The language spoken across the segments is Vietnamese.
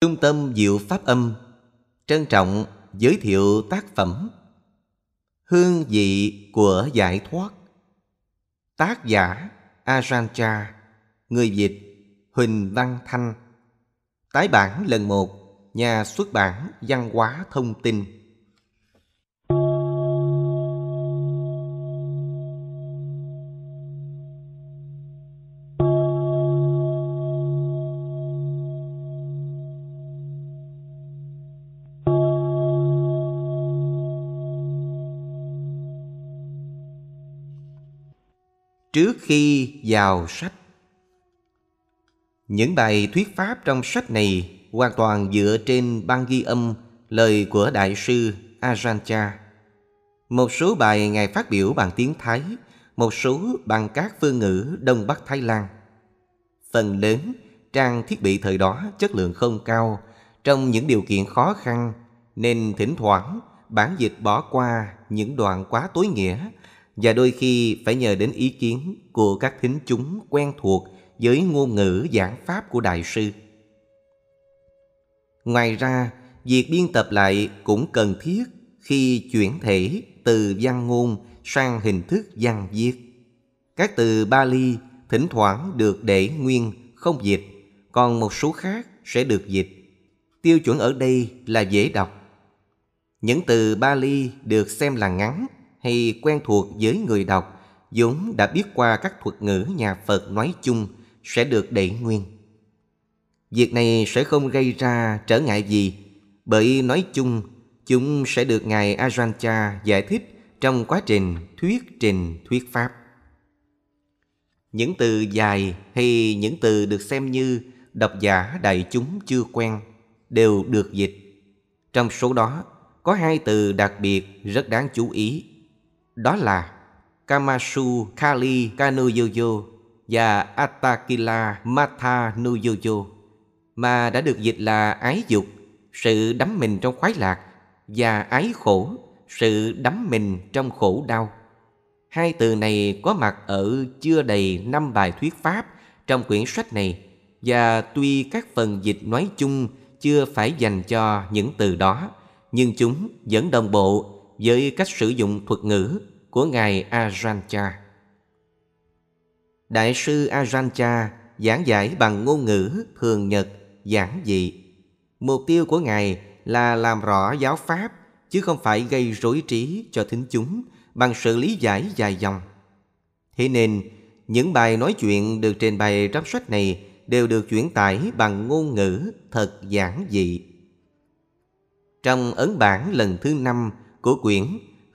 Trung tâm Diệu Pháp Âm, trân trọng giới thiệu tác phẩm. Hương vị của giải thoát. Tác giả Ajahn Người dịch Huỳnh Văn Thanh. Tái bản lần một, Nhà xuất bản Văn hóa Thông tin. Trước khi vào sách những bài thuyết pháp trong sách này hoàn toàn dựa trên băng ghi âm lời của đại sư Ajahn một số bài ngài phát biểu bằng tiếng Thái, một số bằng các phương ngữ Đông Bắc Thái Lan. Phần lớn, trang thiết bị thời đó chất lượng không cao, trong những điều kiện khó khăn, nên thỉnh thoảng bản dịch bỏ qua những đoạn quá tối nghĩa và đôi khi phải nhờ đến ý kiến của các thính chúng quen thuộc với ngôn ngữ giảng pháp của đại sư. Ngoài ra, việc biên tập lại cũng cần thiết khi chuyển thể từ văn ngôn sang hình thức văn viết. Các từ Bali thỉnh thoảng được để nguyên không dịch, còn một số khác sẽ được dịch. Tiêu chuẩn ở đây là dễ đọc. Những từ Bali được xem là ngắn hay quen thuộc với người đọc, vốn đã biết qua các thuật ngữ nhà Phật nói chung sẽ được đẩy nguyên. Việc này sẽ không gây ra trở ngại gì, bởi nói chung, chúng sẽ được Ngài Ajahn Chah giải thích trong quá trình thuyết trình thuyết pháp. Những từ dài hay những từ được xem như độc giả đại chúng chưa quen đều được dịch. Trong số đó, có hai từ đặc biệt rất đáng chú ý đó là Kamasu Kali Kanuyoyo và Atakila Matha Nuyoyo mà đã được dịch là ái dục, sự đắm mình trong khoái lạc và ái khổ, sự đắm mình trong khổ đau. Hai từ này có mặt ở chưa đầy năm bài thuyết pháp trong quyển sách này và tuy các phần dịch nói chung chưa phải dành cho những từ đó, nhưng chúng vẫn đồng bộ với cách sử dụng thuật ngữ của Ngài Ajahn Đại sư Ajahn giảng giải bằng ngôn ngữ thường nhật, giản dị. Mục tiêu của Ngài là làm rõ giáo pháp, chứ không phải gây rối trí cho thính chúng bằng sự lý giải dài dòng. Thế nên, những bài nói chuyện được trình bày trong sách này đều được chuyển tải bằng ngôn ngữ thật giản dị. Trong ấn bản lần thứ năm của quyển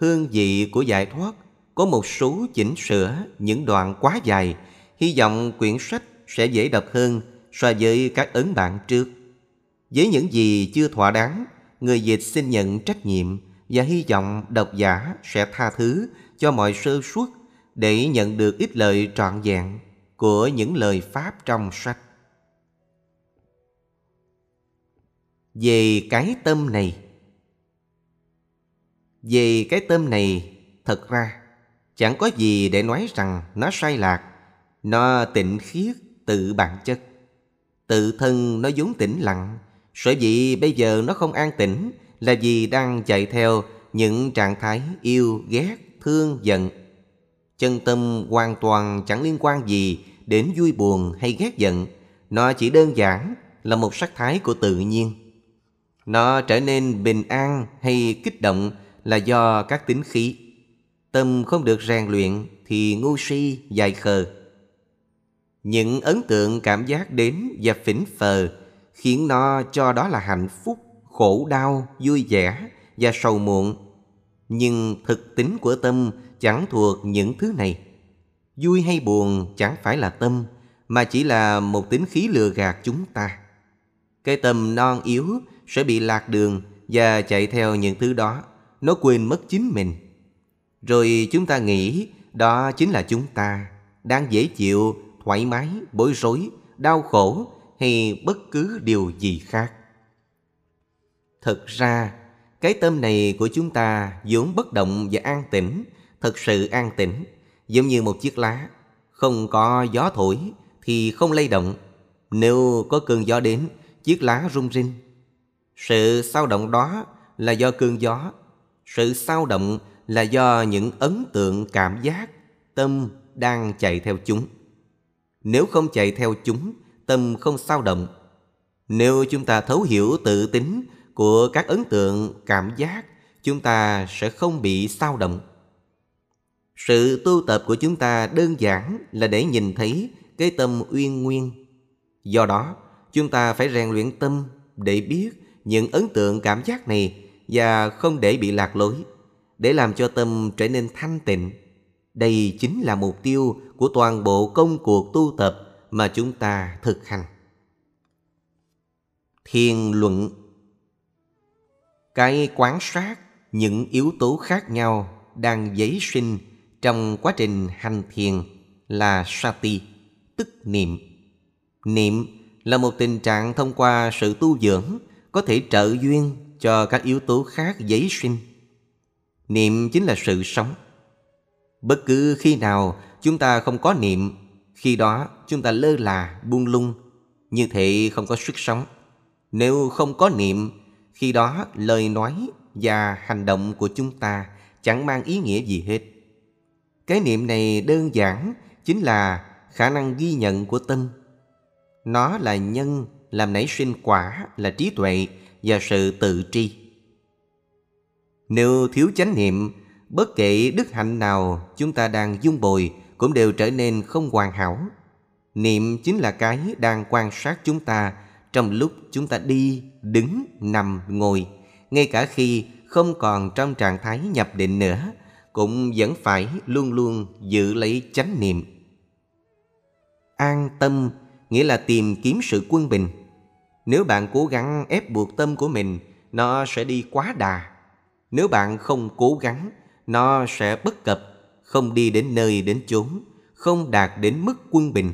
Hương vị của giải thoát có một số chỉnh sửa những đoạn quá dài, hy vọng quyển sách sẽ dễ đọc hơn so với các ấn bản trước. Với những gì chưa thỏa đáng, người dịch xin nhận trách nhiệm và hy vọng độc giả sẽ tha thứ cho mọi sơ suất để nhận được ít lời trọn vẹn của những lời Pháp trong sách. Về cái tâm này về cái tâm này, thật ra Chẳng có gì để nói rằng nó sai lạc. Nó tịnh khiết tự bản chất. Tự thân nó vốn tĩnh lặng. Sở dĩ bây giờ nó không an tĩnh Là vì đang chạy theo những trạng thái yêu, ghét, thương, giận. Chân tâm hoàn toàn chẳng liên quan gì đến vui buồn hay ghét giận. Nó chỉ đơn giản là một sắc thái của tự nhiên. Nó trở nên bình an hay kích động là do các tính khí Tâm không được rèn luyện thì ngu si, dài khờ. Những ấn tượng cảm giác đến và phỉnh phờ khiến nó cho đó là hạnh phúc, khổ đau, vui vẻ và sầu muộn. Nhưng thực tính của tâm chẳng thuộc những thứ này. Vui hay buồn chẳng phải là tâm, mà chỉ là một tính khí lừa gạt chúng ta. Cái tâm non yếu sẽ bị lạc đường và chạy theo những thứ đó. Nó quên mất chính mình. Rồi chúng ta nghĩ đó chính là chúng ta đang dễ chịu, thoải mái, bối rối, đau khổ hay bất cứ điều gì khác. Thật ra, cái tâm này của chúng ta vốn bất động và an tĩnh, thật sự an tĩnh, giống như một chiếc lá. Không có gió thổi thì không lay động. Nếu có cơn gió đến, chiếc lá rung rinh. Sự sao động đó là do cơn gió. Sự sao động là do những ấn tượng cảm giác, tâm đang chạy theo chúng. Nếu không chạy theo chúng, tâm không sao động. Nếu chúng ta thấu hiểu tự tính của các ấn tượng, cảm giác, chúng ta sẽ không bị sao động. Sự tu tập của chúng ta đơn giản là để nhìn thấy cái tâm uyên nguyên. Do đó, chúng ta phải rèn luyện tâm để biết những ấn tượng cảm giác này và không để bị lạc lối, để làm cho tâm trở nên thanh tịnh. Đây chính là mục tiêu của toàn bộ công cuộc tu tập mà chúng ta thực hành. Thiền luận Cái quán sát những yếu tố khác nhau đang dấy sinh trong quá trình hành thiền là sati, tức niệm. Niệm là một tình trạng thông qua sự tu dưỡng có thể trợ duyên cho các yếu tố khác dấy sinh. Niệm chính là sự sống. Bất cứ khi nào chúng ta không có niệm, khi đó chúng ta lơ là, buông lung, như thế không có sức sống. Nếu không có niệm, khi đó lời nói và hành động của chúng ta chẳng mang ý nghĩa gì hết. Cái niệm này đơn giản chính là khả năng ghi nhận của tâm. Nó là nhân làm nảy sinh quả là trí tuệ và sự tự tri. Nếu thiếu chánh niệm, bất kể đức hạnh nào chúng ta đang dung bồi cũng đều trở nên không hoàn hảo. Niệm chính là cái đang quan sát chúng ta trong lúc chúng ta đi, đứng, nằm, ngồi, ngay cả khi không còn trong trạng thái nhập định nữa, cũng vẫn phải luôn luôn giữ lấy chánh niệm. An tâm nghĩa là tìm kiếm sự quân bình. Nếu bạn cố gắng ép buộc tâm của mình, nó sẽ đi quá đà. Nếu bạn không cố gắng, nó sẽ bất cập, không đi đến nơi đến chốn, không đạt đến mức quân bình.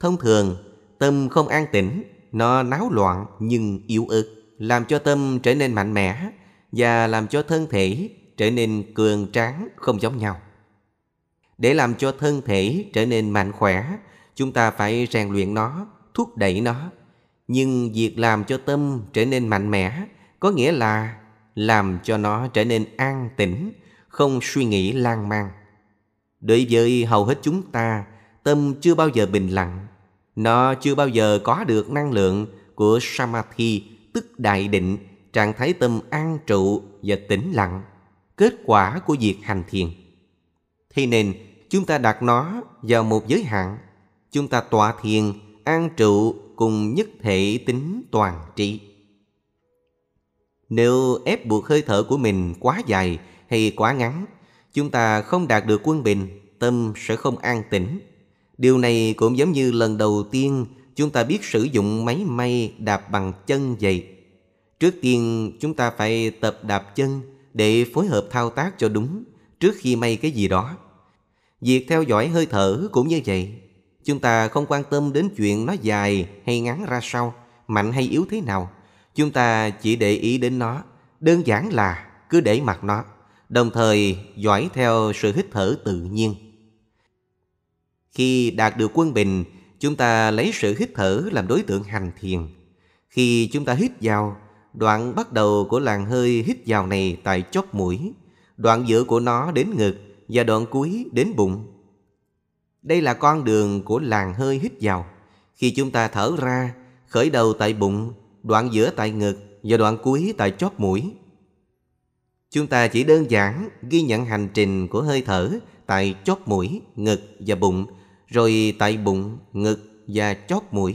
Thông thường, tâm không an tĩnh, nó náo loạn nhưng yếu ớt, làm cho tâm trở nên mạnh mẽ và làm cho thân thể trở nên cường tráng không giống nhau. Để làm cho thân thể trở nên mạnh khỏe, chúng ta phải rèn luyện nó, thúc đẩy nó. Nhưng việc làm cho tâm trở nên mạnh mẽ có nghĩa là làm cho nó trở nên an tĩnh, không suy nghĩ lan man. Đối với hầu hết chúng ta, tâm chưa bao giờ bình lặng. Nó chưa bao giờ có được năng lượng của Samadhi, tức đại định, trạng thái tâm an trụ và tĩnh lặng, kết quả của việc hành thiền. Thế nên, chúng ta đặt nó vào một giới hạn. Chúng ta tọa thiền, an trụ cùng nhất thể tính toàn trị. Nếu ép buộc hơi thở của mình quá dài hay quá ngắn, chúng ta không đạt được quân bình, tâm sẽ không an tĩnh. Điều này cũng giống như lần đầu tiên chúng ta biết sử dụng máy may đạp bằng chân vậy. Trước tiên chúng ta phải tập đạp chân để phối hợp thao tác cho đúng trước khi may cái gì đó. Việc theo dõi hơi thở cũng như vậy. Chúng ta không quan tâm đến chuyện nó dài hay ngắn ra sao, mạnh hay yếu thế nào. Chúng ta chỉ để ý đến nó, đơn giản là cứ để mặc nó, đồng thời dõi theo sự hít thở tự nhiên. Khi đạt được quân bình, chúng ta lấy sự hít thở làm đối tượng hành thiền. Khi chúng ta hít vào, đoạn bắt đầu của làn hơi hít vào này tại chóp mũi, đoạn giữa của nó đến ngực và đoạn cuối đến bụng. Đây là con đường của làn hơi hít vào. Khi chúng ta thở ra, khởi đầu tại bụng, đoạn giữa tại ngực và đoạn cuối tại chóp mũi. Chúng ta chỉ đơn giản ghi nhận hành trình của hơi thở tại chóp mũi, ngực và bụng, rồi tại bụng, ngực và chóp mũi.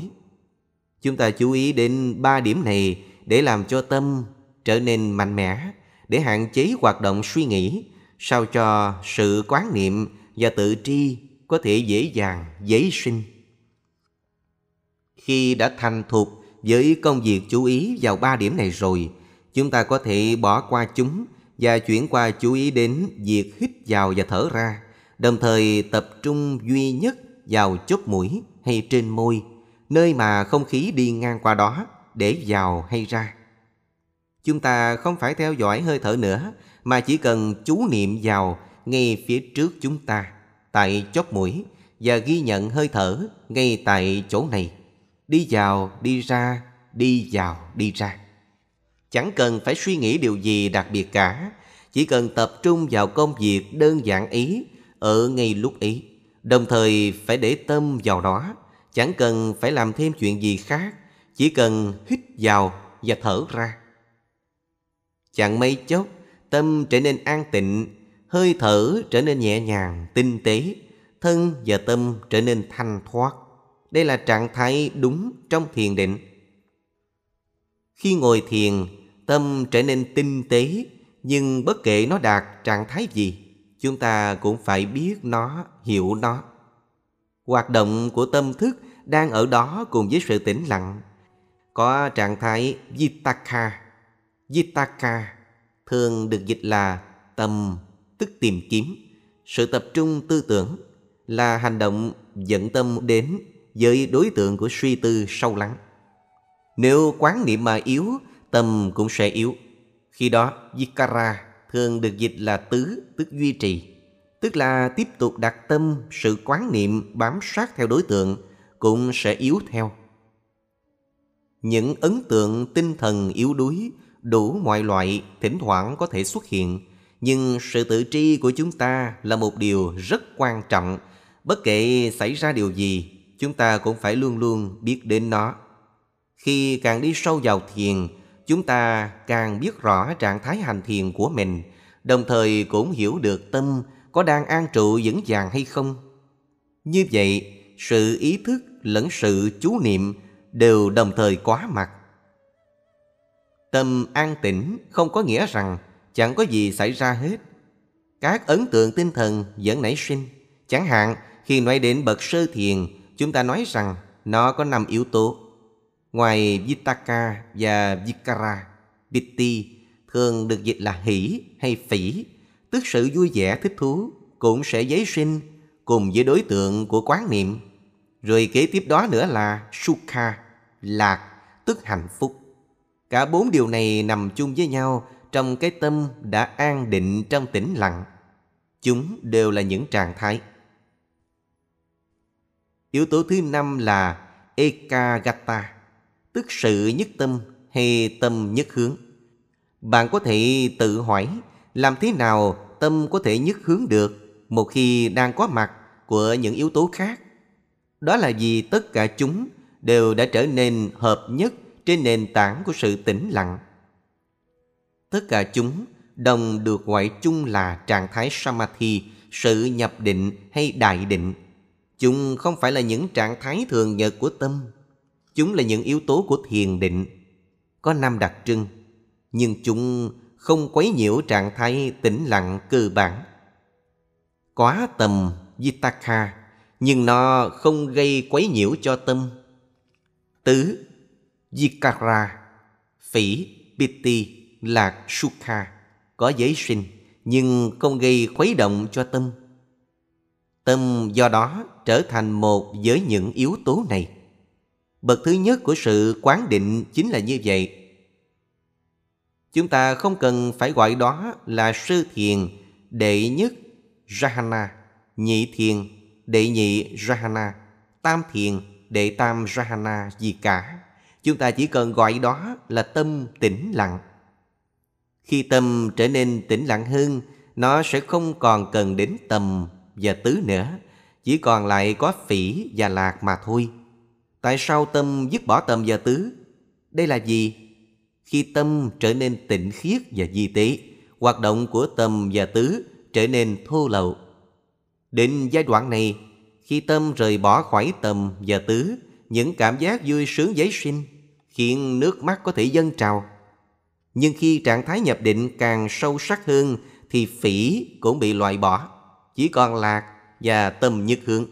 Chúng ta chú ý đến ba điểm này để làm cho tâm trở nên mạnh mẽ, để hạn chế hoạt động suy nghĩ, sao cho sự quán niệm và tự tri có thể dễ dàng dấy sinh. Khi đã thành thục với công việc chú ý vào ba điểm này rồi, chúng ta có thể bỏ qua chúng và chuyển qua chú ý đến việc hít vào và thở ra, đồng thời tập trung duy nhất vào chốt mũi hay trên môi, nơi mà không khí đi ngang qua đó để vào hay ra. Chúng ta không phải theo dõi hơi thở nữa, mà chỉ cần chú niệm vào ngay phía trước chúng ta, tại chóp mũi, và ghi nhận hơi thở ngay tại chỗ này. Đi vào, đi ra, đi vào, đi ra. Chẳng cần phải suy nghĩ điều gì đặc biệt cả, chỉ cần tập trung vào công việc đơn giản ý ở ngay lúc ấy. Đồng thời phải để tâm vào đó, chẳng cần phải làm thêm chuyện gì khác, chỉ cần hít vào và thở ra. Chẳng mấy chốc, tâm trở nên an tịnh, hơi thở trở nên nhẹ nhàng, tinh tế, thân và tâm trở nên thanh thoát. Đây là trạng thái đúng trong thiền định. Khi ngồi thiền, tâm trở nên tinh tế, nhưng bất kể nó đạt trạng thái gì, chúng ta cũng phải biết nó, hiểu nó. Hoạt động của tâm thức đang ở đó cùng với sự tĩnh lặng. Có trạng thái Vitaka. Vitaka thường được dịch là tâm, tức tìm kiếm. Sự tập trung tư tưởng là hành động dẫn tâm đến với đối tượng của suy tư sâu lắng. Nếu quán niệm mà yếu, tâm cũng sẽ yếu. Khi đó, Vikara thường được dịch là tứ, tức duy trì. Tức là tiếp tục đặt tâm, sự quán niệm bám sát theo đối tượng cũng sẽ yếu theo. Những ấn tượng tinh thần yếu đuối đủ mọi loại thỉnh thoảng có thể xuất hiện, nhưng sự tự tri của chúng ta là một điều rất quan trọng. Bất kể xảy ra điều gì, chúng ta cũng phải luôn luôn biết đến nó. Khi càng đi sâu vào thiền, chúng ta càng biết rõ trạng thái hành thiền của mình, đồng thời cũng hiểu được tâm có đang an trụ vững vàng hay không. Như vậy, sự ý thức lẫn sự chú niệm đều đồng thời quá mặt. Tâm an tĩnh không có nghĩa rằng chẳng có gì xảy ra hết. Các ấn tượng tinh thần vẫn nảy sinh. Chẳng hạn, khi nói đến bậc sơ thiền, chúng ta nói rằng nó có năm yếu tố. Ngoài Vitaka và Vikara, Vitti thường được dịch là hỷ hay phỉ, tức sự vui vẻ thích thú, cũng sẽ giấy sinh cùng với đối tượng của quán niệm. Rồi kế tiếp đó nữa là Sukha, lạc, tức hạnh phúc. Cả bốn điều này nằm chung với nhau trong cái tâm đã an định trong tĩnh lặng. Chúng đều là những trạng thái. Yếu tố thứ năm là Ekagata, tức sự nhất tâm hay tâm nhất hướng. Bạn có thể tự hỏi làm thế nào tâm có thể nhất hướng được một khi đang có mặt của những yếu tố khác. Đó là vì tất cả chúng đều đã trở nên hợp nhất trên nền tảng của sự tĩnh lặng. Tất cả chúng đồng được gọi chung là trạng thái Samadhi, sự nhập định hay đại định. Chúng không phải là những trạng thái thường nhật của tâm. Chúng là những yếu tố của thiền định. Có năm đặc trưng, nhưng chúng không quấy nhiễu trạng thái tĩnh lặng cơ bản. Quá tầm Vitaka, nhưng nó không gây quấy nhiễu cho tâm. Tứ Vikara, phỉ, Piti, lạc, Sukha có giới sinh nhưng không gây khuấy động cho tâm. Tâm do đó trở thành một với những yếu tố này. Bậc thứ nhất của sự quán định chính là như vậy. Chúng ta không cần phải gọi đó là sơ thiền đệ nhất Jhana, nhị thiền đệ nhị Jhana, tam thiền đệ tam Jhana gì cả. Chúng ta chỉ cần gọi đó là tâm tĩnh lặng. Khi tâm trở nên tĩnh lặng hơn, nó sẽ không còn cần đến tầm và tứ nữa, chỉ còn lại có phỉ và lạc mà thôi. Tại sao tâm dứt bỏ tầm và tứ? Đây là gì? Khi tâm trở nên tịnh khiết và di tế, hoạt động của tầm và tứ trở nên thô lậu. Đến giai đoạn này, khi tâm rời bỏ khỏi tầm và tứ, những cảm giác vui sướng giấy sinh, khiến nước mắt có thể dâng trào. Nhưng khi trạng thái nhập định càng sâu sắc hơn thì phỉ cũng bị loại bỏ, chỉ còn lạc và tâm nhất hướng.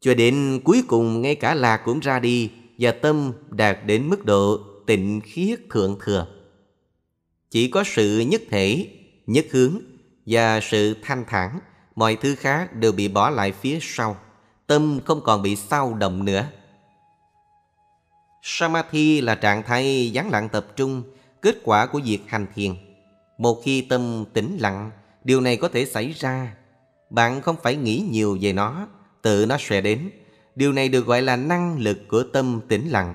Cho đến cuối cùng ngay cả lạc cũng ra đi và tâm đạt đến mức độ tịnh khiết thượng thừa. Chỉ có sự nhất thể, nhất hướng và sự thanh thản, mọi thứ khác đều bị bỏ lại phía sau. Tâm không còn bị sao động nữa. Samadhi là trạng thái gián lặng tập trung, kết quả của việc hành thiền. Một khi tâm tĩnh lặng, điều này có thể xảy ra. Bạn không phải nghĩ nhiều về nó, tự nó sẽ đến. Điều này được gọi là năng lực của tâm tĩnh lặng.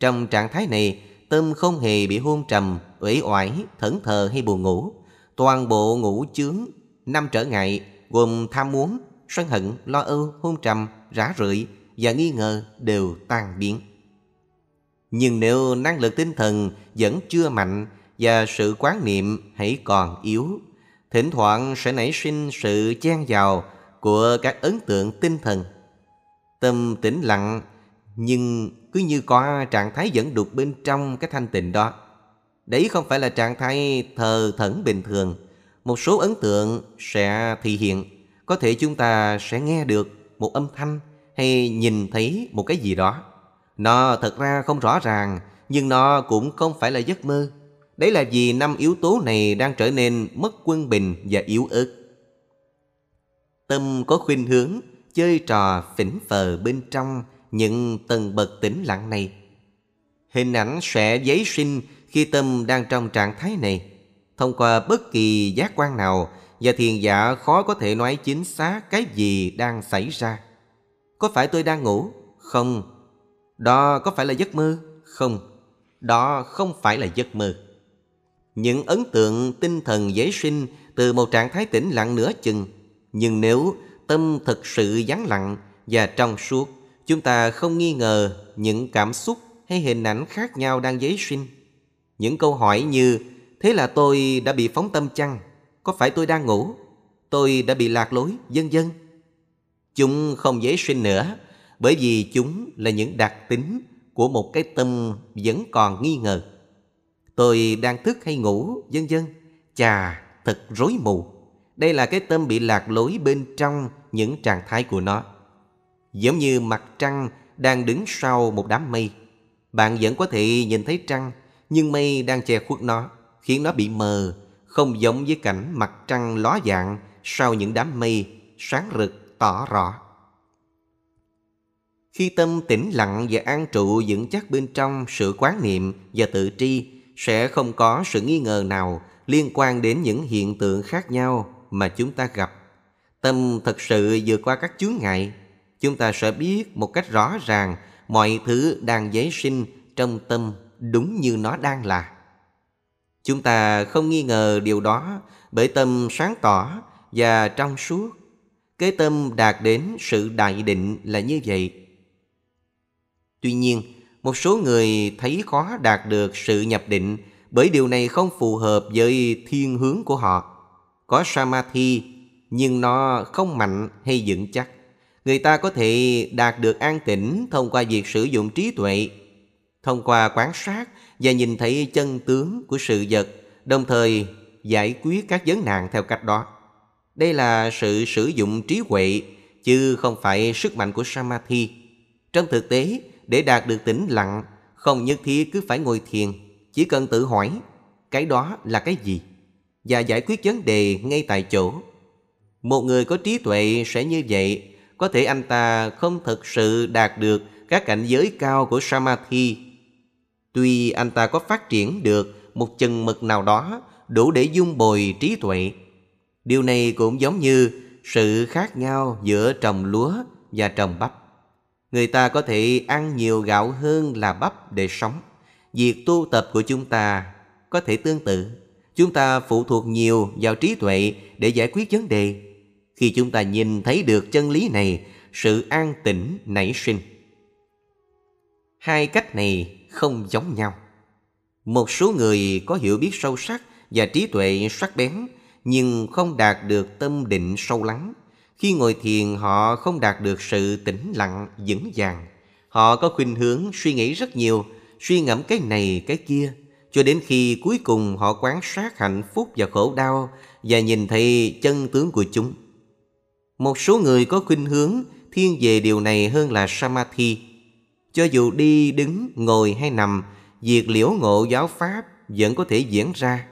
Trong trạng thái này, tâm không hề bị hôn trầm, uể oải, thẫn thờ hay buồn ngủ. Toàn bộ ngũ chướng, năm trở ngại gồm tham muốn, sân hận, lo âu, hôn trầm, rã rượi và nghi ngờ đều tan biến. Nhưng nếu năng lực tinh thần vẫn chưa mạnh và sự quán niệm hãy còn yếu, thỉnh thoảng sẽ nảy sinh sự chen vào của các ấn tượng tinh thần. Tâm tĩnh lặng nhưng cứ như có trạng thái dẫn đục bên trong cái thanh tịnh đó. Đấy không phải là trạng thái thờ thẫn bình thường. Một số ấn tượng sẽ thị hiện. Có thể chúng ta sẽ nghe được một âm thanh hay nhìn thấy một cái gì đó. Nó thật ra không rõ ràng, nhưng nó cũng không phải là giấc mơ. Đấy là vì năm yếu tố này đang trở nên mất quân bình và yếu ớt. Tâm có khuynh hướng chơi trò phỉnh phờ bên trong những tầng bậc tĩnh lặng này. Hình ảnh sẽ giấy sinh khi tâm đang trong trạng thái này. Thông qua bất kỳ giác quan nào và thiền giả khó có thể nói chính xác cái gì đang xảy ra. Có phải tôi đang ngủ? Không. Đó có phải là giấc mơ? Không. Đó không phải là giấc mơ. Những ấn tượng tinh thần dễ sinh từ một trạng thái tĩnh lặng nửa chừng. Nhưng nếu tâm thực sự vắng lặng và trong suốt, chúng ta không nghi ngờ những cảm xúc hay hình ảnh khác nhau đang dấy sinh. Những câu hỏi như Thế là tôi đã bị phóng tâm chăng? Có phải tôi đang ngủ? Tôi đã bị lạc lối, vân vân. Chúng không dễ sinh nữa bởi vì chúng là những đặc tính của một cái tâm vẫn còn nghi ngờ. Tôi đang thức hay ngủ, vân vân. Chà, thật rối mù. Đây là cái tâm bị lạc lối bên trong những trạng thái của nó. Giống như mặt trăng đang đứng sau một đám mây. Bạn vẫn có thể nhìn thấy trăng, nhưng mây đang che khuất nó, khiến nó bị mờ, không giống với cảnh mặt trăng ló dạng sau những đám mây sáng rực tỏ rõ. Khi tâm tĩnh lặng và an trụ vững chắc bên trong sự quán niệm và tự tri, sẽ không có sự nghi ngờ nào liên quan đến những hiện tượng khác nhau mà chúng ta gặp. Tâm thật sự vượt qua các chướng ngại, chúng ta sẽ biết một cách rõ ràng mọi thứ đang giấy sinh trong tâm đúng như nó đang là. Chúng ta không nghi ngờ điều đó bởi tâm sáng tỏ và trong suốt. Cái tâm đạt đến sự đại định là như vậy. Tuy nhiên, một số người thấy khó đạt được sự nhập định bởi điều này không phù hợp với thiên hướng của họ. Có samadhi nhưng nó không mạnh hay vững chắc. Người ta có thể đạt được an tĩnh thông qua việc sử dụng trí tuệ, thông qua quan sát và nhìn thấy chân tướng của sự vật, đồng thời giải quyết các vấn nạn theo cách đó. Đây là sự sử dụng trí huệ, chứ không phải sức mạnh của Samadhi. Trong thực tế, để đạt được tĩnh lặng, không nhất thiết cứ phải ngồi thiền, chỉ cần tự hỏi, cái đó là cái gì? Và giải quyết vấn đề ngay tại chỗ. Một người có trí tuệ sẽ như vậy, có thể anh ta không thực sự đạt được các cảnh giới cao của Samadhi. Tuy anh ta có phát triển được một chừng mực nào đó đủ để dung bồi trí tuệ. Điều này cũng giống như sự khác nhau giữa trồng lúa và trồng bắp. Người ta có thể ăn nhiều gạo hơn là bắp để sống. Việc tu tập của chúng ta có thể tương tự. Chúng ta phụ thuộc nhiều vào trí tuệ để giải quyết vấn đề. Khi chúng ta nhìn thấy được chân lý này, sự an tĩnh nảy sinh. Hai cách này không giống nhau. Một số người có hiểu biết sâu sắc và trí tuệ sắc bén nhưng không đạt được tâm định sâu lắng khi ngồi thiền họ không đạt được sự tĩnh lặng vững vàng. Họ có khuynh hướng suy nghĩ rất nhiều, suy ngẫm cái này cái kia, cho đến khi cuối cùng họ quán sát hạnh phúc và khổ đau và nhìn thấy chân tướng của chúng. Một số người có khuynh hướng thiên về điều này hơn là Samadhi. Cho dù đi, đứng, ngồi hay nằm, việc liễu ngộ giáo pháp vẫn có thể diễn ra.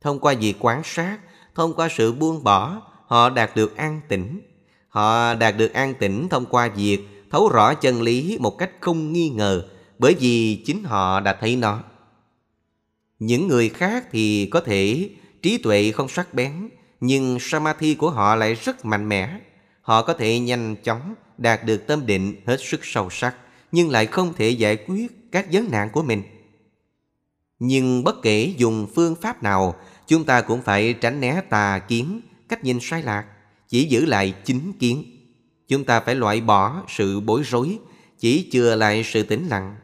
Thông qua việc quán sát, thông qua sự buông bỏ, họ đạt được an tĩnh. Họ đạt được an tĩnh thông qua việc thấu rõ chân lý một cách không nghi ngờ bởi vì chính họ đã thấy nó. Những người khác thì có thể trí tuệ không sắc bén nhưng samadhi của họ lại rất mạnh mẽ. Họ có thể nhanh chóng đạt được tâm định hết sức sâu sắc, nhưng lại không thể giải quyết các vấn nạn của mình. Nhưng bất kể dùng phương pháp nào, chúng ta cũng phải tránh né tà kiến, cách nhìn sai lạc, chỉ giữ lại chính kiến. Chúng ta phải loại bỏ sự bối rối, chỉ chừa lại sự tĩnh lặng.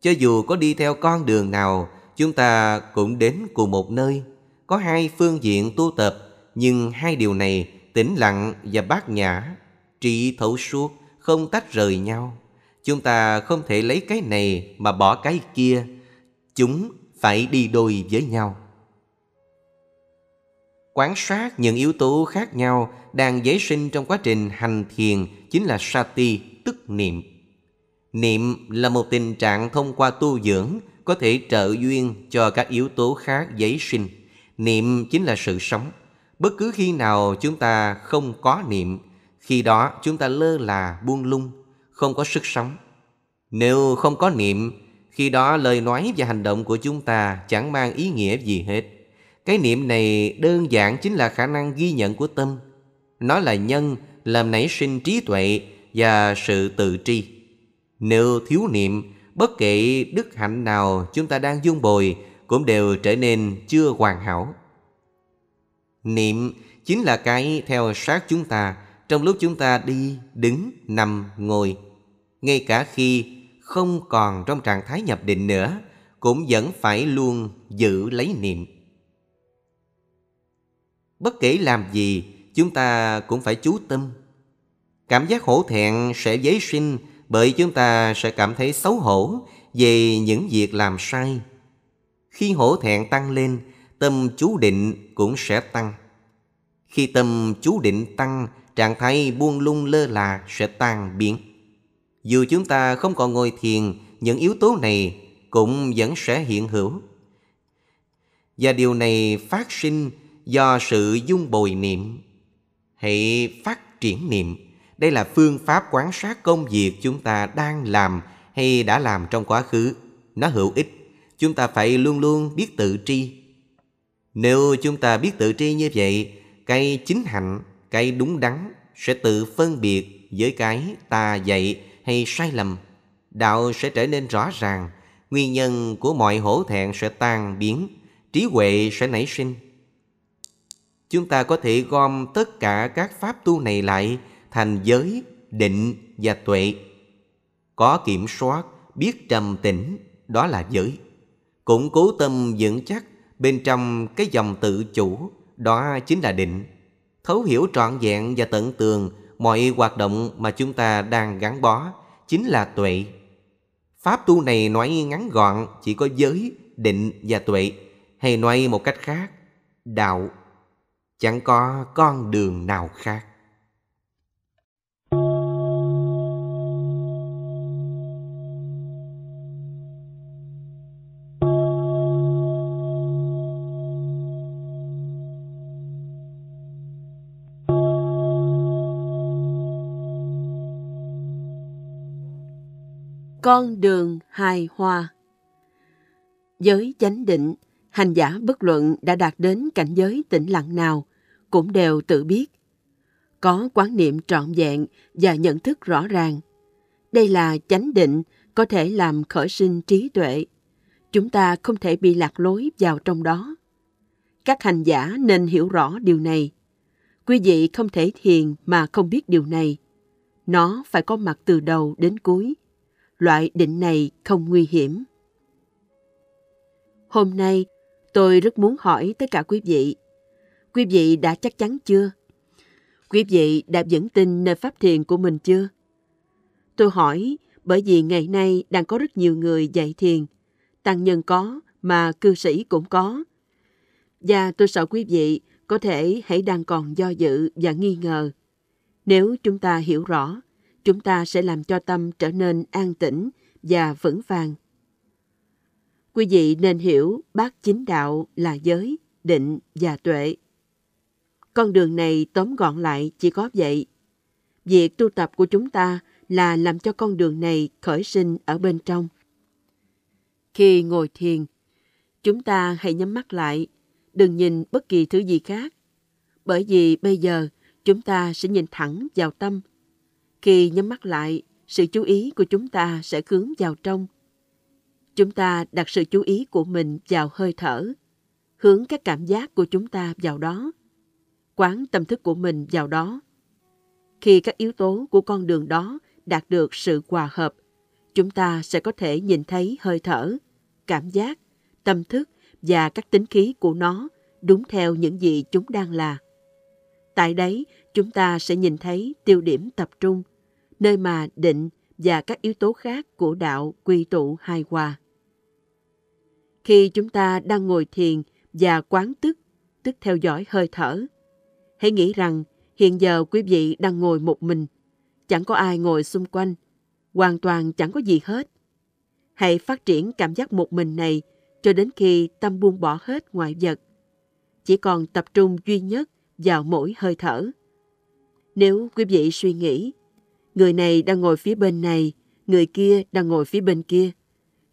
Cho dù có đi theo con đường nào, chúng ta cũng đến cùng một nơi. Có hai phương diện tu tập, nhưng hai điều này, tĩnh lặng và bát nhã, trị thấu suốt, không tách rời nhau. Chúng ta không thể lấy cái này mà bỏ cái kia. Chúng phải đi đôi với nhau. Quán sát những yếu tố khác nhau đang dấy sinh trong quá trình hành thiền chính là sati, tức niệm. Niệm là một tình trạng thông qua tu dưỡng có thể trợ duyên cho các yếu tố khác dấy sinh. Niệm chính là sự sống. Bất cứ khi nào chúng ta không có niệm, khi đó chúng ta lơ là buông lung, không có sức sống. Nếu không có niệm, khi đó lời nói và hành động của chúng ta chẳng mang ý nghĩa gì hết. Cái niệm này đơn giản chính là khả năng ghi nhận của tâm. Nó là nhân làm nảy sinh trí tuệ và sự tự tri. Nếu thiếu niệm, bất kể đức hạnh nào chúng ta đang dung bồi cũng đều trở nên chưa hoàn hảo. Niệm chính là cái theo sát chúng ta trong lúc chúng ta đi, đứng, nằm, ngồi. Ngay cả khi không còn trong trạng thái nhập định nữa, cũng vẫn phải luôn giữ lấy niệm. Bất kể làm gì, chúng ta cũng phải chú tâm. Cảm giác hổ thẹn sẽ dấy sinh bởi chúng ta sẽ cảm thấy xấu hổ về những việc làm sai. Khi hổ thẹn tăng lên, tâm chú định cũng sẽ tăng. Khi tâm chú định tăng, trạng thái buông lung lơ là sẽ tan biến. Dù chúng ta không còn ngồi thiền, những yếu tố này cũng vẫn sẽ hiện hữu. Và điều này phát sinh do sự dung bồi niệm. Hãy phát triển niệm. Đây là phương pháp quan sát công việc chúng ta đang làm hay đã làm trong quá khứ. Nó hữu ích. Chúng ta phải luôn luôn biết tự tri. Nếu chúng ta biết tự tri như vậy, cái chính hạnh, cái đúng đắn sẽ tự phân biệt với cái ta dạy hay sai lầm. Đạo sẽ trở nên rõ ràng, nguyên nhân của mọi hổ thẹn sẽ tan biến, trí huệ sẽ nảy sinh. Chúng ta có thể gom tất cả các pháp tu này lại thành giới, định và tuệ. Có kiểm soát, biết trầm tĩnh, đó là giới. Củng cố tâm vững chắc bên trong cái dòng tự chủ, đó chính là định. Thấu hiểu trọn vẹn và tận tường mọi hoạt động mà chúng ta đang gắn bó chính là tuệ. Pháp tu này nói ngắn gọn chỉ có giới, định và tuệ, hay nói một cách khác, đạo. Chẳng có con đường nào khác. Con đường hài hòa Giới chánh định, hành giả bất luận đã đạt đến cảnh giới tĩnh lặng nào, cũng đều tự biết. Có quán niệm trọn vẹn và nhận thức rõ ràng. Đây là chánh định có thể làm khởi sinh trí tuệ. Chúng ta không thể bị lạc lối vào trong đó. Các hành giả nên hiểu rõ điều này. Quý vị không thể thiền mà không biết điều này. Nó phải có mặt từ đầu đến cuối loại định này không nguy hiểm. Hôm nay, tôi rất muốn hỏi tất cả quý vị. Quý vị đã chắc chắn chưa? Quý vị đã vững tin nơi pháp thiền của mình chưa? Tôi hỏi bởi vì ngày nay đang có rất nhiều người dạy thiền. Tăng nhân có, mà cư sĩ cũng có. Và tôi sợ quý vị có thể hãy đang còn do dự và nghi ngờ. Nếu chúng ta hiểu rõ, chúng ta sẽ làm cho tâm trở nên an tĩnh và vững vàng. Quý vị nên hiểu bát chính đạo là giới, định và tuệ. Con đường này tóm gọn lại chỉ có vậy. Việc tu tập của chúng ta là làm cho con đường này khởi sinh ở bên trong. Khi ngồi thiền, chúng ta hãy nhắm mắt lại, đừng nhìn bất kỳ thứ gì khác. Bởi vì bây giờ chúng ta sẽ nhìn thẳng vào tâm Khi nhắm mắt lại, sự chú ý của chúng ta sẽ hướng vào trong. Chúng ta đặt sự chú ý của mình vào hơi thở, hướng các cảm giác của chúng ta vào đó, quán tâm thức của mình vào đó. Khi các yếu tố của con đường đó đạt được sự hòa hợp, chúng ta sẽ có thể nhìn thấy hơi thở, cảm giác, tâm thức và các tính khí của nó đúng theo những gì chúng đang là. Tại đấy, chúng ta sẽ nhìn thấy tiêu điểm tập trung, nơi mà định và các yếu tố khác của đạo quy tụ hài hòa. Khi chúng ta đang ngồi thiền và quán tức, tức theo dõi hơi thở, hãy nghĩ rằng hiện giờ quý vị đang ngồi một mình, chẳng có ai ngồi xung quanh, hoàn toàn chẳng có gì hết. Hãy phát triển cảm giác một mình này cho đến khi tâm buông bỏ hết ngoại vật. Chỉ còn tập trung duy nhất vào mỗi hơi thở. Nếu quý vị suy nghĩ, người này đang ngồi phía bên này, người kia đang ngồi phía bên kia,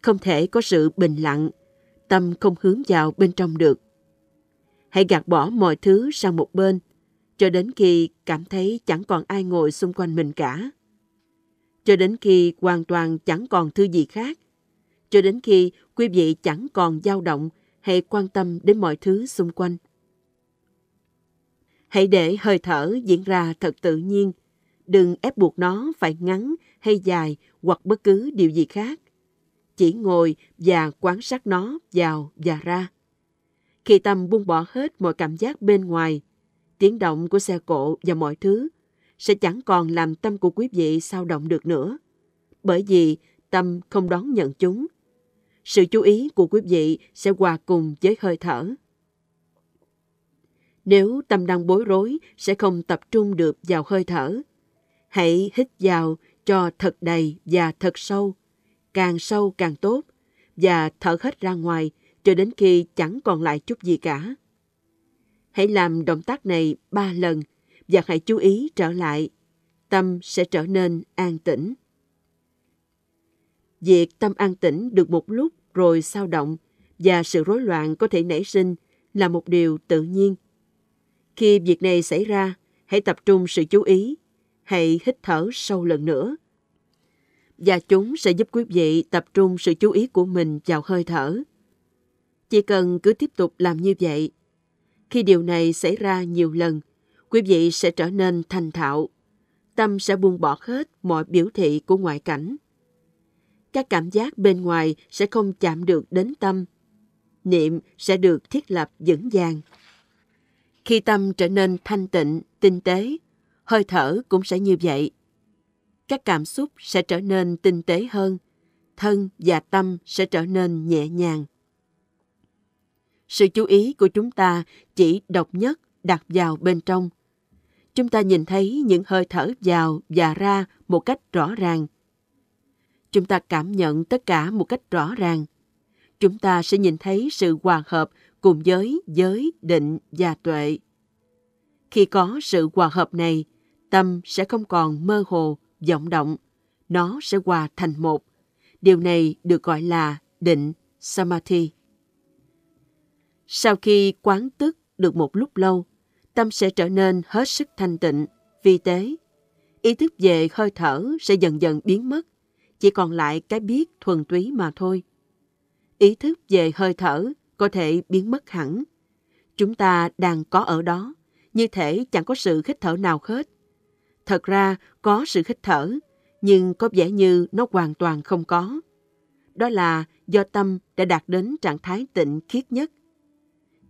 không thể có sự bình lặng, tâm không hướng vào bên trong được. Hãy gạt bỏ mọi thứ sang một bên, cho đến khi cảm thấy chẳng còn ai ngồi xung quanh mình cả. Cho đến khi hoàn toàn chẳng còn thứ gì khác. Cho đến khi quý vị chẳng còn dao động hay quan tâm đến mọi thứ xung quanh. Hãy để hơi thở diễn ra thật tự nhiên. Đừng ép buộc nó phải ngắn hay dài hoặc bất cứ điều gì khác. Chỉ ngồi và quan sát nó vào và ra. Khi tâm buông bỏ hết mọi cảm giác bên ngoài, tiếng động của xe cộ và mọi thứ sẽ chẳng còn làm tâm của quý vị sao động được nữa. Bởi vì tâm không đón nhận chúng. Sự chú ý của quý vị sẽ hòa cùng với hơi thở. Nếu tâm đang bối rối sẽ không tập trung được vào hơi thở. Hãy hít vào cho thật đầy và thật sâu, càng sâu càng tốt, và thở hết ra ngoài cho đến khi chẳng còn lại chút gì cả. Hãy làm động tác này ba lần và hãy chú ý trở lại. Tâm sẽ trở nên an tĩnh. Việc tâm an tĩnh được một lúc rồi sao động và sự rối loạn có thể nảy sinh là một điều tự nhiên. Khi việc này xảy ra, hãy tập trung sự chú ý, hãy hít thở sâu lần nữa. Và chúng sẽ giúp quý vị tập trung sự chú ý của mình vào hơi thở. Chỉ cần cứ tiếp tục làm như vậy. Khi điều này xảy ra nhiều lần, quý vị sẽ trở nên thành thạo. Tâm sẽ buông bỏ hết mọi biểu thị của ngoại cảnh. Các cảm giác bên ngoài sẽ không chạm được đến tâm. Niệm sẽ được thiết lập vững vàng. Khi tâm trở nên thanh tịnh, tinh tế, hơi thở cũng sẽ như vậy. Các cảm xúc sẽ trở nên tinh tế hơn, thân và tâm sẽ trở nên nhẹ nhàng. Sự chú ý của chúng ta chỉ độc nhất đặt vào bên trong. Chúng ta nhìn thấy những hơi thở vào và ra một cách rõ ràng. Chúng ta cảm nhận tất cả một cách rõ ràng. Chúng ta sẽ nhìn thấy sự hòa hợp cùng với giới, định và tuệ. Khi có sự hòa hợp này, tâm sẽ không còn mơ hồ, vọng động. Nó sẽ hòa thành một. Điều này được gọi là định, samadhi. Sau khi quán tức được một lúc lâu, tâm sẽ trở nên hết sức thanh tịnh, vi tế. Ý thức về hơi thở sẽ dần dần biến mất, chỉ còn lại cái biết thuần túy mà thôi. Ý thức về hơi thở có thể biến mất hẳn. Chúng ta đang có ở đó, như thể chẳng có sự hít thở nào hết. Thật ra có sự hít thở, nhưng có vẻ như nó hoàn toàn không có. Đó là do tâm đã đạt đến trạng thái tịnh khiết nhất.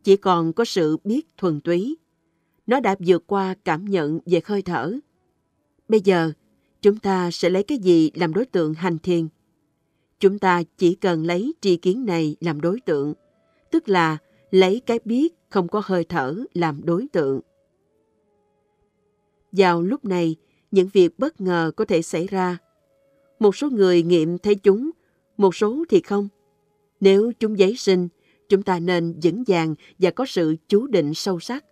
Chỉ còn có sự biết thuần túy. Nó đã vượt qua cảm nhận về hơi thở. Bây giờ, chúng ta sẽ lấy cái gì làm đối tượng hành thiền? Chúng ta chỉ cần lấy tri kiến này làm đối tượng, tức là lấy cái biết không có hơi thở làm đối tượng. Vào lúc này, những việc bất ngờ có thể xảy ra. Một số người nghiệm thấy chúng, một số thì không. Nếu chúng giấy sinh, chúng ta nên vững vàng và có sự chú định sâu sắc.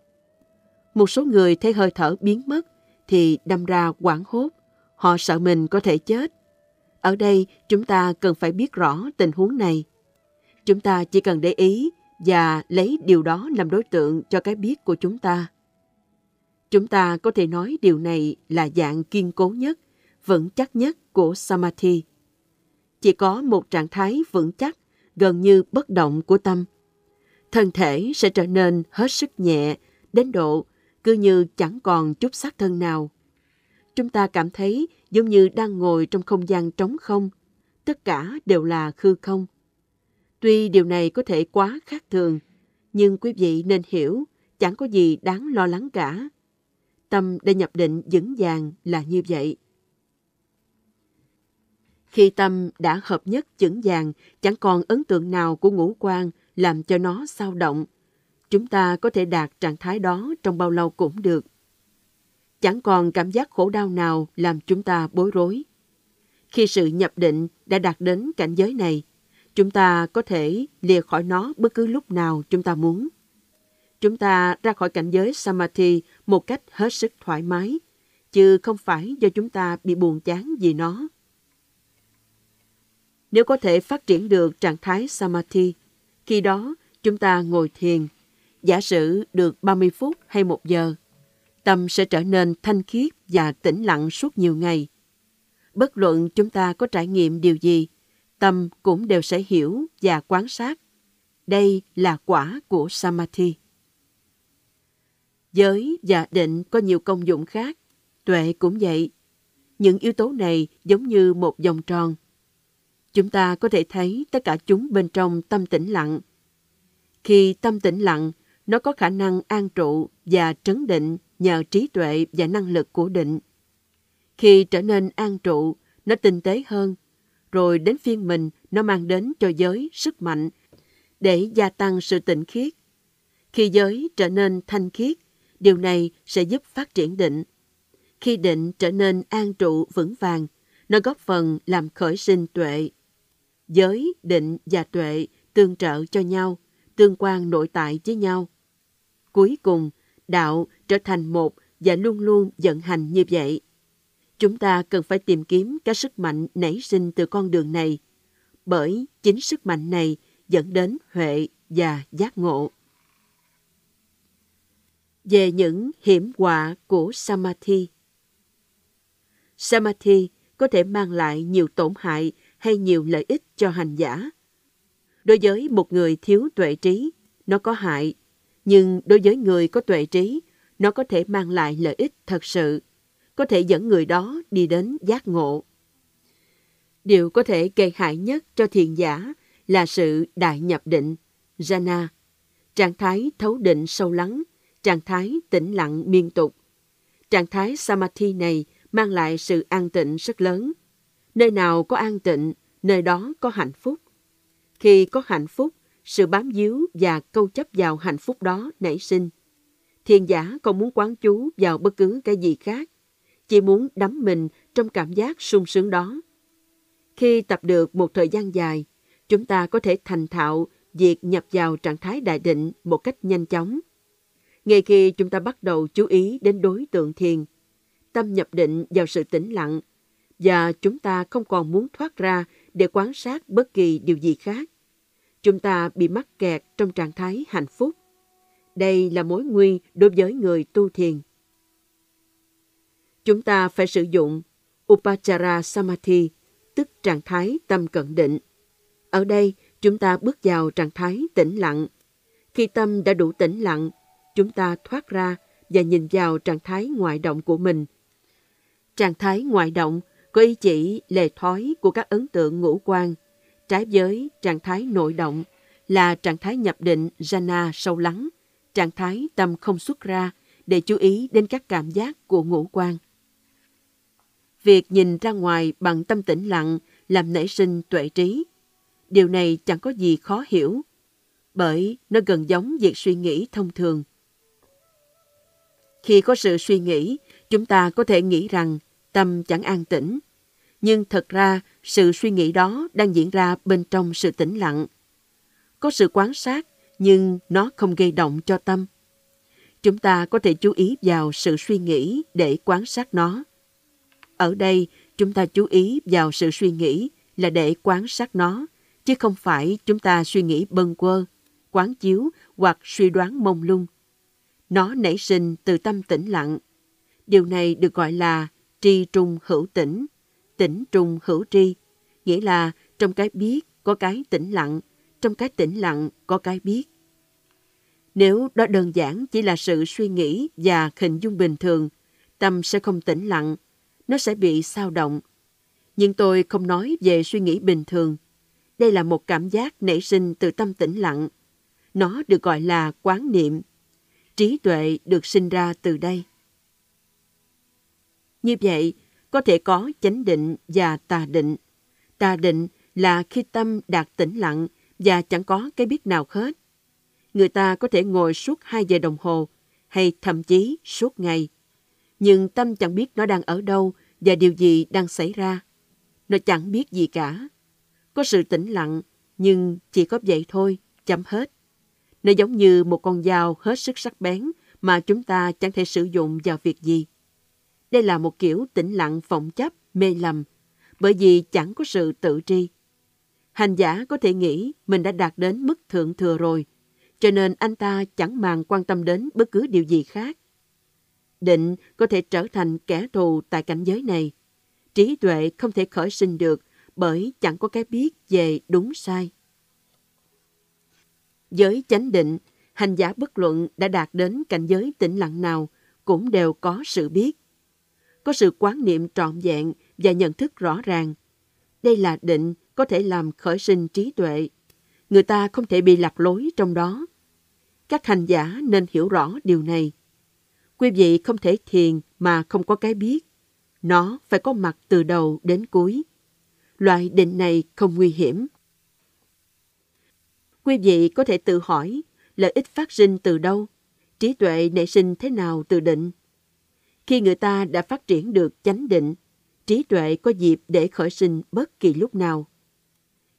Một số người thấy hơi thở biến mất thì đâm ra quảng hốt, họ sợ mình có thể chết. Ở đây chúng ta cần phải biết rõ tình huống này. Chúng ta chỉ cần để ý và lấy điều đó làm đối tượng cho cái biết của chúng ta. Chúng ta có thể nói điều này là dạng kiên cố nhất vững chắc nhất của Samadhi. Chỉ có một trạng thái vững chắc, gần như bất động của tâm. Thân thể sẽ trở nên hết sức nhẹ, đến độ cứ như chẳng còn chút xác thân nào. Chúng ta cảm thấy giống như đang ngồi trong không gian trống không, tất cả đều là khư không. Tuy điều này có thể quá khác thường, nhưng quý vị nên hiểu chẳng có gì đáng lo lắng cả. Tâm đã nhập định vững vàng là như vậy. Khi tâm đã hợp nhất vững vàng, chẳng còn ấn tượng nào của ngũ quan làm cho nó sao động. Chúng ta có thể đạt trạng thái đó trong bao lâu cũng được. Chẳng còn cảm giác khổ đau nào làm chúng ta bối rối. Khi sự nhập định đã đạt đến cảnh giới này, chúng ta có thể lìa khỏi nó bất cứ lúc nào chúng ta muốn. Chúng ta ra khỏi cảnh giới Samadhi một cách hết sức thoải mái, chứ không phải do chúng ta bị buồn chán vì nó. Nếu có thể phát triển được trạng thái Samadhi, khi đó chúng ta ngồi thiền, giả sử được 30 phút hay một giờ, tâm sẽ trở nên thanh khiết và tĩnh lặng suốt nhiều ngày. Bất luận chúng ta có trải nghiệm điều gì, tâm cũng đều sẽ hiểu và quan sát. Đây là quả của Samadhi. Giới và định có nhiều công dụng khác, tuệ cũng vậy. Những yếu tố này giống như một vòng tròn. Chúng ta có thể thấy tất cả chúng bên trong tâm tĩnh lặng. Khi tâm tĩnh lặng, nó có khả năng an trụ và trấn định nhờ trí tuệ và năng lực của định. Khi trở nên an trụ, nó tinh tế hơn, rồi đến phiên mình nó mang đến cho giới sức mạnh để gia tăng sự tịnh khiết. Khi giới trở nên thanh khiết, điều này sẽ giúp phát triển định. Khi định trở nên an trụ vững vàng, nó góp phần làm khởi sinh tuệ. Giới, định và tuệ tương trợ cho nhau, tương quan nội tại với nhau. Cuối cùng, đạo trở thành một và luôn luôn vận hành như vậy. Chúng ta cần phải tìm kiếm các sức mạnh nảy sinh từ con đường này, bởi chính sức mạnh này dẫn đến huệ và giác ngộ. Về những hiểm họa của Samadhi Samadhi có thể mang lại nhiều tổn hại hay nhiều lợi ích cho hành giả. Đối với một người thiếu tuệ trí, nó có hại, nhưng đối với người có tuệ trí, nó có thể mang lại lợi ích thật sự, có thể dẫn người đó đi đến giác ngộ. Điều có thể gây hại nhất cho thiền giả là sự đại nhập định, jhana, trạng thái thấu định sâu lắng, trạng thái tĩnh lặng miên tục. Trạng thái samadhi này mang lại sự an tịnh rất lớn. Nơi nào có an tịnh, nơi đó có hạnh phúc. Khi có hạnh phúc, sự bám víu và câu chấp vào hạnh phúc đó nảy sinh. Thiền giả không muốn quán chú vào bất cứ cái gì khác, chỉ muốn đắm mình trong cảm giác sung sướng đó. Khi tập được một thời gian dài, chúng ta có thể thành thạo việc nhập vào trạng thái đại định một cách nhanh chóng. Ngay khi chúng ta bắt đầu chú ý đến đối tượng thiền, tâm nhập định vào sự tĩnh lặng và chúng ta không còn muốn thoát ra để quan sát bất kỳ điều gì khác. Chúng ta bị mắc kẹt trong trạng thái hạnh phúc. Đây là mối nguy đối với người tu thiền. Chúng ta phải sử dụng Upachara Samadhi, tức trạng thái tâm cận định. Ở đây, chúng ta bước vào trạng thái tĩnh lặng. Khi tâm đã đủ tĩnh lặng, chúng ta thoát ra và nhìn vào trạng thái ngoại động của mình. Trạng thái ngoại động có ý chỉ lề thói của các ấn tượng ngũ quan, trái với trạng thái nội động là trạng thái nhập định jhana sâu lắng, trạng thái tâm không xuất ra để chú ý đến các cảm giác của ngũ quan. Việc nhìn ra ngoài bằng tâm tĩnh lặng làm nảy sinh tuệ trí. Điều này chẳng có gì khó hiểu, bởi nó gần giống việc suy nghĩ thông thường. Khi có sự suy nghĩ, chúng ta có thể nghĩ rằng tâm chẳng an tĩnh. Nhưng thật ra, sự suy nghĩ đó đang diễn ra bên trong sự tĩnh lặng. Có sự quan sát, nhưng nó không gây động cho tâm. Chúng ta có thể chú ý vào sự suy nghĩ để quan sát nó. Ở đây, chúng ta chú ý vào sự suy nghĩ là để quan sát nó, chứ không phải chúng ta suy nghĩ bâng quơ, quán chiếu hoặc suy đoán mông lung. Nó nảy sinh từ tâm tĩnh lặng. Điều này được gọi là tri trung hữu tĩnh, tỉnh trung hữu tri, nghĩa là trong cái biết có cái tĩnh lặng, trong cái tĩnh lặng có cái biết. Nếu đó đơn giản chỉ là sự suy nghĩ và hình dung bình thường, tâm sẽ không tĩnh lặng, nó sẽ bị sao động. Nhưng tôi không nói về suy nghĩ bình thường. Đây là một cảm giác nảy sinh từ tâm tĩnh lặng. Nó được gọi là quán niệm. Trí tuệ được sinh ra từ đây. Như vậy, có thể có chánh định và tà định. Tà định là khi tâm đạt tĩnh lặng và chẳng có cái biết nào hết. Người ta có thể ngồi suốt 2 giờ đồng hồ hay thậm chí suốt ngày. Nhưng tâm chẳng biết nó đang ở đâu và điều gì đang xảy ra. Nó chẳng biết gì cả. Có sự tĩnh lặng, nhưng chỉ có vậy thôi, chấm hết. Nó giống như một con dao hết sức sắc bén mà chúng ta chẳng thể sử dụng vào việc gì. Đây là một kiểu tĩnh lặng phỏng chấp, mê lầm, bởi vì chẳng có sự tự tri. Hành giả có thể nghĩ mình đã đạt đến mức thượng thừa rồi, cho nên anh ta chẳng màng quan tâm đến bất cứ điều gì khác. Định có thể trở thành kẻ thù tại cảnh giới này. Trí tuệ không thể khởi sinh được bởi chẳng có cái biết về đúng sai. Giới chánh định, hành giả bất luận đã đạt đến cảnh giới tĩnh lặng nào cũng đều có sự biết. Có sự quán niệm trọn vẹn và nhận thức rõ ràng. Đây là định có thể làm khởi sinh trí tuệ. Người ta không thể bị lạc lối trong đó. Các hành giả nên hiểu rõ điều này. Quý vị không thể thiền mà không có cái biết. Nó phải có mặt từ đầu đến cuối. Loại định này không nguy hiểm. Quý vị có thể tự hỏi lợi ích phát sinh từ đâu, trí tuệ nảy sinh thế nào từ định. Khi người ta đã phát triển được chánh định, trí tuệ có dịp để khởi sinh bất kỳ lúc nào.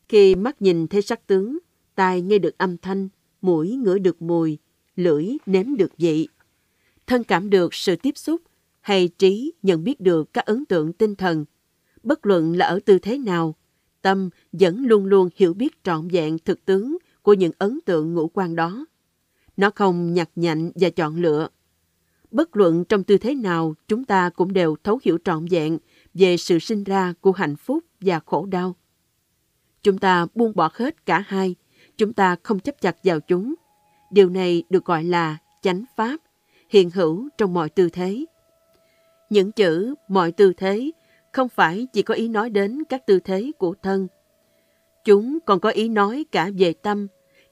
Khi mắt nhìn thấy sắc tướng, tai nghe được âm thanh, mũi ngửi được mùi, lưỡi nếm được vị, thân cảm được sự tiếp xúc hay trí nhận biết được các ấn tượng tinh thần, bất luận là ở tư thế nào, tâm vẫn luôn luôn hiểu biết trọn vẹn thực tướng của những ấn tượng ngũ quan đó. Nó không nhặt nhạnh và chọn lựa. Bất luận trong tư thế nào, chúng ta cũng đều thấu hiểu trọn vẹn về sự sinh ra của hạnh phúc và khổ đau. Chúng ta buông bỏ hết cả hai, chúng ta không chấp chặt vào chúng. Điều này được gọi là chánh pháp, hiện hữu trong mọi tư thế. Những chữ mọi tư thế không phải chỉ có ý nói đến các tư thế của thân. Chúng còn có ý nói cả về tâm,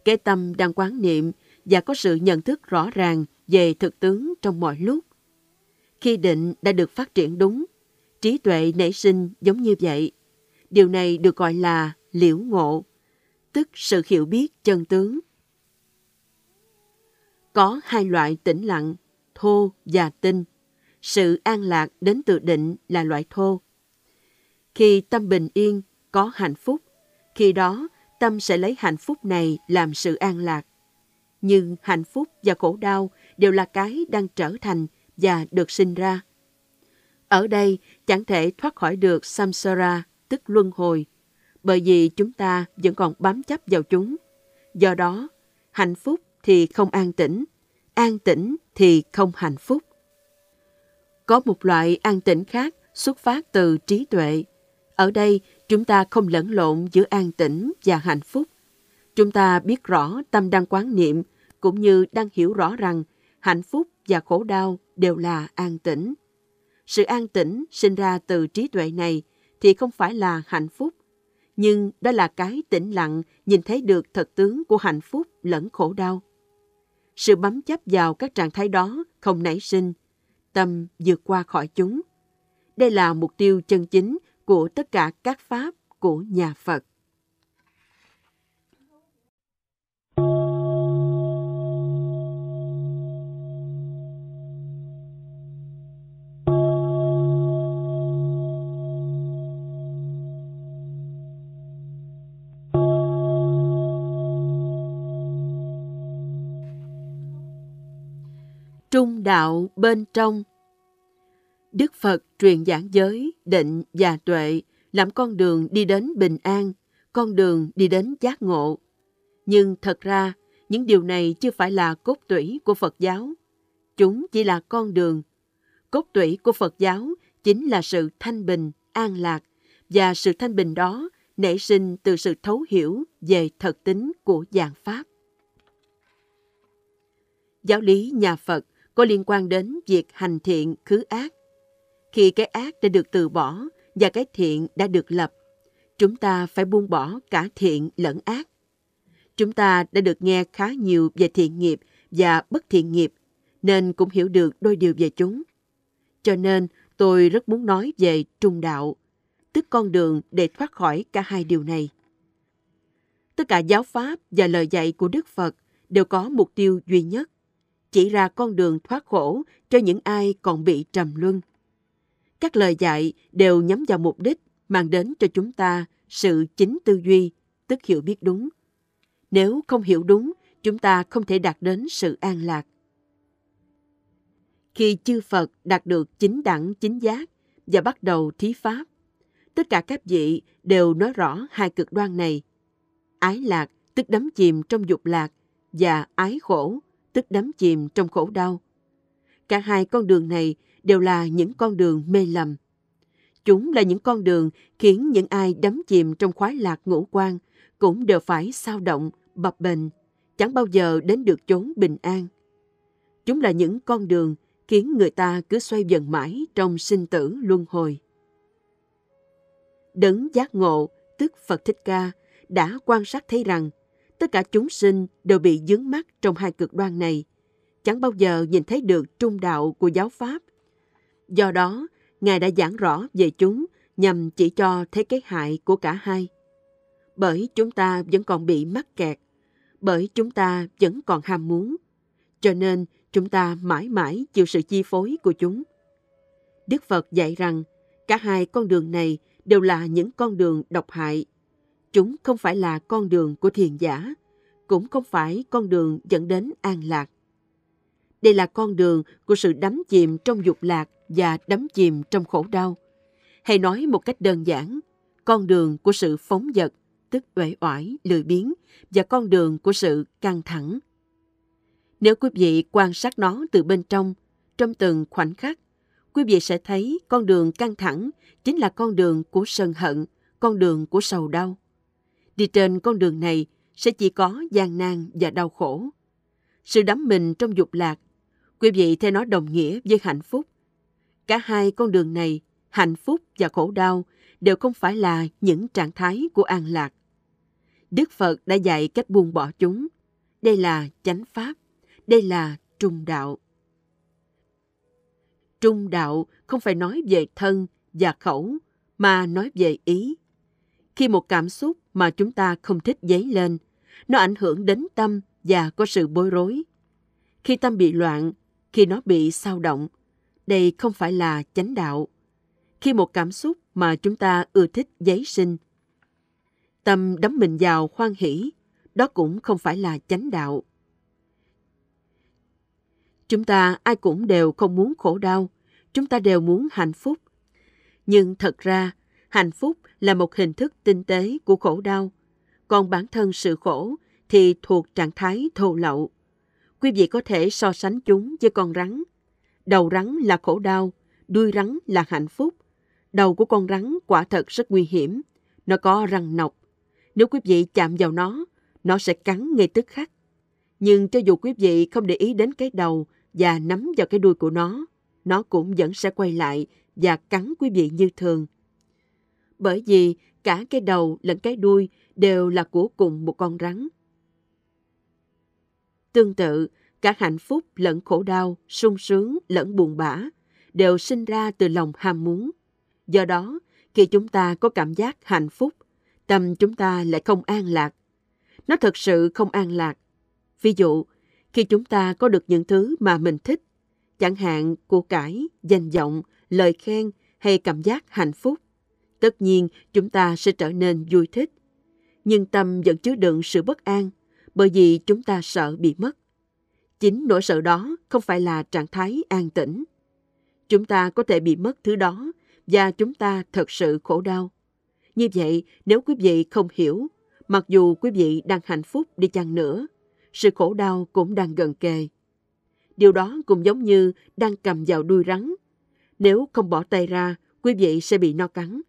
cái tâm đang quán niệm và có sự nhận thức rõ ràng về thực tướng trong mọi lúc. Khi định đã được phát triển đúng, trí tuệ nảy sinh giống như vậy. Điều này được gọi là liễu ngộ, tức sự hiểu biết chân tướng. Có hai loại tĩnh lặng, thô và tinh. Sự an lạc đến từ định là loại thô. Khi tâm bình yên, có hạnh phúc, khi đó tâm sẽ lấy hạnh phúc này làm sự an lạc. Nhưng hạnh phúc và khổ đau đều là cái đang trở thành và được sinh ra. Ở đây chẳng thể thoát khỏi được samsara, tức luân hồi, bởi vì chúng ta vẫn còn bám chấp vào chúng. Do đó, hạnh phúc thì không an tĩnh, an tĩnh thì không hạnh phúc. Có một loại an tĩnh khác xuất phát từ trí tuệ. Ở đây, chúng ta không lẫn lộn giữa an tĩnh và hạnh phúc. Chúng ta biết rõ tâm đang quán niệm, cũng như đang hiểu rõ rằng hạnh phúc và khổ đau đều là an tĩnh. Sự an tĩnh sinh ra từ trí tuệ này thì không phải là hạnh phúc, nhưng đó là cái tĩnh lặng nhìn thấy được thật tướng của hạnh phúc lẫn khổ đau. Sự bám chấp vào các trạng thái đó không nảy sinh, tâm vượt qua khỏi chúng. Đây là mục tiêu chân chính của tất cả các pháp của nhà Phật. Đạo bên trong. Đức Phật truyền giảng giới, định và tuệ làm con đường đi đến bình an, con đường đi đến giác ngộ. Nhưng thật ra, những điều này chưa phải là cốt tủy của Phật giáo. Chúng chỉ là con đường. Cốt tủy của Phật giáo chính là sự thanh bình, an lạc và sự thanh bình đó nảy sinh từ sự thấu hiểu về thật tính của dạng Pháp. Giáo lý nhà Phật có liên quan đến việc hành thiện khứ ác. Khi cái ác đã được từ bỏ và cái thiện đã được lập, chúng ta phải buông bỏ cả thiện lẫn ác. Chúng ta đã được nghe khá nhiều về thiện nghiệp và bất thiện nghiệp, nên cũng hiểu được đôi điều về chúng. Cho nên, tôi rất muốn nói về trung đạo, tức con đường để thoát khỏi cả hai điều này. Tất cả giáo pháp và lời dạy của Đức Phật đều có mục tiêu duy nhất, chỉ ra con đường thoát khổ cho những ai còn bị trầm luân. Các lời dạy đều nhắm vào mục đích mang đến cho chúng ta sự chính tư duy, tức hiểu biết đúng. Nếu không hiểu đúng, chúng ta không thể đạt đến sự an lạc. Khi chư Phật đạt được chính đẳng chính giác và bắt đầu thí pháp, tất cả các vị đều nói rõ hai cực đoan này. Ái lạc, tức đắm chìm trong dục lạc, và ái khổ, tức đắm chìm trong khổ đau. Cả hai con đường này đều là những con đường mê lầm. Chúng là những con đường khiến những ai đắm chìm trong khoái lạc ngũ quan cũng đều phải sao động, bập bềnh, chẳng bao giờ đến được chốn bình an. Chúng là những con đường khiến người ta cứ xoay vần mãi trong sinh tử luân hồi. Đấng giác ngộ, tức Phật Thích Ca, đã quan sát thấy rằng tất cả chúng sinh đều bị dướng mắt trong hai cực đoan này, chẳng bao giờ nhìn thấy được trung đạo của giáo Pháp. Do đó, Ngài đã giảng rõ về chúng nhằm chỉ cho thấy cái hại của cả hai. Bởi chúng ta vẫn còn bị mắc kẹt, bởi chúng ta vẫn còn ham muốn, cho nên chúng ta mãi mãi chịu sự chi phối của chúng. Đức Phật dạy rằng cả hai con đường này đều là những con đường độc hại. Chúng không phải là con đường của thiền giả, cũng không phải con đường dẫn đến an lạc. Đây là con đường của sự đắm chìm trong dục lạc và đắm chìm trong khổ đau. Hay nói một cách đơn giản, con đường của sự phóng dật, tức uể oải, lười biếng và con đường của sự căng thẳng. Nếu quý vị quan sát nó từ bên trong, trong từng khoảnh khắc, quý vị sẽ thấy con đường căng thẳng chính là con đường của sân hận, con đường của sầu đau. Đi trên con đường này sẽ chỉ có gian nan và đau khổ. Sự đắm mình trong dục lạc, quý vị thấy nó đồng nghĩa với hạnh phúc. Cả hai con đường này, hạnh phúc và khổ đau, đều không phải là những trạng thái của an lạc. Đức Phật đã dạy cách buông bỏ chúng. Đây là chánh pháp, đây là trung đạo. Trung đạo không phải nói về thân và khẩu, mà nói về ý. Khi một cảm xúc mà chúng ta không thích dấy lên, nó ảnh hưởng đến tâm và có sự bối rối. Khi tâm bị loạn, khi nó bị sao động, đây không phải là chánh đạo. Khi một cảm xúc mà chúng ta ưa thích giấy sinh, tâm đắm mình vào hoan hỷ, đó cũng không phải là chánh đạo. Chúng ta ai cũng đều không muốn khổ đau, chúng ta đều muốn hạnh phúc. Nhưng thật ra, hạnh phúc là một hình thức tinh tế của khổ đau, còn bản thân sự khổ thì thuộc trạng thái thô lậu. Quý vị có thể so sánh chúng với con rắn. Đầu rắn là khổ đau, đuôi rắn là hạnh phúc. Đầu của con rắn quả thật rất nguy hiểm. Nó có răng nọc. Nếu quý vị chạm vào nó, nó sẽ cắn ngay tức khắc. Nhưng cho dù quý vị không để ý đến cái đầu và nắm vào cái đuôi của nó, nó cũng vẫn sẽ quay lại và cắn quý vị như thường. Bởi vì cả cái đầu lẫn cái đuôi đều là của cùng một con rắn. Tương tự, cả hạnh phúc lẫn khổ đau, sung sướng lẫn buồn bã đều sinh ra từ lòng ham muốn. Do đó, khi chúng ta có cảm giác hạnh phúc, tâm chúng ta lại không an lạc. Nó thật sự không an lạc. Ví dụ, khi chúng ta có được những thứ mà mình thích, chẳng hạn của cải, danh vọng, lời khen hay cảm giác hạnh phúc, tất nhiên chúng ta sẽ trở nên vui thích. Nhưng tâm vẫn chứa đựng sự bất an, bởi vì chúng ta sợ bị mất. Chính nỗi sợ đó không phải là trạng thái an tĩnh. Chúng ta có thể bị mất thứ đó và chúng ta thật sự khổ đau. Như vậy, nếu quý vị không hiểu, mặc dù quý vị đang hạnh phúc đi chăng nữa, sự khổ đau cũng đang gần kề. Điều đó cũng giống như đang cầm vào đuôi rắn. Nếu không bỏ tay ra, quý vị sẽ bị no cắn.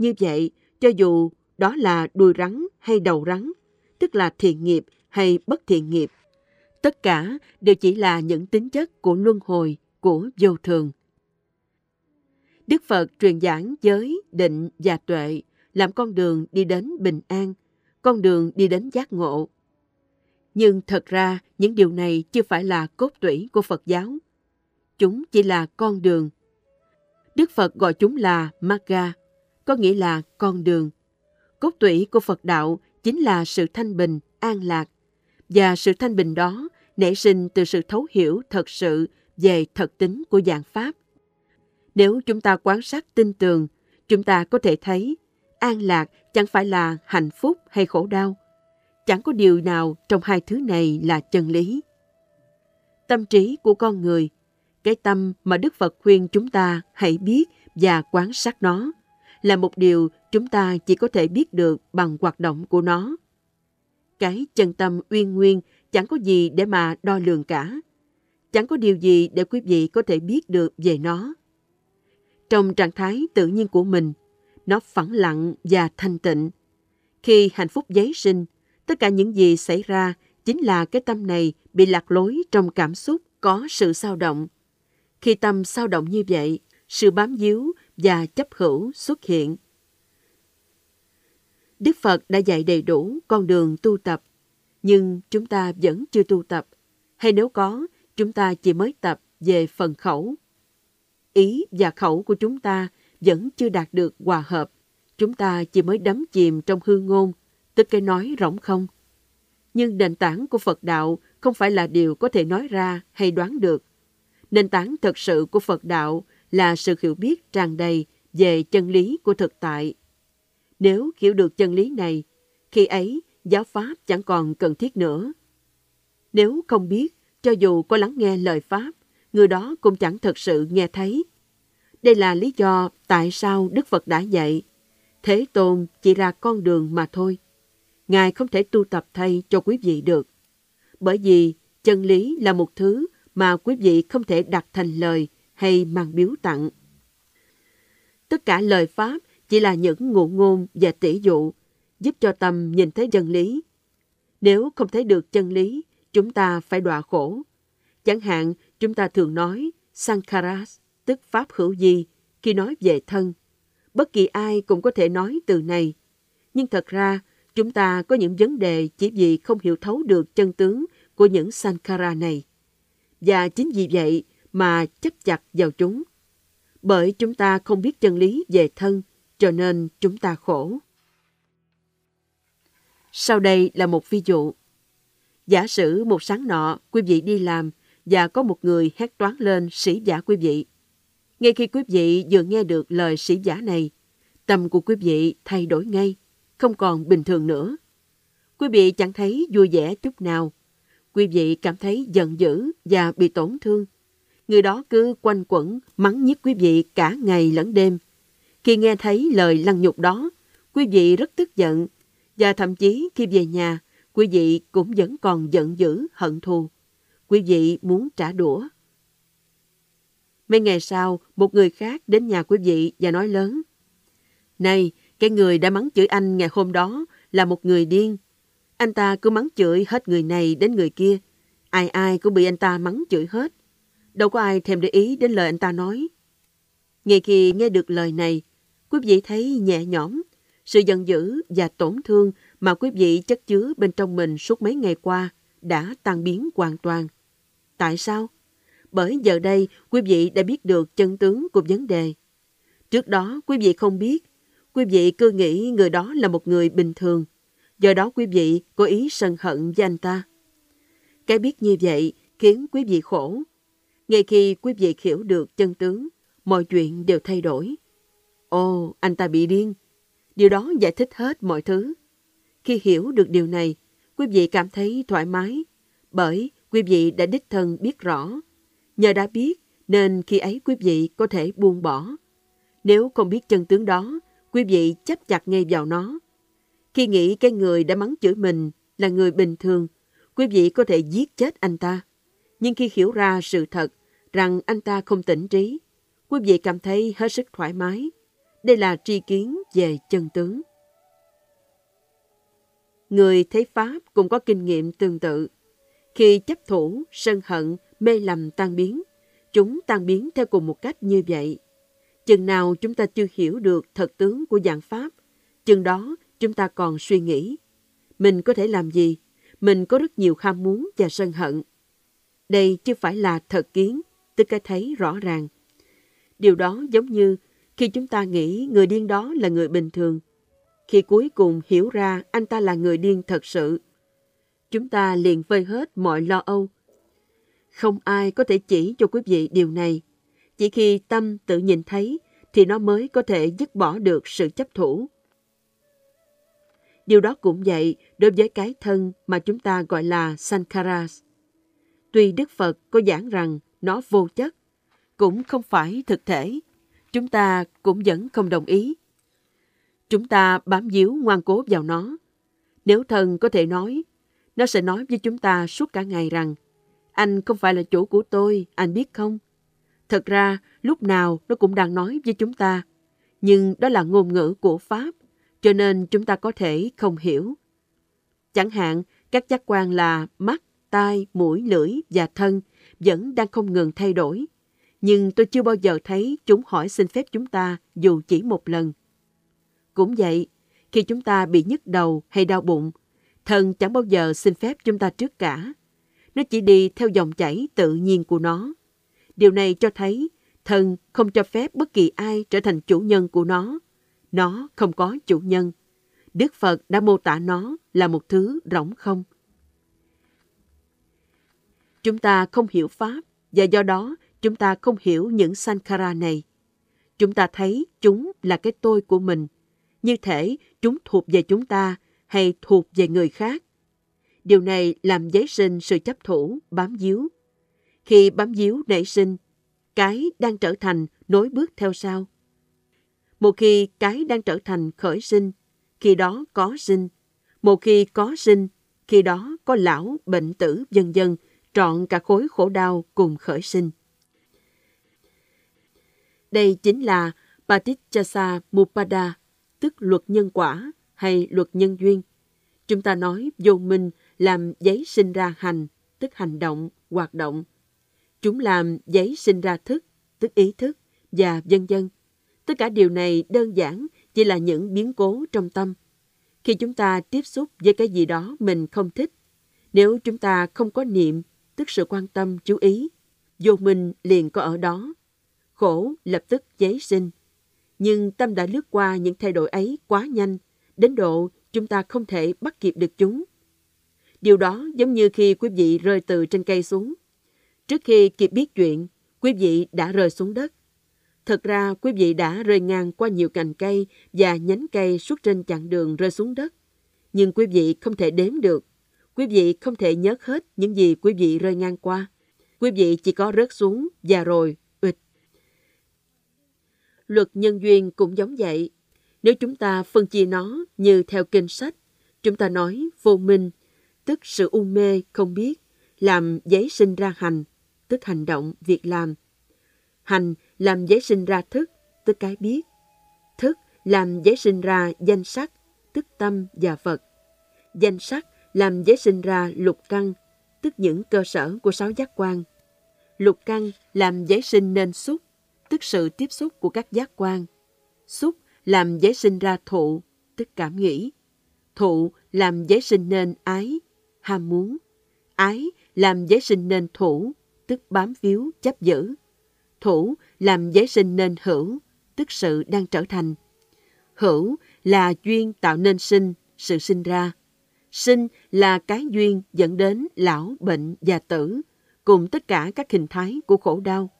Như vậy, cho dù đó là đuôi rắn hay đầu rắn, tức là thiện nghiệp hay bất thiện nghiệp, tất cả đều chỉ là những tính chất của luân hồi, của vô thường. Đức Phật truyền giảng giới, định và tuệ làm con đường đi đến bình an, con đường đi đến giác ngộ. Nhưng thật ra những điều này chưa phải là cốt tủy của Phật giáo. Chúng chỉ là con đường. Đức Phật gọi chúng là Magga, có nghĩa là con đường. Cốt tủy của Phật đạo chính là sự thanh bình, an lạc. Và sự thanh bình đó nảy sinh từ sự thấu hiểu thật sự về thật tính của dạng Pháp. Nếu chúng ta quan sát tin tường, chúng ta có thể thấy an lạc chẳng phải là hạnh phúc hay khổ đau. Chẳng có điều nào trong hai thứ này là chân lý. Tâm trí của con người, cái tâm mà Đức Phật khuyên chúng ta hãy biết và quan sát nó, là một điều chúng ta chỉ có thể biết được bằng hoạt động của nó. Cái chân tâm uyên nguyên chẳng có gì để mà đo lường cả. Chẳng có điều gì để quý vị có thể biết được về nó. Trong trạng thái tự nhiên của mình, nó phẳng lặng và thanh tịnh. Khi hạnh phúc giấy sinh, tất cả những gì xảy ra chính là cái tâm này bị lạc lối trong cảm xúc có sự sao động. Khi tâm sao động như vậy, sự bám víu và chấp hữu xuất hiện. Đức Phật đã dạy đầy đủ con đường tu tập, nhưng chúng ta vẫn chưa tu tập, hay nếu có, chúng ta chỉ mới tập về phần khẩu. Ý và khẩu của chúng ta vẫn chưa đạt được hòa hợp. Chúng ta chỉ mới đắm chìm trong hư ngôn, tức cái nói rỗng không. Nhưng nền tảng của Phật đạo không phải là điều có thể nói ra hay đoán được. Nền tảng thật sự của Phật đạo là sự hiểu biết tràn đầy về chân lý của thực tại. Nếu hiểu được chân lý này, khi ấy giáo pháp chẳng còn cần thiết nữa. Nếu không biết, cho dù có lắng nghe lời pháp, người đó cũng chẳng thật sự nghe thấy. Đây là lý do tại sao Đức Phật đã dạy. Thế Tôn chỉ ra con đường mà thôi. Ngài không thể tu tập thay cho quý vị được. Bởi vì chân lý là một thứ mà quý vị không thể đặt thành lời hay mang biếu tặng. Tất cả lời Pháp chỉ là những ngụ ngôn và tỷ dụ giúp cho tâm nhìn thấy chân lý. Nếu không thấy được chân lý, chúng ta phải đọa khổ. Chẳng hạn, chúng ta thường nói Sankaras, tức Pháp hữu di, khi nói về thân. Bất kỳ ai cũng có thể nói từ này. Nhưng thật ra, chúng ta có những vấn đề chỉ vì không hiểu thấu được chân tướng của những Sankara này. Và chính vì vậy mà chấp chặt vào chúng. Bởi chúng ta không biết chân lý về thân, cho nên chúng ta khổ. Sau đây là một ví dụ. Giả sử một sáng nọ, quý vị đi làm và có một người hét toán lên sĩ giả quý vị. Ngay khi quý vị vừa nghe được lời sĩ giả này, tâm của quý vị thay đổi ngay, không còn bình thường nữa. Quý vị chẳng thấy vui vẻ chút nào. Quý vị cảm thấy giận dữ và bị tổn thương. Người đó cứ quanh quẩn mắng nhiếc quý vị cả ngày lẫn đêm. Khi nghe thấy lời lăng nhục đó, quý vị rất tức giận và thậm chí khi về nhà, quý vị cũng vẫn còn giận dữ, hận thù. Quý vị muốn trả đũa. Mấy ngày sau, một người khác đến nhà quý vị và nói lớn. Này, cái người đã mắng chửi anh ngày hôm đó là một người điên. Anh ta cứ mắng chửi hết người này đến người kia. Ai ai cũng bị anh ta mắng chửi hết. Đâu có ai thèm để ý đến lời anh ta nói. Ngay khi nghe được lời này, quý vị thấy nhẹ nhõm. Sự giận dữ và tổn thương mà quý vị chất chứa bên trong mình suốt mấy ngày qua đã tan biến hoàn toàn. Tại sao? Bởi giờ đây quý vị đã biết được chân tướng của vấn đề. Trước đó quý vị không biết, quý vị cứ nghĩ người đó là một người bình thường. Do đó quý vị có ý sân hận với anh ta. Cái biết như vậy khiến quý vị khổ. Ngay khi quý vị hiểu được chân tướng, mọi chuyện đều thay đổi. Ồ, anh ta bị điên. Điều đó giải thích hết mọi thứ. Khi hiểu được điều này, quý vị cảm thấy thoải mái, bởi quý vị đã đích thân biết rõ. Nhờ đã biết, nên khi ấy quý vị có thể buông bỏ. Nếu không biết chân tướng đó, quý vị chấp chặt ngay vào nó. Khi nghĩ cái người đã mắng chửi mình là người bình thường, quý vị có thể giết chết anh ta. Nhưng khi hiểu ra sự thật rằng anh ta không tỉnh trí, quý vị cảm thấy hết sức thoải mái. Đây là tri kiến về chân tướng. Người thấy Pháp cũng có kinh nghiệm tương tự. Khi chấp thủ, sân hận, mê lầm tan biến, chúng tan biến theo cùng một cách như vậy. Chừng nào chúng ta chưa hiểu được thật tướng của dạng Pháp, chừng đó chúng ta còn suy nghĩ. Mình có thể làm gì? Mình có rất nhiều ham muốn và sân hận. Đây chưa phải là thật kiến, tức cái thấy rõ ràng. Điều đó giống như khi chúng ta nghĩ người điên đó là người bình thường, khi cuối cùng hiểu ra anh ta là người điên thật sự, chúng ta liền vơi hết mọi lo âu. Không ai có thể chỉ cho quý vị điều này. Chỉ khi tâm tự nhìn thấy thì nó mới có thể dứt bỏ được sự chấp thủ. Điều đó cũng vậy đối với cái thân mà chúng ta gọi là Sankaras. Tuy Đức Phật có giảng rằng nó vô chất, cũng không phải thực thể, chúng ta cũng vẫn không đồng ý. Chúng ta bám díu ngoan cố vào nó. Nếu thần có thể nói, nó sẽ nói với chúng ta suốt cả ngày rằng anh không phải là chủ của tôi, anh biết không? Thật ra, lúc nào nó cũng đang nói với chúng ta. Nhưng đó là ngôn ngữ của Pháp, cho nên chúng ta có thể không hiểu. Chẳng hạn, các giác quan là mắt, tai, mũi, lưỡi và thân vẫn đang không ngừng thay đổi. Nhưng tôi chưa bao giờ thấy chúng hỏi xin phép chúng ta dù chỉ một lần. Cũng vậy, khi chúng ta bị nhức đầu hay đau bụng, thần chẳng bao giờ xin phép chúng ta trước cả. Nó chỉ đi theo dòng chảy tự nhiên của nó. Điều này cho thấy thần không cho phép bất kỳ ai trở thành chủ nhân của nó. Nó không có chủ nhân. Đức Phật đã mô tả nó là một thứ rỗng không. Chúng ta không hiểu Pháp và do đó chúng ta không hiểu những Sankara này. Chúng ta thấy chúng là cái tôi của mình, như thể chúng thuộc về chúng ta hay thuộc về người khác. Điều này làm giấy sinh sự chấp thủ, bám díu. Khi bám díu nảy sinh, cái đang trở thành nối bước theo sau. Một khi cái đang trở thành khởi sinh, khi đó có sinh. Một khi có sinh, khi đó có lão, bệnh tử, vân vân trọn cả khối khổ đau cùng khởi sinh. Đây chính là Patichasa Mupada, tức luật nhân quả hay luật nhân duyên. Chúng ta nói vô minh làm giấy sinh ra hành, tức hành động, hoạt động. Chúng làm giấy sinh ra thức, tức ý thức, và vân vân. Tất cả điều này đơn giản chỉ là những biến cố trong tâm. Khi chúng ta tiếp xúc với cái gì đó mình không thích, nếu chúng ta không có niệm tức sự quan tâm, chú ý. Vô minh liền có ở đó. Khổ lập tức giấy sinh. Nhưng tâm đã lướt qua những thay đổi ấy quá nhanh, đến độ chúng ta không thể bắt kịp được chúng. Điều đó giống như khi quý vị rơi từ trên cây xuống. Trước khi kịp biết chuyện, quý vị đã rơi xuống đất. Thật ra quý vị đã rơi ngang qua nhiều cành cây và nhánh cây suốt trên chặng đường rơi xuống đất. Nhưng quý vị không thể đếm được Quý vị không thể nhớ hết những gì quý vị rơi ngang qua. Quý vị chỉ có rớt xuống và rồi, ụt. Luật nhân duyên cũng giống vậy. Nếu chúng ta phân chia nó như theo kinh sách, chúng ta nói vô minh, tức sự u mê không biết, làm giấy sinh ra hành, tức hành động, việc làm. Hành làm giấy sinh ra thức, tức cái biết. Thức làm giấy sinh ra danh sắc, tức tâm và vật, Danh sắc làm giấy sinh ra lục căn, tức những cơ sở của sáu giác quan. Lục căn làm giấy sinh nên xúc, tức sự tiếp xúc của các giác quan. Xúc làm giấy sinh ra thụ, tức cảm nghĩ. Thụ làm giấy sinh nên ái, ham muốn. Ái làm giấy sinh nên thủ, tức bám víu, chấp giữ. Thủ làm giấy sinh nên hữu, tức sự đang trở thành. Hữu là duyên tạo nên sinh, sự sinh ra. Sinh là cái duyên dẫn đến lão, bệnh và tử, cùng tất cả các hình thái của khổ đau.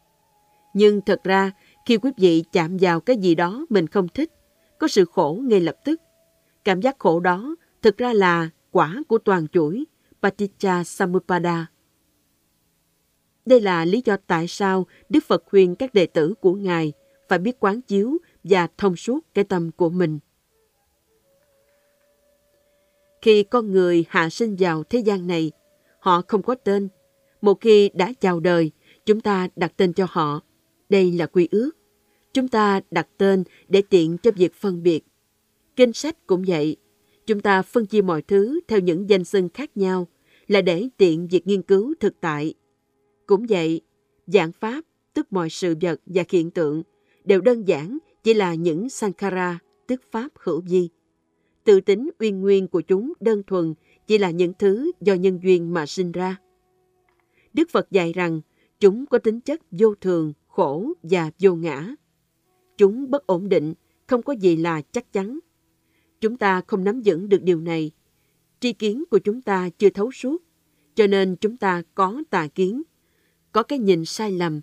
Nhưng thật ra, khi quý vị chạm vào cái gì đó mình không thích, có sự khổ ngay lập tức. Cảm giác khổ đó thực ra là quả của toàn chuỗi Paticca Samuppada. Đây là lý do tại sao Đức Phật khuyên các đệ tử của Ngài phải biết quán chiếu và thông suốt cái tâm của mình. Khi con người hạ sinh vào thế gian này, họ không có tên. Một khi đã chào đời, chúng ta đặt tên cho họ. Đây là quy ước. Chúng ta đặt tên để tiện cho việc phân biệt. Kinh sách cũng vậy. Chúng ta phân chia mọi thứ theo những danh xưng khác nhau là để tiện việc nghiên cứu thực tại. Cũng vậy, giảng pháp, tức mọi sự vật và hiện tượng, đều đơn giản chỉ là những sankhara, tức pháp hữu vi. Tự tính uyên nguyên của chúng đơn thuần chỉ là những thứ do nhân duyên mà sinh ra. Đức Phật dạy rằng chúng có tính chất vô thường, khổ và vô ngã. Chúng bất ổn định, không có gì là chắc chắn. Chúng ta không nắm vững được điều này. Tri kiến của chúng ta chưa thấu suốt, cho nên chúng ta có tà kiến, có cái nhìn sai lầm.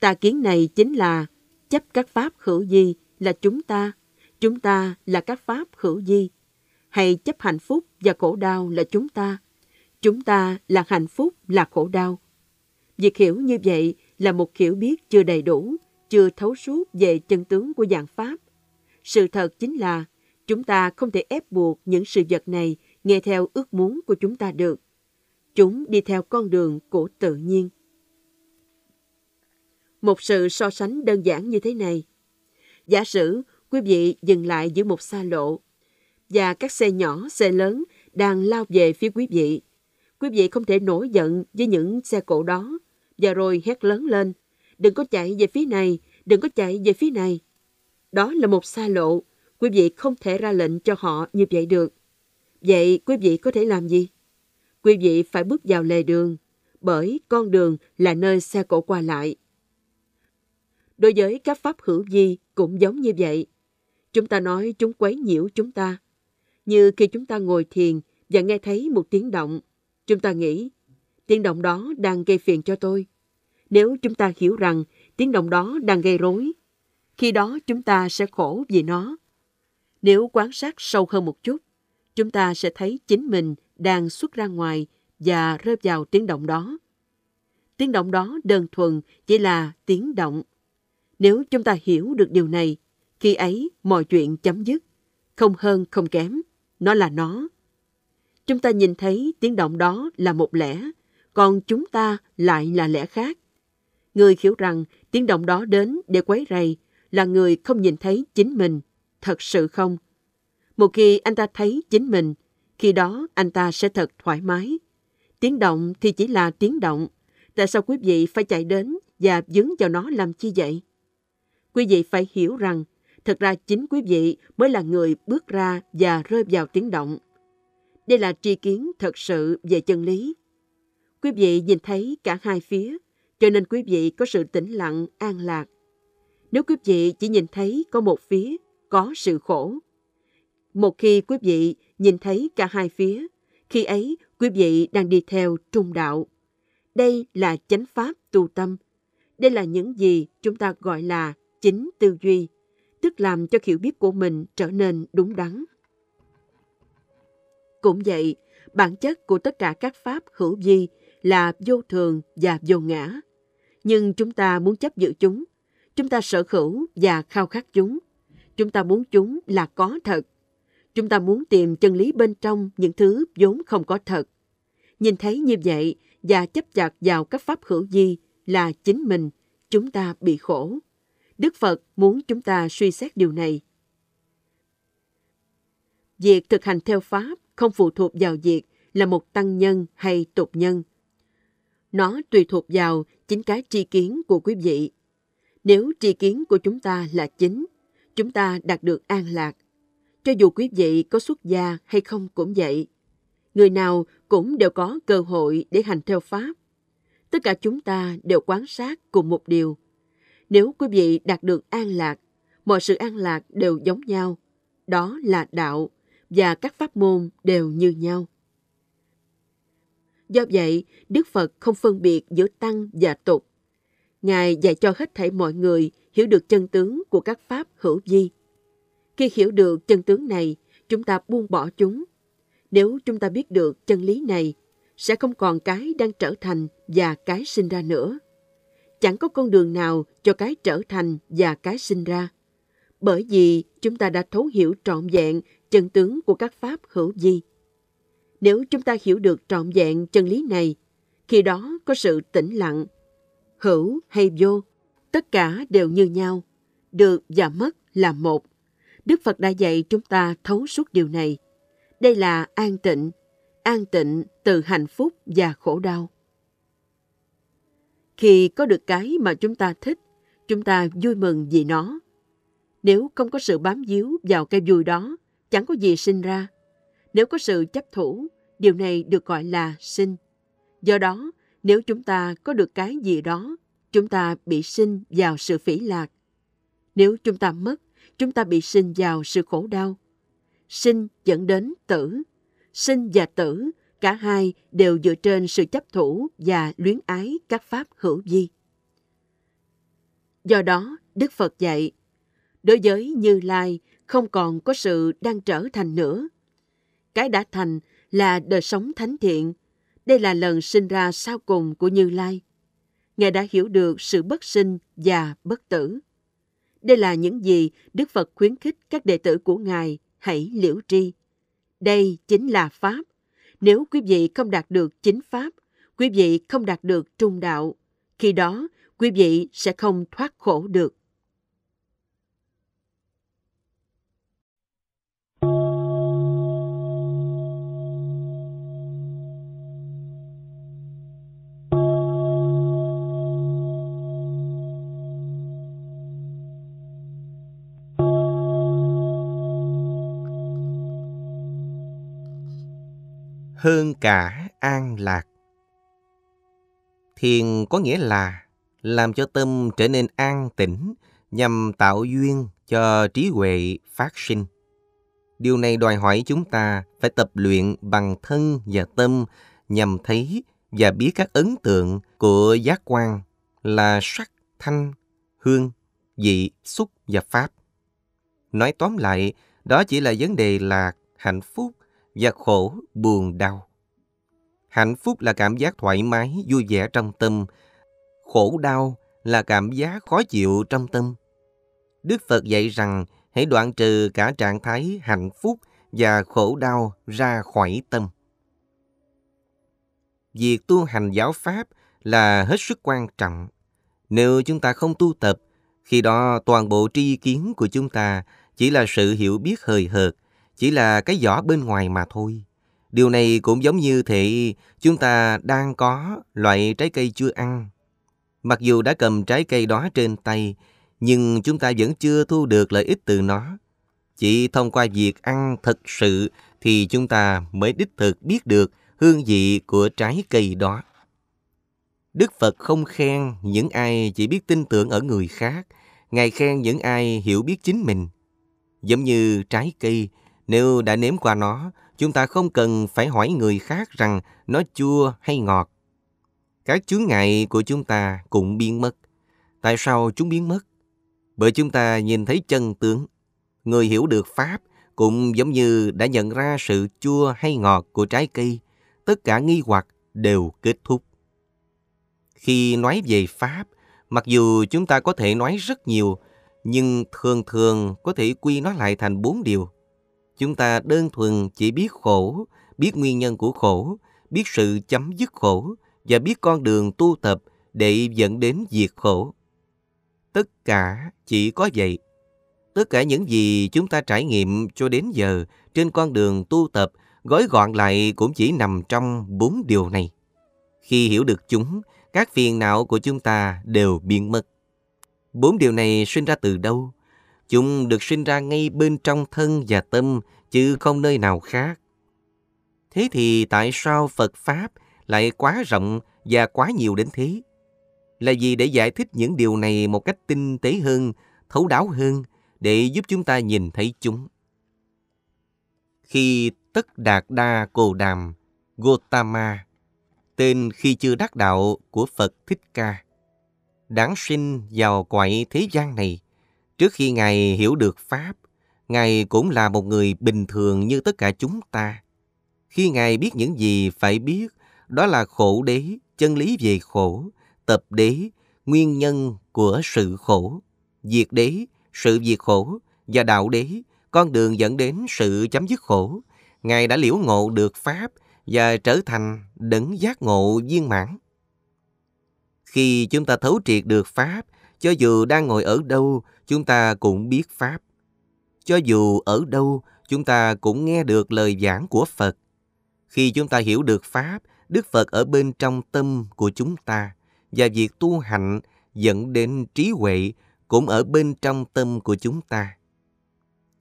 Tà kiến này chính là chấp các pháp hữu di là chúng ta, chúng ta là các pháp hữu di, hay chấp hạnh phúc và khổ đau là chúng ta, chúng ta là hạnh phúc là khổ đau. Việc hiểu như vậy là một hiểu biết chưa đầy đủ, chưa thấu suốt về chân tướng của dạng pháp. Sự thật chính là chúng ta không thể ép buộc những sự vật này nghe theo ước muốn của chúng ta được. Chúng đi theo con đường của tự nhiên. Một sự so sánh đơn giản như thế này. Giả sử quý vị dừng lại giữa một xa lộ và các xe nhỏ, xe lớn đang lao về phía quý vị. Quý vị không thể nổi giận với những xe cộ đó và rồi hét lớn lên. Đừng có chạy về phía này, đừng có chạy về phía này. Đó là một xa lộ, quý vị không thể ra lệnh cho họ như vậy được. Vậy quý vị có thể làm gì? Quý vị phải bước vào lề đường, bởi con đường là nơi xe cộ qua lại. Đối với các pháp hữu vi cũng giống như vậy. Chúng ta nói chúng quấy nhiễu chúng ta. Như khi chúng ta ngồi thiền và nghe thấy một tiếng động, chúng ta nghĩ, tiếng động đó đang gây phiền cho tôi. Nếu chúng ta hiểu rằng tiếng động đó đang gây rối, khi đó chúng ta sẽ khổ vì nó. Nếu quan sát sâu hơn một chút, chúng ta sẽ thấy chính mình đang xuất ra ngoài và rơi vào tiếng động đó. Tiếng động đó đơn thuần chỉ là tiếng động. Nếu chúng ta hiểu được điều này, khi ấy mọi chuyện chấm dứt, không hơn không kém, nó là nó. Chúng ta nhìn thấy tiếng động đó là một lẽ, còn chúng ta lại là lẽ khác. Người hiểu rằng tiếng động đó đến để quấy rầy là người không nhìn thấy chính mình, thật sự không. Một khi anh ta thấy chính mình, khi đó anh ta sẽ thật thoải mái. Tiếng động thì chỉ là tiếng động. Tại sao quý vị phải chạy đến và dướng vào nó làm chi vậy? Quý vị phải hiểu rằng, thật ra chính quý vị mới là người bước ra và rơi vào tiếng động. Đây là tri kiến thật sự về chân lý. Quý vị nhìn thấy cả hai phía, cho nên quý vị có sự tĩnh lặng, an lạc. Nếu quý vị chỉ nhìn thấy có một phía, có sự khổ. Một khi quý vị nhìn thấy cả hai phía, khi ấy quý vị đang đi theo trung đạo. Đây là chánh pháp tu tâm. Đây là những gì chúng ta gọi là chính tư duy, tức làm cho hiểu biết của mình trở nên đúng đắn. Cũng vậy, bản chất của tất cả các pháp hữu vi là vô thường và vô ngã. Nhưng chúng ta muốn chấp giữ chúng, chúng ta sở hữu và khao khát chúng. Chúng ta muốn chúng là có thật. Chúng ta muốn tìm chân lý bên trong những thứ vốn không có thật. Nhìn thấy như vậy và chấp chặt vào các pháp hữu vi là chính mình, chúng ta bị khổ. Đức Phật muốn chúng ta suy xét điều này. Việc thực hành theo Pháp không phụ thuộc vào việc là một tăng nhân hay tục nhân. Nó tùy thuộc vào chính cái tri kiến của quý vị. Nếu tri kiến của chúng ta là chính, chúng ta đạt được an lạc. Cho dù quý vị có xuất gia hay không cũng vậy. Người nào cũng đều có cơ hội để hành theo Pháp. Tất cả chúng ta đều quan sát cùng một điều. Nếu quý vị đạt được an lạc, mọi sự an lạc đều giống nhau. Đó là đạo, và các pháp môn đều như nhau. Do vậy, Đức Phật không phân biệt giữa tăng và tục. Ngài dạy cho hết thảy mọi người hiểu được chân tướng của các pháp hữu vi. Khi hiểu được chân tướng này, chúng ta buông bỏ chúng. Nếu chúng ta biết được chân lý này, sẽ không còn cái đang trở thành và cái sinh ra nữa. Chẳng có con đường nào cho cái trở thành và cái sinh ra. Bởi vì chúng ta đã thấu hiểu trọn vẹn chân tướng của các pháp hữu vi. Nếu chúng ta hiểu được trọn vẹn chân lý này, khi đó có sự tĩnh lặng, hữu hay vô, tất cả đều như nhau. được và mất là một. Đức Phật đã dạy chúng ta thấu suốt điều này. Đây là an tịnh, an tịnh từ hạnh phúc và khổ đau. Khi có được cái mà chúng ta thích, chúng ta vui mừng vì nó. Nếu không có sự bám víu vào cái vui đó, chẳng có gì sinh ra. Nếu có sự chấp thủ, điều này được gọi là sinh. Do đó, nếu chúng ta có được cái gì đó, chúng ta bị sinh vào sự phỉ lạc. Nếu chúng ta mất, chúng ta bị sinh vào sự khổ đau. Sinh dẫn đến tử. Sinh và tử, cả hai đều dựa trên sự chấp thủ và luyến ái các pháp hữu vi. Do đó, Đức Phật dạy, đối với Như Lai không còn có sự đang trở thành nữa. Cái đã thành là đời sống thánh thiện. Đây là lần sinh ra sau cùng của Như Lai. Ngài đã hiểu được sự bất sinh và bất tử. Đây là những gì Đức Phật khuyến khích các đệ tử của Ngài hãy liễu tri. Đây chính là Pháp. Nếu quý vị không đạt được chính Pháp, quý vị không đạt được trung đạo, khi đó quý vị sẽ không thoát khổ được. Hơn cả an lạc. Thiền có nghĩa là làm cho tâm trở nên an tĩnh nhằm tạo duyên cho trí huệ phát sinh. Điều này đòi hỏi chúng ta phải tập luyện bằng thân và tâm nhằm thấy và biết các ấn tượng của giác quan là sắc, thanh, hương, vị, xúc và pháp. Nói tóm lại, đó chỉ là vấn đề lạc, hạnh phúc và khổ, buồn, đau. Hạnh phúc là cảm giác thoải mái, vui vẻ trong tâm. Khổ đau là cảm giác khó chịu trong tâm. Đức Phật dạy rằng hãy đoạn trừ cả trạng thái hạnh phúc và khổ đau ra khỏi tâm. Việc tu hành giáo Pháp là hết sức quan trọng. Nếu chúng ta không tu tập, khi đó toàn bộ tri kiến của chúng ta chỉ là sự hiểu biết hời hợt, chỉ là cái vỏ bên ngoài mà thôi. Điều này cũng giống như thị chúng ta đang có loại trái cây chưa ăn. Mặc dù đã cầm trái cây đó trên tay, nhưng chúng ta vẫn chưa thu được lợi ích từ nó. Chỉ thông qua việc ăn thật sự thì chúng ta mới đích thực biết được hương vị của trái cây đó. Đức Phật không khen những ai chỉ biết tin tưởng ở người khác, Ngài khen những ai hiểu biết chính mình. Giống như trái cây, nếu đã nếm qua nó, chúng ta không cần phải hỏi người khác rằng nó chua hay ngọt. Các chướng ngại của chúng ta cũng biến mất. Tại sao chúng biến mất? Bởi chúng ta nhìn thấy chân tướng. Người hiểu được Pháp cũng giống như đã nhận ra sự chua hay ngọt của trái cây. Tất cả nghi hoặc đều kết thúc. Khi nói về Pháp, mặc dù chúng ta có thể nói rất nhiều, nhưng thường thường có thể quy nó lại thành bốn điều – Chúng ta đơn thuần chỉ biết khổ, biết nguyên nhân của khổ, biết sự chấm dứt khổ và biết con đường tu tập để dẫn đến diệt khổ. Tất cả chỉ có vậy. Tất cả những gì chúng ta trải nghiệm cho đến giờ trên con đường tu tập gói gọn lại cũng chỉ nằm trong bốn điều này. Khi hiểu được chúng, các phiền não của chúng ta đều biến mất. Bốn điều này sinh ra từ đâu? Chúng được sinh ra ngay bên trong thân và tâm, chứ không nơi nào khác. Thế thì tại sao Phật Pháp lại quá rộng và quá nhiều đến thế? Là gì để giải thích những điều này một cách tinh tế hơn, thấu đáo hơn, để giúp chúng ta nhìn thấy chúng? Khi Tất Đạt Đa Cồ Đàm, Gotama, tên khi chưa đắc đạo của Phật Thích Ca, đáng sinh vào quậy thế gian này, Trước khi Ngài hiểu được Pháp, Ngài cũng là một người bình thường như tất cả chúng ta. Khi Ngài biết những gì phải biết, đó là khổ đế, chân lý về khổ, tập đế, nguyên nhân của sự khổ, diệt đế, sự diệt khổ, và đạo đế, con đường dẫn đến sự chấm dứt khổ. Ngài đã liễu ngộ được Pháp và trở thành đấng giác ngộ viên mãn. Khi chúng ta thấu triệt được Pháp, Cho dù đang ngồi ở đâu, chúng ta cũng biết Pháp. Cho dù ở đâu, chúng ta cũng nghe được lời giảng của Phật. Khi chúng ta hiểu được Pháp, Đức Phật ở bên trong tâm của chúng ta và việc tu hành dẫn đến trí huệ cũng ở bên trong tâm của chúng ta.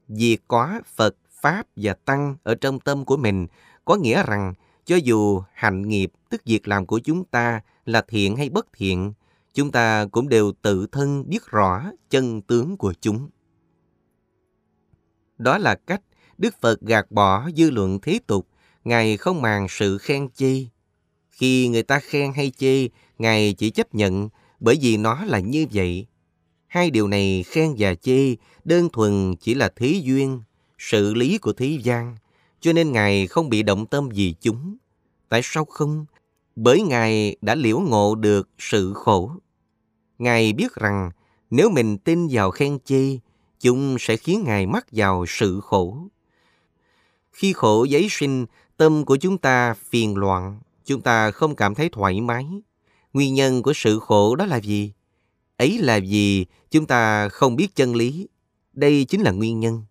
Việc có Phật, Pháp và Tăng ở trong tâm của mình có nghĩa rằng cho dù hạnh nghiệp tức việc làm của chúng ta là thiện hay bất thiện, chúng ta cũng đều tự thân biết rõ chân tướng của chúng. Đó là cách Đức Phật gạt bỏ dư luận thế tục, Ngài không màng sự khen chê. Khi người ta khen hay chê, Ngài chỉ chấp nhận bởi vì nó là như vậy. Hai điều này khen và chê đơn thuần chỉ là thế duyên, sự lý của thế gian, cho nên Ngài không bị động tâm vì chúng. Tại sao không? Bởi Ngài đã liễu ngộ được sự khổ. Ngài biết rằng nếu mình tin vào khen chê, chúng sẽ khiến Ngài mắc vào sự khổ. Khi khổ giấy sinh, tâm của chúng ta phiền loạn, chúng ta không cảm thấy thoải mái. Nguyên nhân của sự khổ đó là gì? Ấy là vì chúng ta không biết chân lý. Đây chính là nguyên nhân.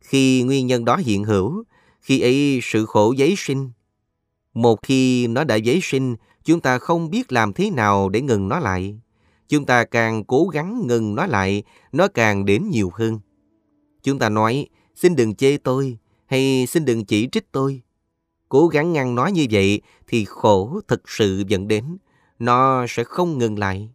Khi nguyên nhân đó hiện hữu, khi ấy sự khổ giấy sinh. Một khi nó đã giấy sinh, chúng ta không biết làm thế nào để ngừng nó lại. Chúng ta càng cố gắng ngừng nó lại, nó càng đến nhiều hơn. Chúng ta nói, xin đừng chê tôi, hay xin đừng chỉ trích tôi. Cố gắng ngăn nó như vậy thì khổ thực sự dẫn đến, nó sẽ không ngừng lại.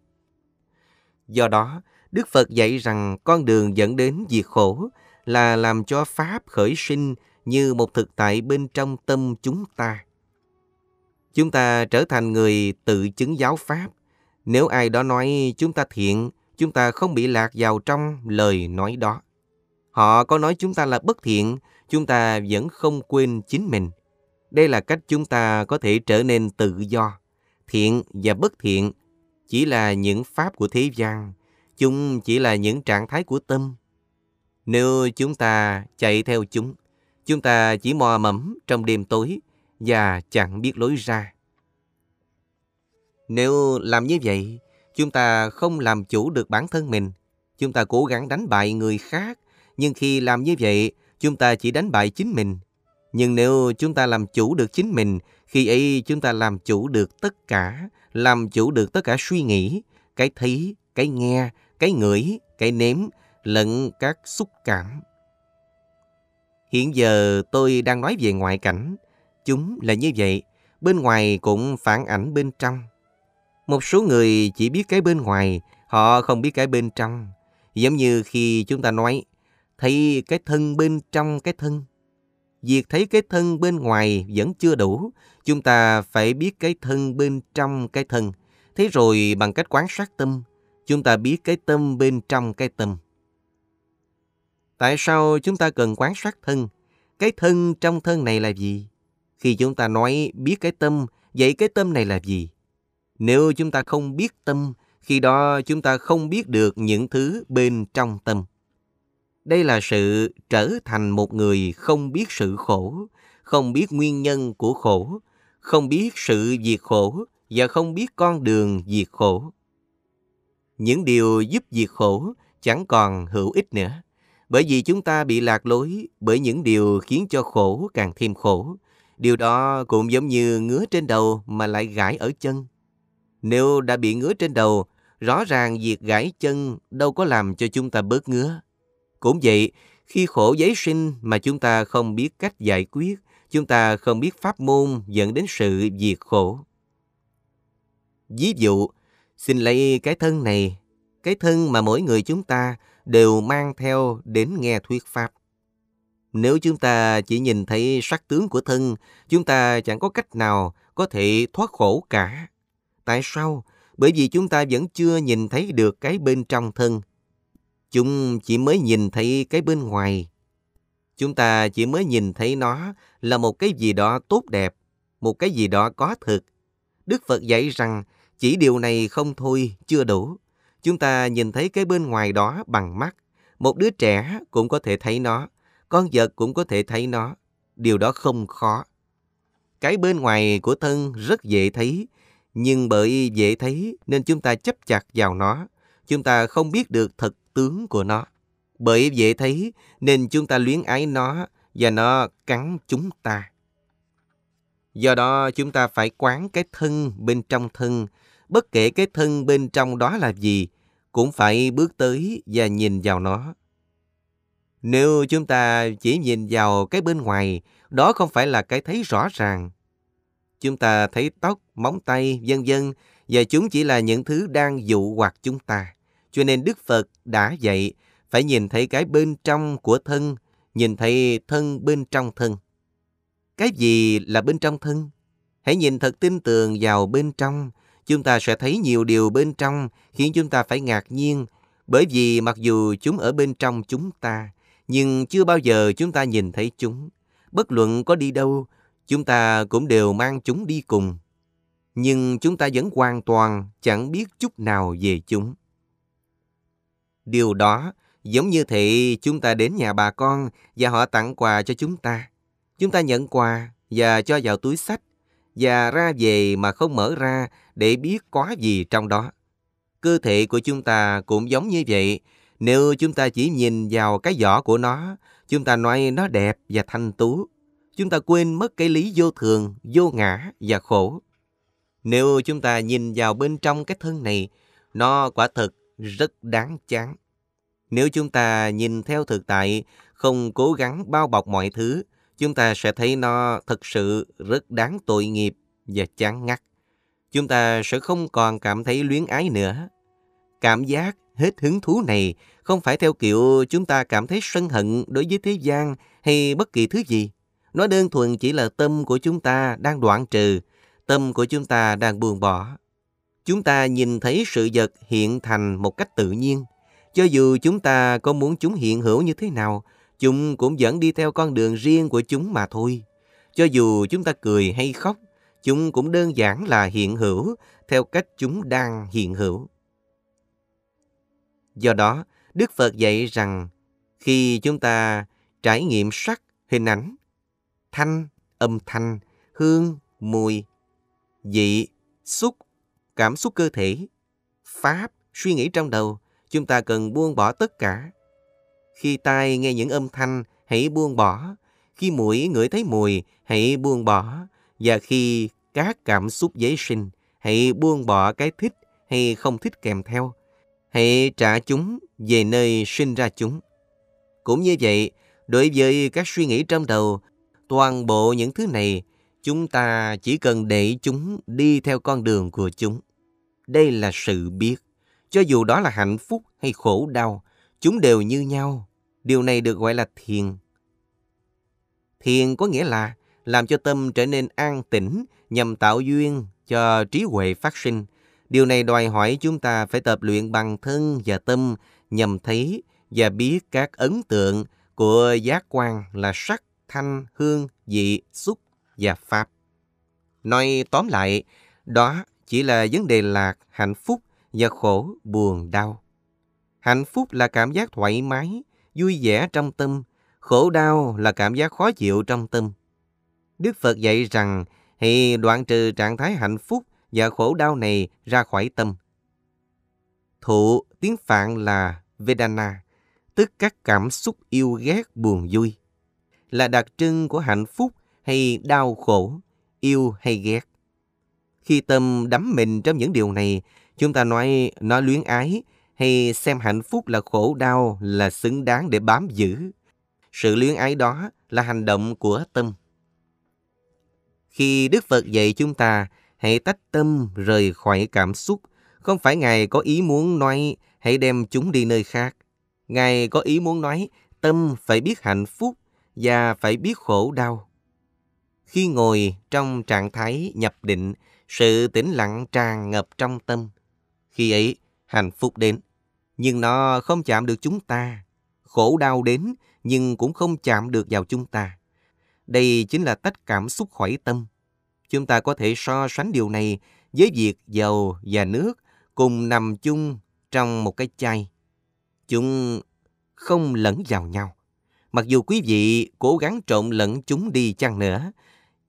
Do đó, Đức Phật dạy rằng con đường dẫn đến diệt khổ là làm cho Pháp khởi sinh như một thực tại bên trong tâm chúng ta. Chúng ta trở thành người tự chứng giáo Pháp. Nếu ai đó nói chúng ta thiện, chúng ta không bị lạc vào trong lời nói đó. Họ có nói chúng ta là bất thiện, chúng ta vẫn không quên chính mình. Đây là cách chúng ta có thể trở nên tự do. Thiện và bất thiện chỉ là những pháp của thế gian, chúng chỉ là những trạng thái của tâm. Nếu chúng ta chạy theo chúng, chúng ta chỉ mò mẫm trong đêm tối và chẳng biết lối ra. Nếu làm như vậy, chúng ta không làm chủ được bản thân mình. Chúng ta cố gắng đánh bại người khác, nhưng khi làm như vậy, chúng ta chỉ đánh bại chính mình. Nhưng nếu chúng ta làm chủ được chính mình, khi ấy chúng ta làm chủ được tất cả, làm chủ được tất cả suy nghĩ, cái thấy, cái nghe, cái ngửi, cái nếm, lẫn các xúc cảm. Hiện giờ tôi đang nói về ngoại cảnh. Chúng là như vậy, bên ngoài cũng phản ảnh bên trong. Một số người chỉ biết cái bên ngoài, họ không biết cái bên trong. Giống như khi chúng ta nói, thấy cái thân bên trong cái thân. Việc thấy cái thân bên ngoài vẫn chưa đủ, chúng ta phải biết cái thân bên trong cái thân. Thế rồi bằng cách quan sát tâm, chúng ta biết cái tâm bên trong cái tâm. Tại sao chúng ta cần quan sát thân? Cái thân trong thân này là gì? Khi chúng ta nói biết cái tâm, vậy cái tâm này là gì? Nếu chúng ta không biết tâm, khi đó chúng ta không biết được những thứ bên trong tâm. Đây là sự trở thành một người không biết sự khổ, không biết nguyên nhân của khổ, không biết sự diệt khổ và không biết con đường diệt khổ. Những điều giúp diệt khổ chẳng còn hữu ích nữa, bởi vì chúng ta bị lạc lối bởi những điều khiến cho khổ càng thêm khổ. Điều đó cũng giống như ngứa trên đầu mà lại gãi ở chân. Nếu đã bị ngứa trên đầu, rõ ràng việc gãi chân đâu có làm cho chúng ta bớt ngứa. Cũng vậy, khi khổ giấy sinh mà chúng ta không biết cách giải quyết, chúng ta không biết pháp môn dẫn đến sự diệt khổ. Ví dụ, xin lấy cái thân này, cái thân mà mỗi người chúng ta đều mang theo đến nghe thuyết pháp. Nếu chúng ta chỉ nhìn thấy sắc tướng của thân, chúng ta chẳng có cách nào có thể thoát khổ cả. Tại sao? Bởi vì chúng ta vẫn chưa nhìn thấy được cái bên trong thân. Chúng chỉ mới nhìn thấy cái bên ngoài. Chúng ta chỉ mới nhìn thấy nó là một cái gì đó tốt đẹp, một cái gì đó có thực. Đức Phật dạy rằng chỉ điều này không thôi, chưa đủ. Chúng ta nhìn thấy cái bên ngoài đó bằng mắt. Một đứa trẻ cũng có thể thấy nó, con vật cũng có thể thấy nó. Điều đó không khó. Cái bên ngoài của thân rất dễ thấy, nhưng bởi dễ thấy nên chúng ta chấp chặt vào nó. chúng ta không biết được thật tướng của nó. Bởi dễ thấy nên chúng ta luyến ái nó và nó cắn chúng ta. Do đó chúng ta phải quán cái thân bên trong thân, bất kể cái thân bên trong đó là gì, cũng phải bước tới và nhìn vào nó. Nếu chúng ta chỉ nhìn vào cái bên ngoài, đó không phải là cái thấy rõ ràng. Chúng ta thấy tóc, móng tay, vân vân và chúng chỉ là những thứ đang dụ hoặc chúng ta. Cho nên Đức Phật đã dạy phải nhìn thấy cái bên trong của thân, nhìn thấy thân bên trong thân. Cái gì là bên trong thân? Hãy nhìn thật tin tưởng vào bên trong, chúng ta sẽ thấy nhiều điều bên trong khiến chúng ta phải ngạc nhiên, bởi vì mặc dù chúng ở bên trong chúng ta, nhưng chưa bao giờ chúng ta nhìn thấy chúng. Bất luận có đi đâu, chúng ta cũng đều mang chúng đi cùng. Nhưng chúng ta vẫn hoàn toàn chẳng biết chút nào về chúng. Điều đó giống như thị chúng ta đến nhà bà con và họ tặng quà cho chúng ta. Chúng ta nhận quà và cho vào túi sách và ra về mà không mở ra để biết có gì trong đó. Cơ thể của chúng ta cũng giống như vậy. Nếu chúng ta chỉ nhìn vào cái vỏ của nó, chúng ta nói nó đẹp và thanh tú. Chúng ta quên mất cái lý vô thường, vô ngã và khổ. Nếu chúng ta nhìn vào bên trong cái thân này, nó quả thực rất đáng chán. Nếu chúng ta nhìn theo thực tại, không cố gắng bao bọc mọi thứ, chúng ta sẽ thấy nó thật sự rất đáng tội nghiệp và chán ngắt. Chúng ta sẽ không còn cảm thấy luyến ái nữa. Cảm giác hết hứng thú này không phải theo kiểu chúng ta cảm thấy sân hận đối với thế gian hay bất kỳ thứ gì. Nó đơn thuần chỉ là tâm của chúng ta đang đoạn trừ, tâm của chúng ta đang buông bỏ. Chúng ta nhìn thấy sự vật hiện thành một cách tự nhiên. Cho dù chúng ta có muốn chúng hiện hữu như thế nào, chúng cũng vẫn đi theo con đường riêng của chúng mà thôi. Cho dù chúng ta cười hay khóc, chúng cũng đơn giản là hiện hữu theo cách chúng đang hiện hữu. Do đó, Đức Phật dạy rằng khi chúng ta trải nghiệm sắc, hình ảnh, thanh, âm thanh, hương, mùi, vị, xúc, cảm xúc cơ thể, pháp, suy nghĩ trong đầu, chúng ta cần buông bỏ tất cả. Khi tai nghe những âm thanh, hãy buông bỏ. Khi mũi ngửi thấy mùi, hãy buông bỏ. Và khi các cảm xúc giấy sinh, hãy buông bỏ cái thích hay không thích kèm theo. Hãy trả chúng về nơi sinh ra chúng. Cũng như vậy, đối với các suy nghĩ trong đầu, toàn bộ những thứ này, chúng ta chỉ cần để chúng đi theo con đường của chúng. Đây là sự biết. Cho dù đó là hạnh phúc hay khổ đau, chúng đều như nhau. Điều này được gọi là thiền. Thiền có nghĩa là làm cho tâm trở nên an tĩnh nhằm tạo duyên cho trí huệ phát sinh. Điều này đòi hỏi chúng ta phải tập luyện bằng thân và tâm nhằm thấy và biết các ấn tượng của giác quan là sắc, thanh, hương, vị, xúc và pháp. Nói tóm lại, đó chỉ là vấn đề lạc, hạnh phúc và khổ, buồn, đau. Hạnh phúc là cảm giác thoải mái, vui vẻ trong tâm, khổ đau là cảm giác khó chịu trong tâm. Đức Phật dạy rằng hãy đoạn trừ trạng thái hạnh phúc và khổ đau này ra khỏi tâm. Thụ tiếng Phạn là Vedana, tức các cảm xúc yêu ghét buồn vui, là đặc trưng của hạnh phúc hay đau khổ, yêu hay ghét. Khi tâm đắm mình trong những điều này, chúng ta nói nó luyến ái hay xem hạnh phúc là khổ đau là xứng đáng để bám giữ. Sự luyến ái đó là hành động của tâm. Khi Đức Phật dạy chúng ta hãy tách tâm rời khỏi cảm xúc, không phải Ngài có ý muốn nói hãy đem chúng đi nơi khác. Ngài có ý muốn nói tâm phải biết hạnh phúc và phải biết khổ đau. Khi ngồi trong trạng thái nhập định, sự tĩnh lặng tràn ngập trong tâm. Khi ấy, hạnh phúc đến, nhưng nó không chạm được chúng ta. Khổ đau đến, nhưng cũng không chạm được vào chúng ta. Đây chính là tách cảm xúc khỏi tâm. Chúng ta có thể so sánh điều này với việc dầu và nước cùng nằm chung trong một cái chai. Chúng không lẫn vào nhau. Mặc dù quý vị cố gắng trộn lẫn chúng đi chăng nữa,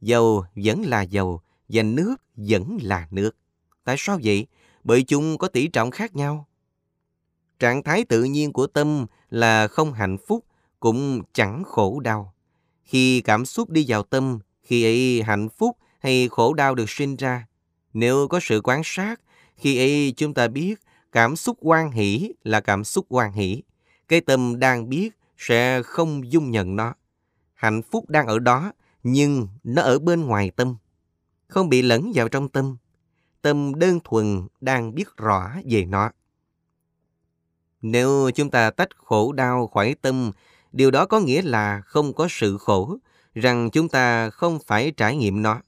dầu vẫn là dầu và nước vẫn là nước. Tại sao vậy? Bởi chúng có tỷ trọng khác nhau. Trạng thái tự nhiên của tâm là không hạnh phúc, cũng chẳng khổ đau. Khi cảm xúc đi vào tâm, khi ấy hạnh phúc hay khổ đau được sinh ra. Nếu có sự quan sát, khi ấy chúng ta biết cảm xúc quan hỷ là cảm xúc quan hỷ. Cái tâm đang biết sẽ không dung nhận nó. Hạnh phúc đang ở đó, nhưng nó ở bên ngoài tâm. Không bị lẫn vào trong tâm. Tâm đơn thuần đang biết rõ về nó. Nếu chúng ta tách khổ đau khỏi tâm, điều đó có nghĩa là không có sự khổ, rằng chúng ta không phải trải nghiệm nó.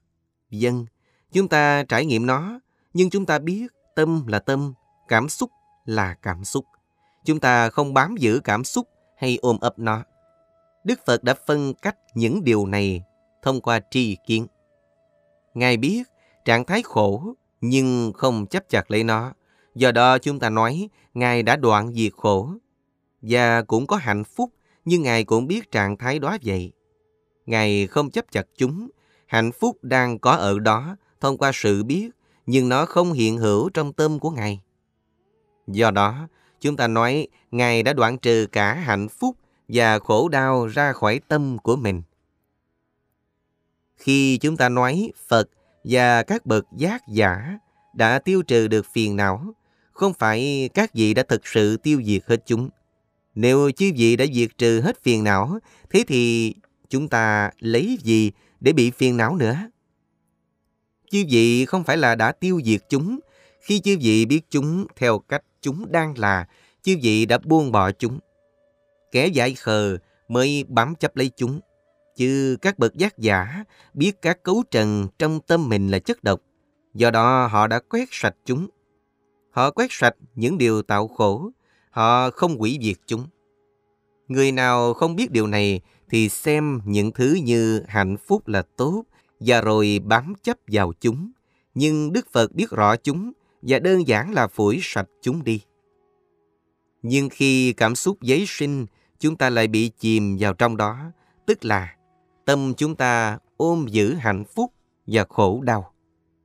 Dân, chúng ta trải nghiệm nó, nhưng chúng ta biết tâm là tâm, cảm xúc là cảm xúc. Chúng ta không bám giữ cảm xúc hay ôm ấp nó. Đức Phật đã phân cách những điều này thông qua tri kiến. Ngài biết trạng thái khổ nhưng không chấp chặt lấy nó. Do đó chúng ta nói Ngài đã đoạn diệt khổ. Và cũng có hạnh phúc nhưng Ngài cũng biết trạng thái đó vậy. Ngài không chấp chặt chúng. Hạnh phúc đang có ở đó thông qua sự biết nhưng nó không hiện hữu trong tâm của Ngài. Do đó, chúng ta nói Ngài đã đoạn trừ cả hạnh phúc và khổ đau ra khỏi tâm của mình. Khi chúng ta nói Phật và các bậc giác giả đã tiêu trừ được phiền não, không phải các vị đã thực sự tiêu diệt hết chúng. Nếu chư vị đã diệt trừ hết phiền não, thế thì chúng ta lấy gì để bị phiền não nữa? Chư vị không phải là đã tiêu diệt chúng. Khi chư vị biết chúng theo cách chúng đang là, chư vị đã buông bỏ chúng. Kẻ dại khờ mới bám chấp lấy chúng. Chứ các bậc giác giả biết các cấu trần trong tâm mình là chất độc. Do đó họ đã quét sạch chúng. Họ quét sạch những điều tạo khổ. Họ không hủy diệt chúng. Người nào không biết điều này thì xem những thứ như hạnh phúc là tốt và rồi bám chấp vào chúng. Nhưng Đức Phật biết rõ chúng và đơn giản là phủi sạch chúng đi. Nhưng khi cảm xúc giấy sinh, chúng ta lại bị chìm vào trong đó, tức là tâm chúng ta ôm giữ hạnh phúc và khổ đau.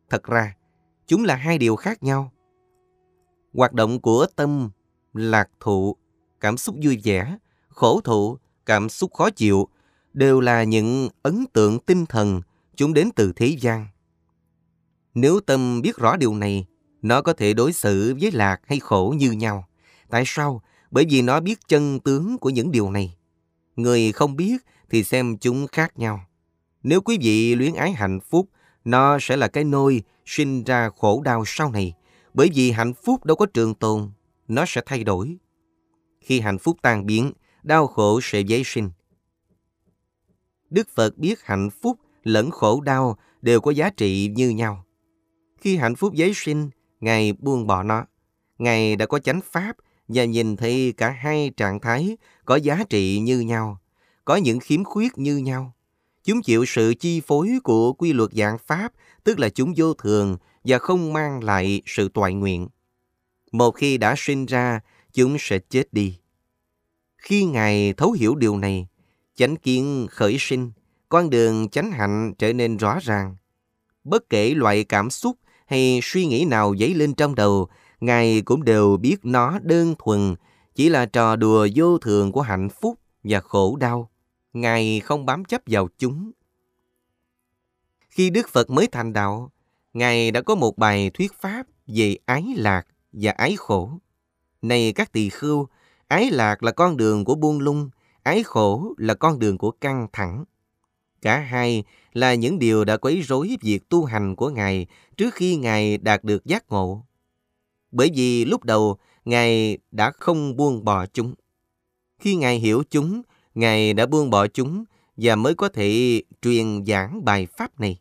Thật ra, chúng là hai điều khác nhau. Hoạt động của tâm, lạc thụ, cảm xúc vui vẻ, khổ thụ, cảm xúc khó chịu, đều là những ấn tượng tinh thần chúng đến từ thế gian. Nếu tâm biết rõ điều này, nó có thể đối xử với lạc hay khổ như nhau. Tại sao? Bởi vì nó biết chân tướng của những điều này. Người không biết thì xem chúng khác nhau. Nếu quý vị luyến ái hạnh phúc, nó sẽ là cái nôi sinh ra khổ đau sau này. Bởi vì hạnh phúc đâu có trường tồn, nó sẽ thay đổi. Khi hạnh phúc tan biến, đau khổ sẽ dấy sinh. Đức Phật biết hạnh phúc lẫn khổ đau đều có giá trị như nhau. Khi hạnh phúc giấy sinh, Ngài buông bỏ nó. Ngài đã có chánh pháp và nhìn thấy cả hai trạng thái có giá trị như nhau, có những khiếm khuyết như nhau. Chúng chịu sự chi phối của quy luật dạng pháp, tức là chúng vô thường và không mang lại sự toại nguyện. Một khi đã sinh ra, chúng sẽ chết đi. Khi Ngài thấu hiểu điều này, chánh kiến khởi sinh, con đường chánh hạnh trở nên rõ ràng. Bất kể loại cảm xúc hay suy nghĩ nào dấy lên trong đầu, Ngài cũng đều biết nó đơn thuần, chỉ là trò đùa vô thường của hạnh phúc và khổ đau. Ngài không bám chấp vào chúng. Khi Đức Phật mới thành đạo, Ngài đã có một bài thuyết pháp về ái lạc và ái khổ. Này các tỳ khưu, ái lạc là con đường của buông lung, ái khổ là con đường của căng thẳng. Cả hai là những điều đã quấy rối việc tu hành của Ngài trước khi Ngài đạt được giác ngộ. Bởi vì lúc đầu Ngài đã không buông bỏ chúng. Khi Ngài hiểu chúng, Ngài đã buông bỏ chúng và mới có thể truyền giảng bài pháp này.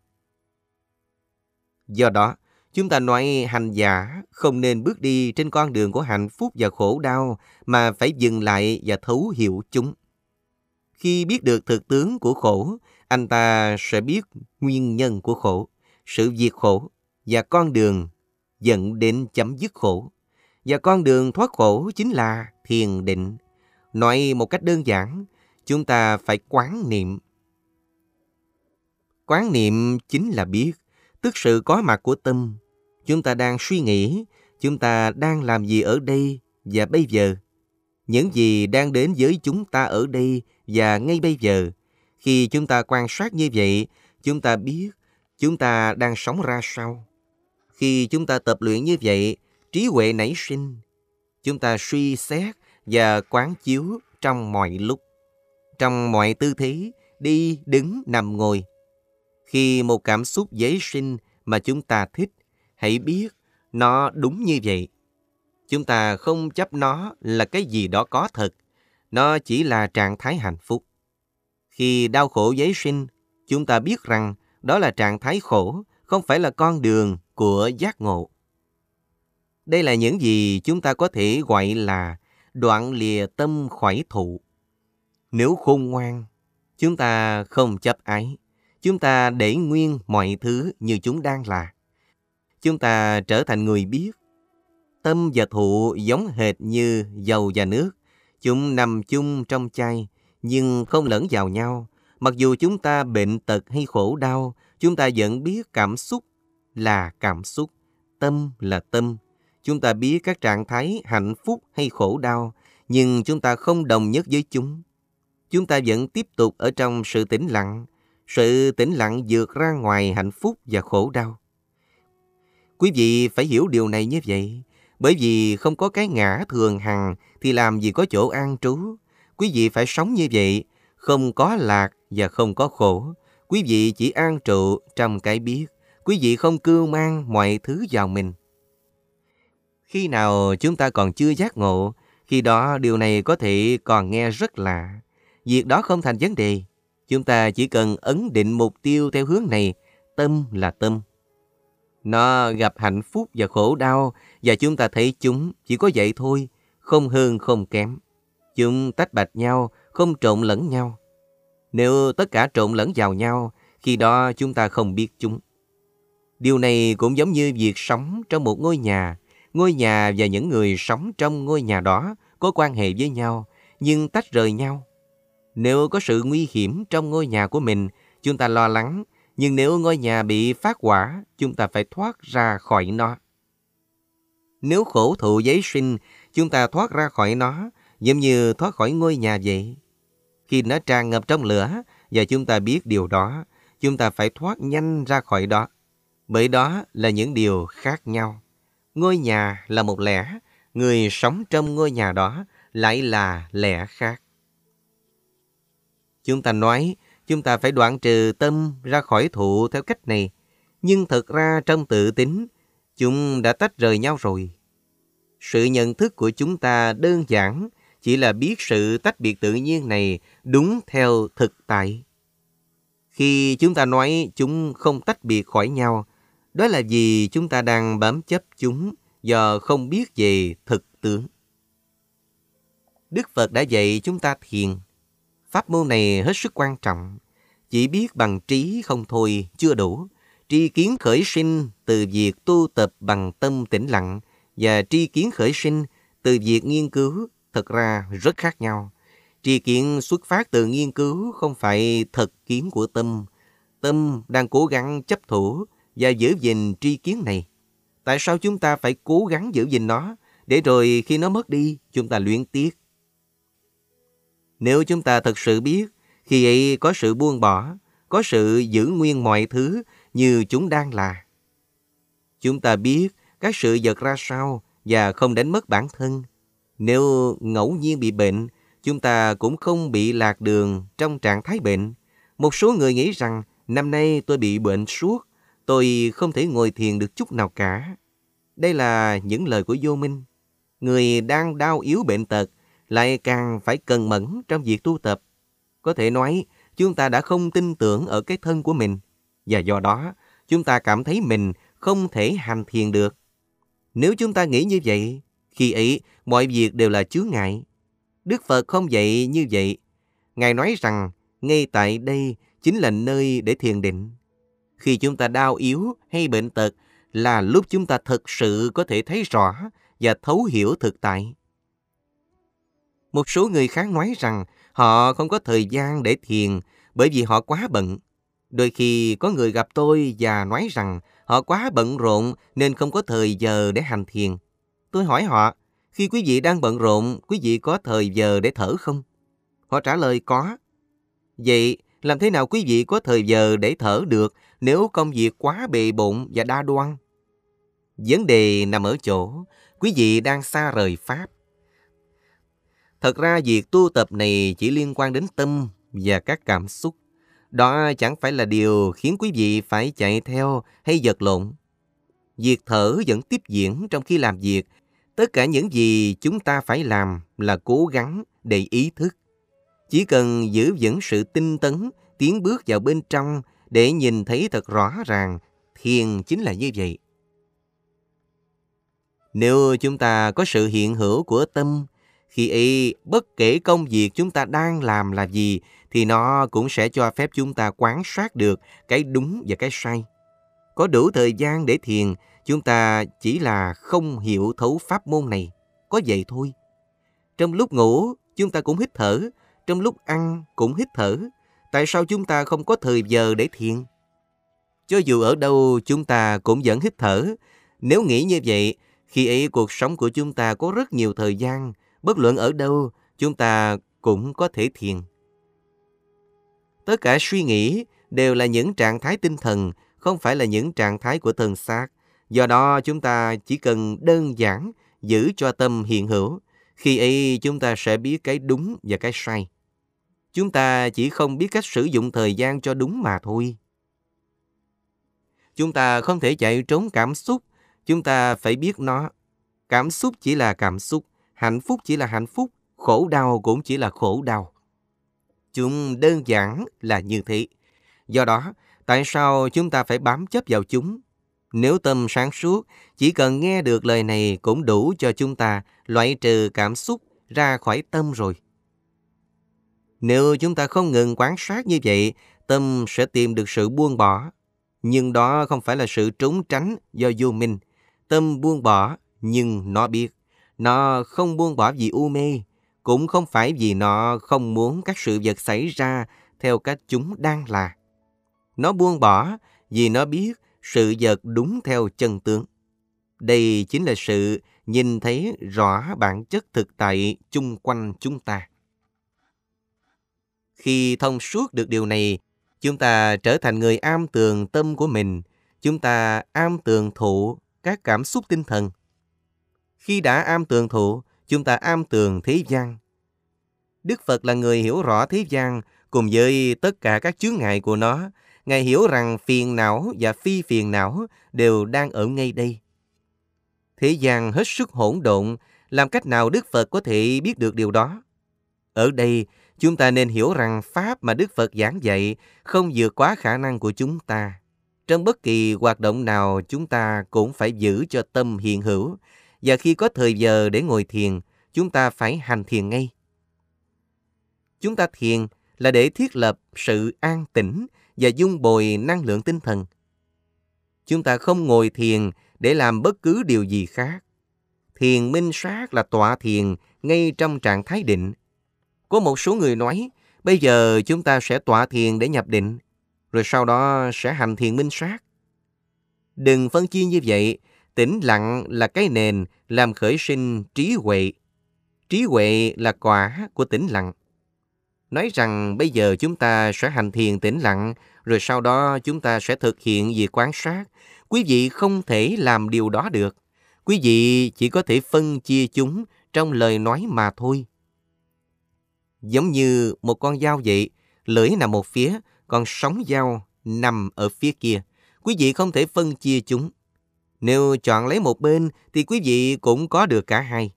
Do đó, chúng ta nói hành giả không nên bước đi trên con đường của hạnh phúc và khổ đau mà phải dừng lại và thấu hiểu chúng. Khi biết được thực tướng của khổ, anh ta sẽ biết nguyên nhân của khổ, sự diệt khổ và con đường dẫn đến chấm dứt khổ. Và con đường thoát khổ chính là thiền định. Nói một cách đơn giản, chúng ta phải quán niệm. Quán niệm chính là biết, tức sự có mặt của tâm. Chúng ta đang suy nghĩ, chúng ta đang làm gì ở đây và bây giờ. Những gì đang đến với chúng ta ở đây và ngay bây giờ. Khi chúng ta quan sát như vậy, chúng ta biết chúng ta đang sống ra sao. Khi chúng ta tập luyện như vậy, trí huệ nảy sinh. Chúng ta suy xét và quán chiếu trong mọi lúc, trong mọi tư thế, đi, đứng, nằm, ngồi. Khi một cảm xúc dễ sinh mà chúng ta thích, hãy biết nó đúng như vậy. Chúng ta không chấp nó là cái gì đó có thật, nó chỉ là trạng thái hạnh phúc. Khi đau khổ giấy sinh, chúng ta biết rằng đó là trạng thái khổ, không phải là con đường của giác ngộ. Đây là những gì chúng ta có thể gọi là đoạn lìa tâm khỏi thụ. Nếu khôn ngoan, chúng ta không chấp ái, chúng ta để nguyên mọi thứ như chúng đang là. Chúng ta trở thành người biết. Tâm và thụ giống hệt như dầu và nước. Chúng nằm chung trong chai, nhưng không lẫn vào nhau. Mặc dù chúng ta bệnh tật hay khổ đau, chúng ta vẫn biết cảm xúc là cảm xúc, tâm là tâm. Chúng ta biết các trạng thái hạnh phúc hay khổ đau, nhưng chúng ta không đồng nhất với chúng. Chúng ta vẫn tiếp tục ở trong sự tĩnh lặng. Sự tĩnh lặng vượt ra ngoài hạnh phúc và khổ đau. Quý vị phải hiểu điều này như vậy, bởi vì không có cái ngã thường hằng thì làm gì có chỗ an trú. Quý vị phải sống như vậy, không có lạc và không có khổ. Quý vị chỉ an trụ trong cái biết. Quý vị không cưu mang mọi thứ vào mình. Khi nào chúng ta còn chưa giác ngộ, khi đó điều này có thể còn nghe rất lạ. Việc đó không thành vấn đề. Chúng ta chỉ cần ấn định mục tiêu theo hướng này. Tâm là tâm. Nó gặp hạnh phúc và khổ đau và chúng ta thấy chúng chỉ có vậy thôi, không hơn không kém. Chúng tách bạch nhau, không trộn lẫn nhau. Nếu tất cả trộn lẫn vào nhau, khi đó chúng ta không biết chúng. Điều này cũng giống như việc sống trong một ngôi nhà. Ngôi nhà và những người sống trong ngôi nhà đó có quan hệ với nhau, nhưng tách rời nhau. Nếu có sự nguy hiểm trong ngôi nhà của mình, chúng ta lo lắng, nhưng nếu ngôi nhà bị phát hỏa, chúng ta phải thoát ra khỏi nó. Nếu khổ thụ giấy sinh, chúng ta thoát ra khỏi nó, giống như thoát khỏi ngôi nhà vậy. Khi nó tràn ngập trong lửa, và chúng ta biết điều đó, chúng ta phải thoát nhanh ra khỏi đó. Bởi đó là những điều khác nhau. Ngôi nhà là một lẽ, người sống trong ngôi nhà đó lại là lẽ khác. Chúng ta nói, chúng ta phải đoạn trừ tâm ra khỏi thụ theo cách này. Nhưng thực ra trong tự tính, chúng đã tách rời nhau rồi. Sự nhận thức của chúng ta đơn giản chỉ là biết sự tách biệt tự nhiên này đúng theo thực tại. Khi chúng ta nói chúng không tách biệt khỏi nhau, đó là vì chúng ta đang bám chấp chúng do không biết về thực tướng. Đức Phật đã dạy chúng ta thiền. Pháp môn này hết sức quan trọng. Chỉ biết bằng trí không thôi, chưa đủ. Tri kiến khởi sinh từ việc tu tập bằng tâm tĩnh lặng và tri kiến khởi sinh từ việc nghiên cứu thật ra rất khác nhau. Tri kiến xuất phát từ nghiên cứu không phải thật kiến của tâm. Tâm đang cố gắng chấp thủ và giữ gìn tri kiến này. Tại sao chúng ta phải cố gắng giữ gìn nó để rồi khi nó mất đi, chúng ta luyến tiếc? Nếu chúng ta thật sự biết khi ấy có sự buông bỏ, có sự giữ nguyên mọi thứ như chúng đang là. Chúng ta biết các sự vật ra sao và không đánh mất bản thân. Nếu ngẫu nhiên bị bệnh, chúng ta cũng không bị lạc đường trong trạng thái bệnh. Một số người nghĩ rằng năm nay tôi bị bệnh suốt, tôi không thể ngồi thiền được chút nào cả. Đây là những lời của vô minh. Người đang đau yếu bệnh tật lại càng phải cần mẫn trong việc tu tập. Có thể nói, chúng ta đã không tin tưởng ở cái thân của mình, và do đó, chúng ta cảm thấy mình không thể hành thiền được. Nếu chúng ta nghĩ như vậy, khi ấy mọi việc đều là chướng ngại. Đức Phật không dạy như vậy. Ngài nói rằng, ngay tại đây chính là nơi để thiền định. Khi chúng ta đau yếu hay bệnh tật là lúc chúng ta thực sự có thể thấy rõ và thấu hiểu thực tại. Một số người khác nói rằng họ không có thời gian để thiền bởi vì họ quá bận. Đôi khi có người gặp tôi và nói rằng họ quá bận rộn nên không có thời giờ để hành thiền. Tôi hỏi họ, Khi quý vị đang bận rộn, quý vị có thời giờ để thở không? Họ trả lời có. Vậy, làm thế nào quý vị có thời giờ để thở được nếu công việc quá bề bộn và đa đoan? Vấn đề nằm ở chỗ, quý vị đang xa rời Pháp. Thật ra việc tu tập này chỉ liên quan đến tâm và các cảm xúc. Đó chẳng phải là điều khiến quý vị phải chạy theo hay giật lộn. Việc thở vẫn tiếp diễn trong khi làm việc. Tất cả những gì chúng ta phải làm là cố gắng để ý thức. Chỉ cần giữ vững sự tinh tấn, tiến bước vào bên trong để nhìn thấy thật rõ ràng thiền chính là như vậy. Nếu chúng ta có sự hiện hữu của tâm, khi ấy bất kể công việc chúng ta đang làm là gì thì nó cũng sẽ cho phép chúng ta quan sát được cái đúng và cái sai. Có đủ thời gian để thiền, chúng ta chỉ là không hiểu thấu pháp môn này. Có vậy thôi. Trong lúc ngủ, chúng ta cũng hít thở. Trong lúc ăn, cũng hít thở. Tại sao chúng ta không có thời giờ để thiền? Cho dù ở đâu, chúng ta cũng vẫn hít thở. Nếu nghĩ như vậy, khi ấy cuộc sống của chúng ta có rất nhiều thời gian. Bất luận ở đâu, chúng ta cũng có thể thiền. Tất cả suy nghĩ đều là những trạng thái tinh thần, không phải là những trạng thái của thân xác. Do đó chúng ta chỉ cần đơn giản giữ cho tâm hiện hữu. Khi ấy chúng ta sẽ biết cái đúng và cái sai. Chúng ta chỉ không biết cách sử dụng thời gian cho đúng mà thôi. Chúng ta không thể chạy trốn cảm xúc, chúng ta phải biết nó. Cảm xúc chỉ là cảm xúc, hạnh phúc chỉ là hạnh phúc, khổ đau cũng chỉ là khổ đau. Chúng đơn giản là như thế. Do đó, tại sao chúng ta phải bám chấp vào chúng? Nếu tâm sáng suốt, chỉ cần nghe được lời này cũng đủ cho chúng ta loại trừ cảm xúc ra khỏi tâm rồi. Nếu chúng ta không ngừng quan sát như vậy, tâm sẽ tìm được sự buông bỏ. Nhưng đó không phải là sự trốn tránh do vô minh. Tâm buông bỏ, nhưng nó biết. Nó không buông bỏ vì u mê, cũng không phải vì nó không muốn các sự vật xảy ra theo cách chúng đang là. Nó buông bỏ vì nó biết sự vật đúng theo chân tướng. Đây chính là sự nhìn thấy rõ bản chất thực tại chung quanh chúng ta. Khi thông suốt được điều này, chúng ta trở thành người am tường tâm của mình. Chúng ta am tường thụ các cảm xúc tinh thần. Khi đã am tường thụ, chúng ta am tường thế gian. Đức Phật là người hiểu rõ thế gian cùng với tất cả các chướng ngại của nó. Ngài hiểu rằng phiền não và phi phiền não đều đang ở ngay đây. Thế gian hết sức hỗn độn, làm cách nào Đức Phật có thể biết được điều đó? Ở đây, chúng ta nên hiểu rằng Pháp mà Đức Phật giảng dạy không vượt quá khả năng của chúng ta. Trong bất kỳ hoạt động nào chúng ta cũng phải giữ cho tâm hiện hữu, và khi có thời giờ để ngồi thiền, chúng ta phải hành thiền ngay. Chúng ta thiền là để thiết lập sự an tĩnh và dung bồi năng lượng tinh thần. Chúng ta không ngồi thiền để làm bất cứ điều gì khác. Thiền minh sát là tọa thiền ngay trong trạng thái định. Có một số người nói, bây giờ chúng ta sẽ tọa thiền để nhập định, rồi sau đó sẽ hành thiền minh sát. Đừng phân chia như vậy, tĩnh lặng là cái nền làm khởi sinh trí huệ. Trí huệ là quả của tĩnh lặng. Nói rằng bây giờ chúng ta sẽ hành thiền tĩnh lặng, rồi sau đó chúng ta sẽ thực hiện việc quan sát. Quý vị không thể làm điều đó được. Quý vị chỉ có thể phân chia chúng trong lời nói mà thôi. Giống như một con dao vậy, lưỡi nằm một phía, còn sóng dao nằm ở phía kia. Quý vị không thể phân chia chúng. Nếu chọn lấy một bên thì quý vị cũng có được cả hai.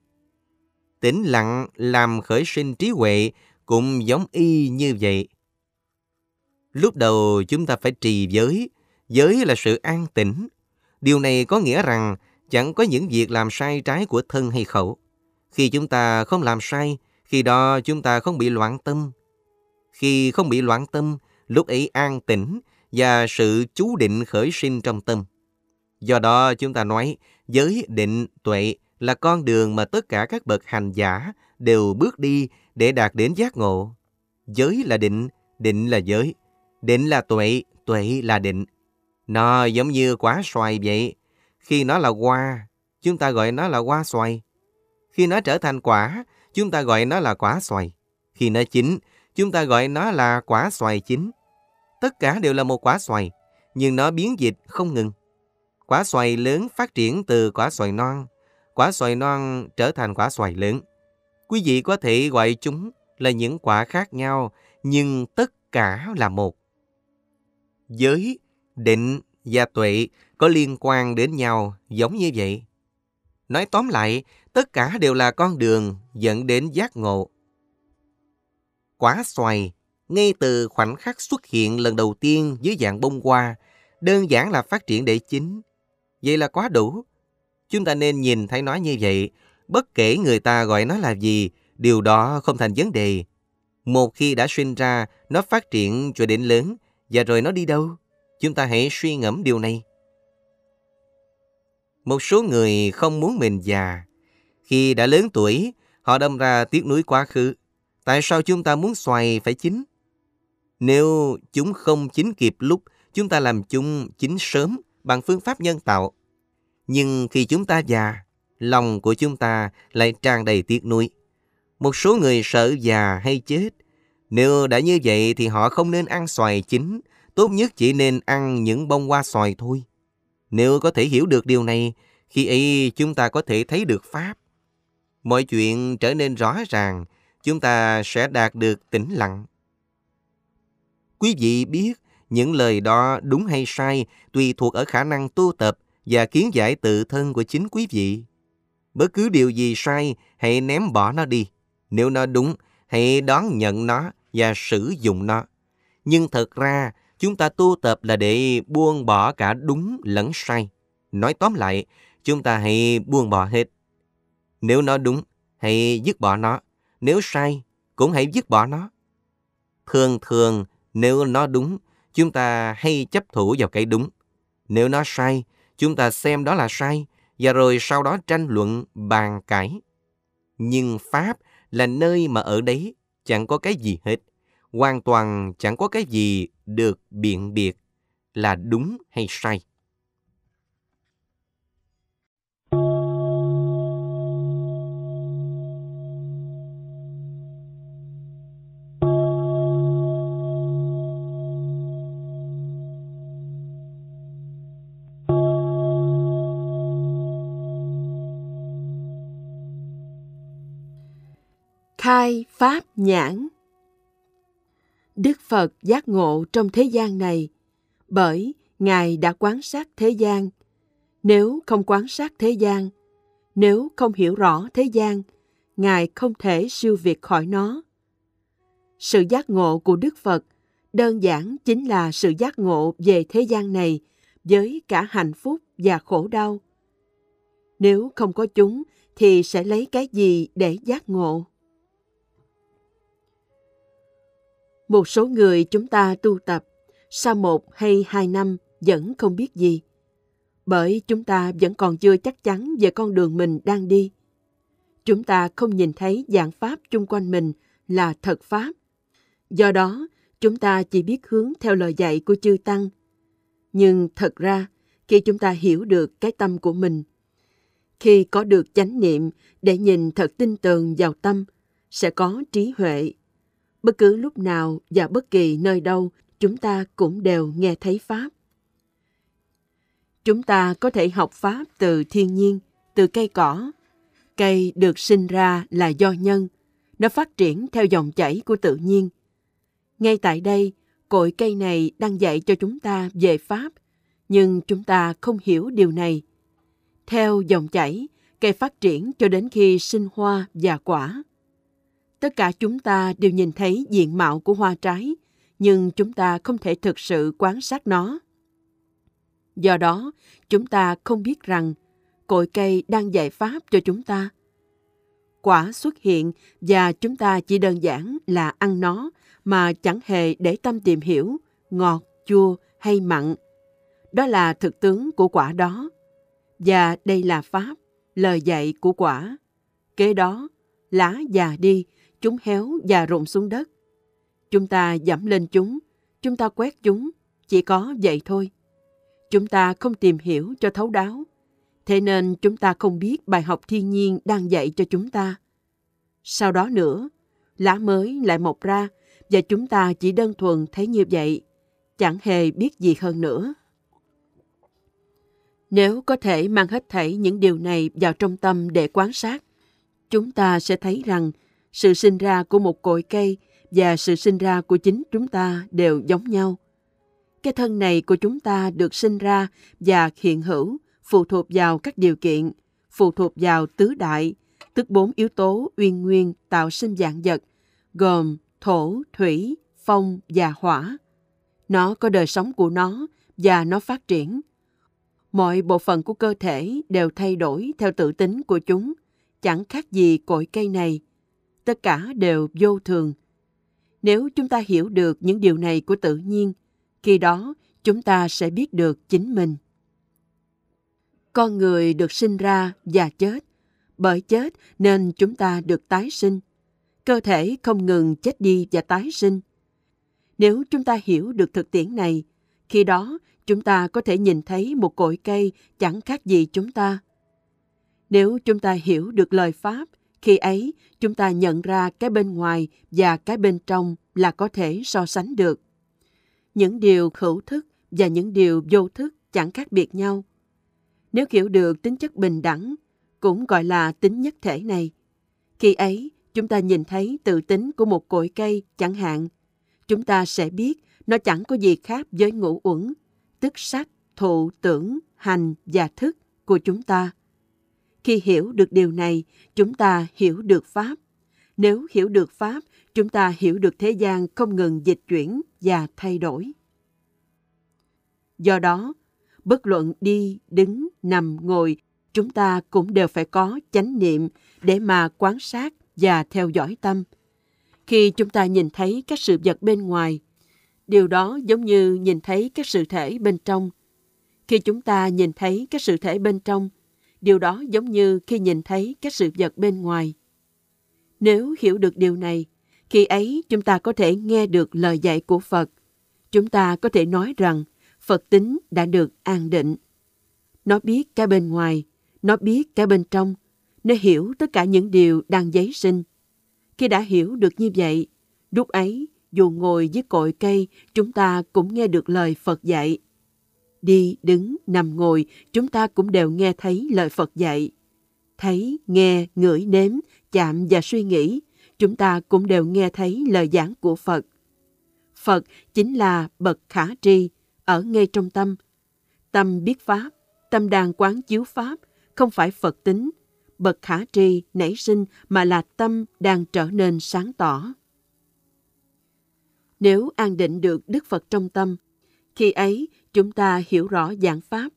Tĩnh lặng làm khởi sinh trí huệ cũng giống y như vậy. Lúc đầu chúng ta phải trì giới. Giới là sự an tĩnh. Điều này có nghĩa rằng chẳng có những việc làm sai trái của thân hay khẩu. Khi chúng ta không làm sai, khi đó chúng ta không bị loạn tâm. Khi không bị loạn tâm, lúc ấy an tĩnh và sự chú định khởi sinh trong tâm. Do đó chúng ta nói giới định tuệ là con đường mà tất cả các bậc hành giả đều bước đi để đạt đến giác ngộ. Giới là định, định là giới. Định là tuệ, tuệ là định. Nó giống như quả xoài vậy. Khi nó là hoa, chúng ta gọi nó là hoa xoài. Khi nó trở thành quả, chúng ta gọi nó là quả xoài. Khi nó chín, chúng ta gọi nó là quả xoài chín. Tất cả đều là một quả xoài, nhưng nó biến dịch không ngừng. Quả xoài lớn phát triển từ quả xoài non, quả xoài non trở thành quả xoài lớn. Quý vị có thể gọi chúng là những quả khác nhau, nhưng tất cả là một. Giới, định và tuệ có liên quan đến nhau giống như vậy. Nói tóm lại, tất cả đều là con đường dẫn đến giác ngộ. Quả xoài, ngay từ khoảnh khắc xuất hiện lần đầu tiên dưới dạng bông hoa, đơn giản là phát triển để chín. Vậy là quá đủ. Chúng ta nên nhìn thấy nó như vậy, bất kể người ta gọi nó là gì, điều đó không thành vấn đề. Một khi đã sinh ra, nó phát triển cho đến lớn, và rồi nó đi đâu? Chúng ta hãy suy ngẫm điều này. Một số người không muốn mình già. Khi đã lớn tuổi, họ đâm ra tiếc nuối quá khứ. Tại sao chúng ta muốn xoài phải chín? Nếu chúng không chín kịp lúc, chúng ta làm chúng chín sớm bằng phương pháp nhân tạo. Nhưng khi chúng ta già, lòng của chúng ta lại tràn đầy tiếc nuối. Một số người sợ già hay chết. Nếu đã như vậy thì họ không nên ăn xoài chín, tốt nhất chỉ nên ăn những bông hoa xoài thôi. Nếu có thể hiểu được điều này, khi ấy chúng ta có thể thấy được Pháp. Mọi chuyện trở nên rõ ràng, chúng ta sẽ đạt được tĩnh lặng. Quý vị biết những lời đó đúng hay sai tùy thuộc ở khả năng tu tập và kiến giải tự thân của chính quý vị. Bất cứ điều gì sai, hãy ném bỏ nó đi. Nếu nó đúng, hãy đón nhận nó và sử dụng nó. Nhưng thật ra, chúng ta tu tập là để buông bỏ cả đúng lẫn sai. Nói tóm lại, chúng ta hãy buông bỏ hết. Nếu nó đúng, hãy dứt bỏ nó. Nếu sai, cũng hãy dứt bỏ nó. Thường thường, nếu nó đúng, chúng ta hay chấp thủ vào cái đúng. Nếu nó sai, chúng ta xem đó là sai, và rồi sau đó tranh luận, bàn cãi. Nhưng Pháp là nơi mà ở đấy chẳng có cái gì hết. Hoàn toàn chẳng có cái gì được biện biệt là đúng hay sai. Pháp nhãn. Đức phật giác ngộ trong thế gian này, bởi ngài đã quan sát thế gian. Nếu không quan sát thế gian, nếu không hiểu rõ thế gian, ngài không thể siêu việt khỏi nó. Sự giác ngộ của đức phật đơn giản chính là sự giác ngộ về thế gian này với cả hạnh phúc và khổ đau. Nếu không có chúng thì sẽ lấy cái gì để giác ngộ? Một số người chúng ta tu tập, sau một hay hai năm vẫn không biết gì. Bởi chúng ta vẫn còn chưa chắc chắn về con đường mình đang đi. Chúng ta không nhìn thấy dạng pháp chung quanh mình là thật pháp. Do đó, chúng ta chỉ biết hướng theo lời dạy của chư Tăng. Nhưng thật ra, khi chúng ta hiểu được cái tâm của mình, khi có được chánh niệm để nhìn thật tinh tường vào tâm, sẽ có trí huệ Bất cứ lúc nào và bất kỳ nơi đâu, chúng ta cũng đều nghe thấy Pháp. Chúng ta có thể học Pháp từ thiên nhiên, từ cây cỏ. Cây được sinh ra là do nhân, nó phát triển theo dòng chảy của tự nhiên. Ngay tại đây, cội cây này đang dạy cho chúng ta về Pháp, nhưng chúng ta không hiểu điều này. Theo dòng chảy, cây phát triển cho đến khi sinh hoa và quả tất cả chúng ta đều nhìn thấy diện mạo của hoa trái, nhưng chúng ta không thể thực sự quan sát nó. Do đó, chúng ta không biết rằng cội cây đang dạy pháp cho chúng ta. Quả xuất hiện và chúng ta chỉ đơn giản là ăn nó mà chẳng hề để tâm tìm hiểu ngọt, chua hay mặn. Đó là thực tướng của quả đó. Và đây là pháp, lời dạy của quả. Kế đó, lá già đi chúng héo và rụng xuống đất. Chúng ta dẫm lên chúng, chúng ta quét chúng, chỉ có vậy thôi. Chúng ta không tìm hiểu cho thấu đáo. Thế nên chúng ta không biết bài học thiên nhiên đang dạy cho chúng ta. Sau đó nữa, lá mới lại mọc ra và chúng ta chỉ đơn thuần thấy như vậy, chẳng hề biết gì hơn nữa. Nếu có thể mang hết thảy những điều này vào trong tâm để quan sát, chúng ta sẽ thấy rằng sự sinh ra của một cội cây và sự sinh ra của chính chúng ta đều giống nhau. Cái thân này của chúng ta được sinh ra và hiện hữu phụ thuộc vào các điều kiện, phụ thuộc vào tứ đại, tức bốn yếu tố uyên nguyên tạo sinh dạng vật, gồm thổ, thủy, phong và hỏa. Nó có đời sống của nó và nó phát triển. Mọi bộ phận của cơ thể đều thay đổi theo tự tính của chúng, chẳng khác gì cội cây này. Tất cả đều vô thường. Nếu chúng ta hiểu được những điều này của tự nhiên, khi đó chúng ta sẽ biết được chính mình. Con người được sinh ra và chết. Bởi chết nên chúng ta được tái sinh. Cơ thể không ngừng chết đi và tái sinh. Nếu chúng ta hiểu được thực tiễn này, khi đó chúng ta có thể nhìn thấy một cội cây chẳng khác gì chúng ta. Nếu chúng ta hiểu được lời Pháp, khi ấy chúng ta nhận ra cái bên ngoài và cái bên trong là có thể so sánh được. Những điều hữu thức và những điều vô thức chẳng khác biệt nhau. Nếu hiểu được tính chất bình đẳng, cũng gọi là tính nhất thể này, khi ấy chúng ta nhìn thấy tự tính của một cội cây chẳng hạn, chúng ta sẽ biết nó chẳng có gì khác với ngũ uẩn, tức sắc, thụ, tưởng, hành và thức của chúng ta. Khi hiểu được điều này, chúng ta hiểu được Pháp. Nếu hiểu được Pháp, chúng ta hiểu được thế gian không ngừng dịch chuyển và thay đổi. Do đó, bất luận đi, đứng, nằm, ngồi, chúng ta cũng đều phải có chánh niệm để mà quan sát và theo dõi tâm. Khi chúng ta nhìn thấy các sự vật bên ngoài, điều đó giống như nhìn thấy các sự thể bên trong. Khi chúng ta nhìn thấy các sự thể bên trong, điều đó giống như khi nhìn thấy các sự vật bên ngoài. Nếu hiểu được điều này, khi ấy chúng ta có thể nghe được lời dạy của Phật. Chúng ta có thể nói rằng Phật tính đã được an định. Nó biết cái bên ngoài, nó biết cái bên trong, nó hiểu tất cả những điều đang giấy sinh. Khi đã hiểu được như vậy, lúc ấy, dù ngồi dưới cội cây, chúng ta cũng nghe được lời Phật dạy. Đi, đứng, nằm ngồi, chúng ta cũng đều nghe thấy lời Phật dạy. Thấy, nghe, ngửi, nếm, chạm và suy nghĩ, chúng ta cũng đều nghe thấy lời giảng của Phật. Phật chính là bậc khả tri, ở ngay trong tâm. Tâm biết Pháp, tâm đang quán chiếu Pháp, không phải Phật tính, bậc khả tri nảy sinh mà là tâm đang trở nên sáng tỏ. Nếu an định được Đức Phật trong tâm, khi ấy chúng ta hiểu rõ giảng Pháp.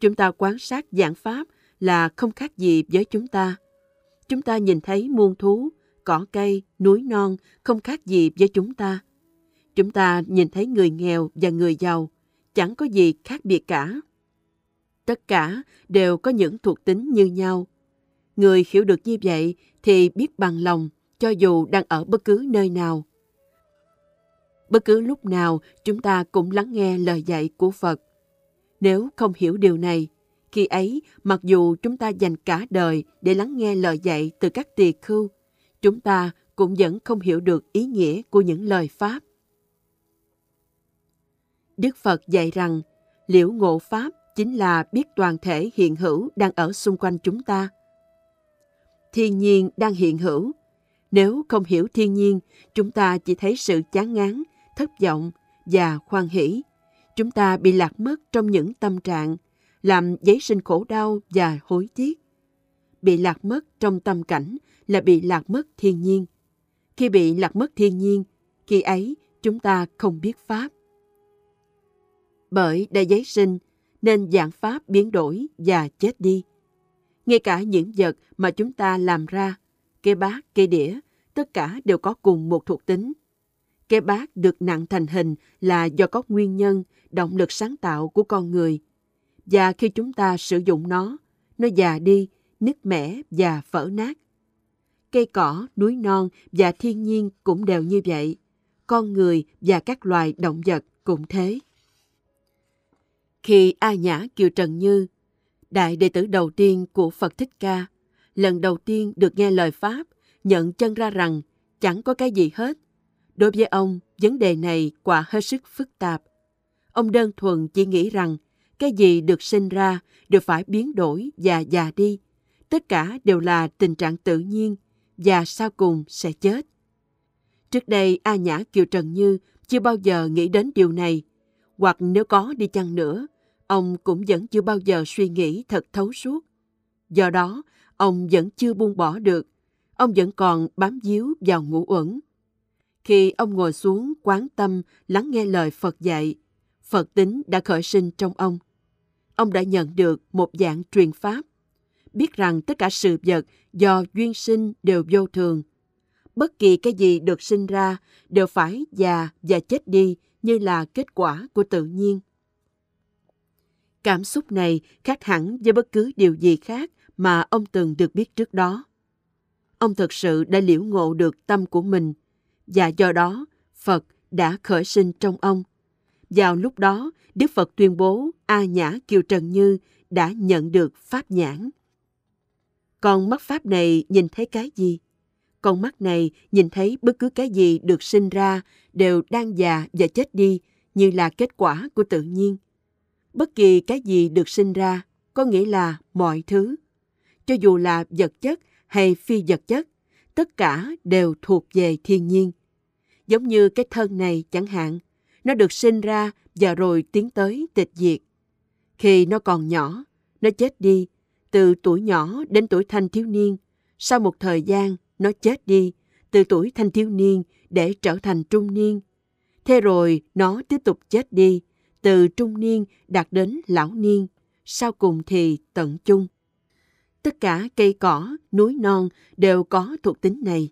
Chúng ta quan sát giảng Pháp là không khác gì với chúng ta. Chúng ta nhìn thấy muôn thú, cỏ cây, núi non không khác gì với chúng ta. Chúng ta nhìn thấy người nghèo và người giàu, chẳng có gì khác biệt cả. Tất cả đều có những thuộc tính như nhau. Người hiểu được như vậy thì biết bằng lòng cho dù đang ở bất cứ nơi nào. Bất cứ lúc nào chúng ta cũng lắng nghe lời dạy của Phật. Nếu không hiểu điều này, khi ấy mặc dù chúng ta dành cả đời để lắng nghe lời dạy từ các tỳ khưu, chúng ta cũng vẫn không hiểu được ý nghĩa của những lời Pháp. Đức Phật dạy rằng liễu ngộ Pháp chính là biết toàn thể hiện hữu đang ở xung quanh chúng ta. Thiên nhiên đang hiện hữu. Nếu không hiểu thiên nhiên, chúng ta chỉ thấy sự chán ngán, thất vọng và khoan hỷ. Chúng ta bị lạc mất trong những tâm trạng, làm giấy sinh khổ đau và hối tiếc. Bị lạc mất trong tâm cảnh là bị lạc mất thiên nhiên. Khi bị lạc mất thiên nhiên, khi ấy chúng ta không biết Pháp bởi đã giấy sinh nên dạng pháp biến đổi và chết đi. Ngay cả những vật mà chúng ta làm ra, cây bát, cây đĩa, tất cả đều có cùng một thuộc tính. Cái bát được nặng thành hình là do có nguyên nhân, động lực sáng tạo của con người. Và khi chúng ta sử dụng nó, nó già đi, nứt mẻ và vỡ nát. Cây cỏ, núi non và thiên nhiên cũng đều như vậy. Con người và các loài động vật cũng thế. Khi A Nhã Kiều Trần Như đại đệ tử đầu tiên của Phật Thích Ca, lần đầu tiên được nghe lời Pháp, nhận chân ra rằng chẳng có cái gì hết. Đối với ông, vấn đề này quả hết sức phức tạp. Ông đơn thuần chỉ nghĩ rằng cái gì được sinh ra đều phải biến đổi và già đi. Tất cả đều là tình trạng tự nhiên và sau cùng sẽ chết. Trước đây A Nhã Kiều Trần Như chưa bao giờ nghĩ đến điều này, hoặc nếu có đi chăng nữa, ông cũng vẫn chưa bao giờ suy nghĩ thật thấu suốt. Do đó, ông vẫn chưa buông bỏ được, ông vẫn còn bám víu vào ngũ uẩn. Khi ông ngồi xuống quán tâm lắng nghe lời Phật dạy, Phật tính đã khởi sinh trong ông. Ông đã nhận được một dạng truyền pháp, biết rằng tất cả sự vật do duyên sinh đều vô thường. Bất kỳ cái gì được sinh ra đều phải già và chết đi như là kết quả của tự nhiên. Cảm xúc này khác hẳn với bất cứ điều gì khác mà ông từng được biết trước đó. Ông thực sự đã liễu ngộ được tâm của mình và do đó Phật đã khởi sinh trong ông. Vào lúc đó, Đức Phật tuyên bố A Nhã Kiều Trần Như đã nhận được Pháp nhãn. Con mắt Pháp này nhìn thấy cái gì? Con mắt này nhìn thấy bất cứ cái gì được sinh ra đều đang già và chết đi như là kết quả của tự nhiên. Bất kỳ cái gì được sinh ra có nghĩa là mọi thứ. Cho dù là vật chất hay phi vật chất, tất cả đều thuộc về thiên nhiên. Giống như cái thân này chẳng hạn, nó được sinh ra và rồi tiến tới tịch diệt. Khi nó còn nhỏ, nó chết đi, từ tuổi nhỏ đến tuổi thanh thiếu niên. Sau một thời gian, nó chết đi, từ tuổi thanh thiếu niên để trở thành trung niên. Thế rồi nó tiếp tục chết đi, từ trung niên đạt đến lão niên, sau cùng thì tận chung. Tất cả cây cỏ, núi non đều có thuộc tính này.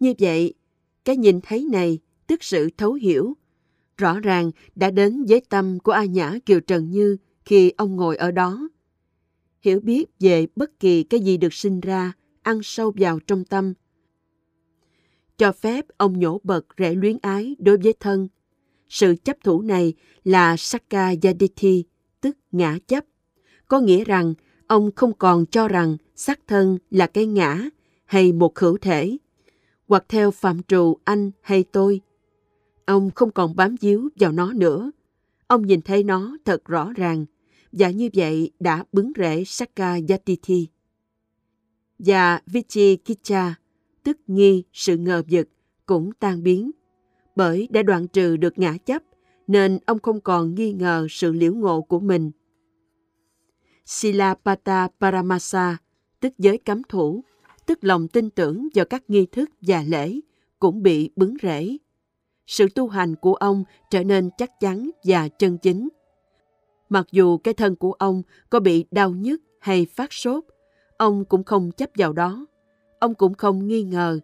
Như vậy, cái nhìn thấy này tức sự thấu hiểu, rõ ràng đã đến với tâm của A Nhã Kiều Trần Như khi ông ngồi ở đó. Hiểu biết về bất kỳ cái gì được sinh ra, ăn sâu vào trong tâm. Cho phép ông nhổ bật rễ luyến ái đối với thân. Sự chấp thủ này là Sakka Yaditi, tức ngã chấp. Có nghĩa rằng ông không còn cho rằng xác thân là cái ngã hay một hữu thể, hoặc theo phạm trù anh hay tôi. Ông không còn bám víu vào nó nữa. Ông nhìn thấy nó thật rõ ràng, và như vậy đã bứng rễ Sakka Yatiti. Và Vichikicha, tức nghi sự ngờ vực, cũng tan biến. Bởi đã đoạn trừ được ngã chấp, nên ông không còn nghi ngờ sự liễu ngộ của mình. Silapata Paramasa, tức giới cấm thủ, tức lòng tin tưởng vào các nghi thức và lễ, cũng bị bứng rễ. Sự tu hành của ông trở nên chắc chắn và chân chính. Mặc dù cái thân của ông có bị đau nhức hay phát sốt, ông cũng không chấp vào đó. Ông cũng không nghi ngờ,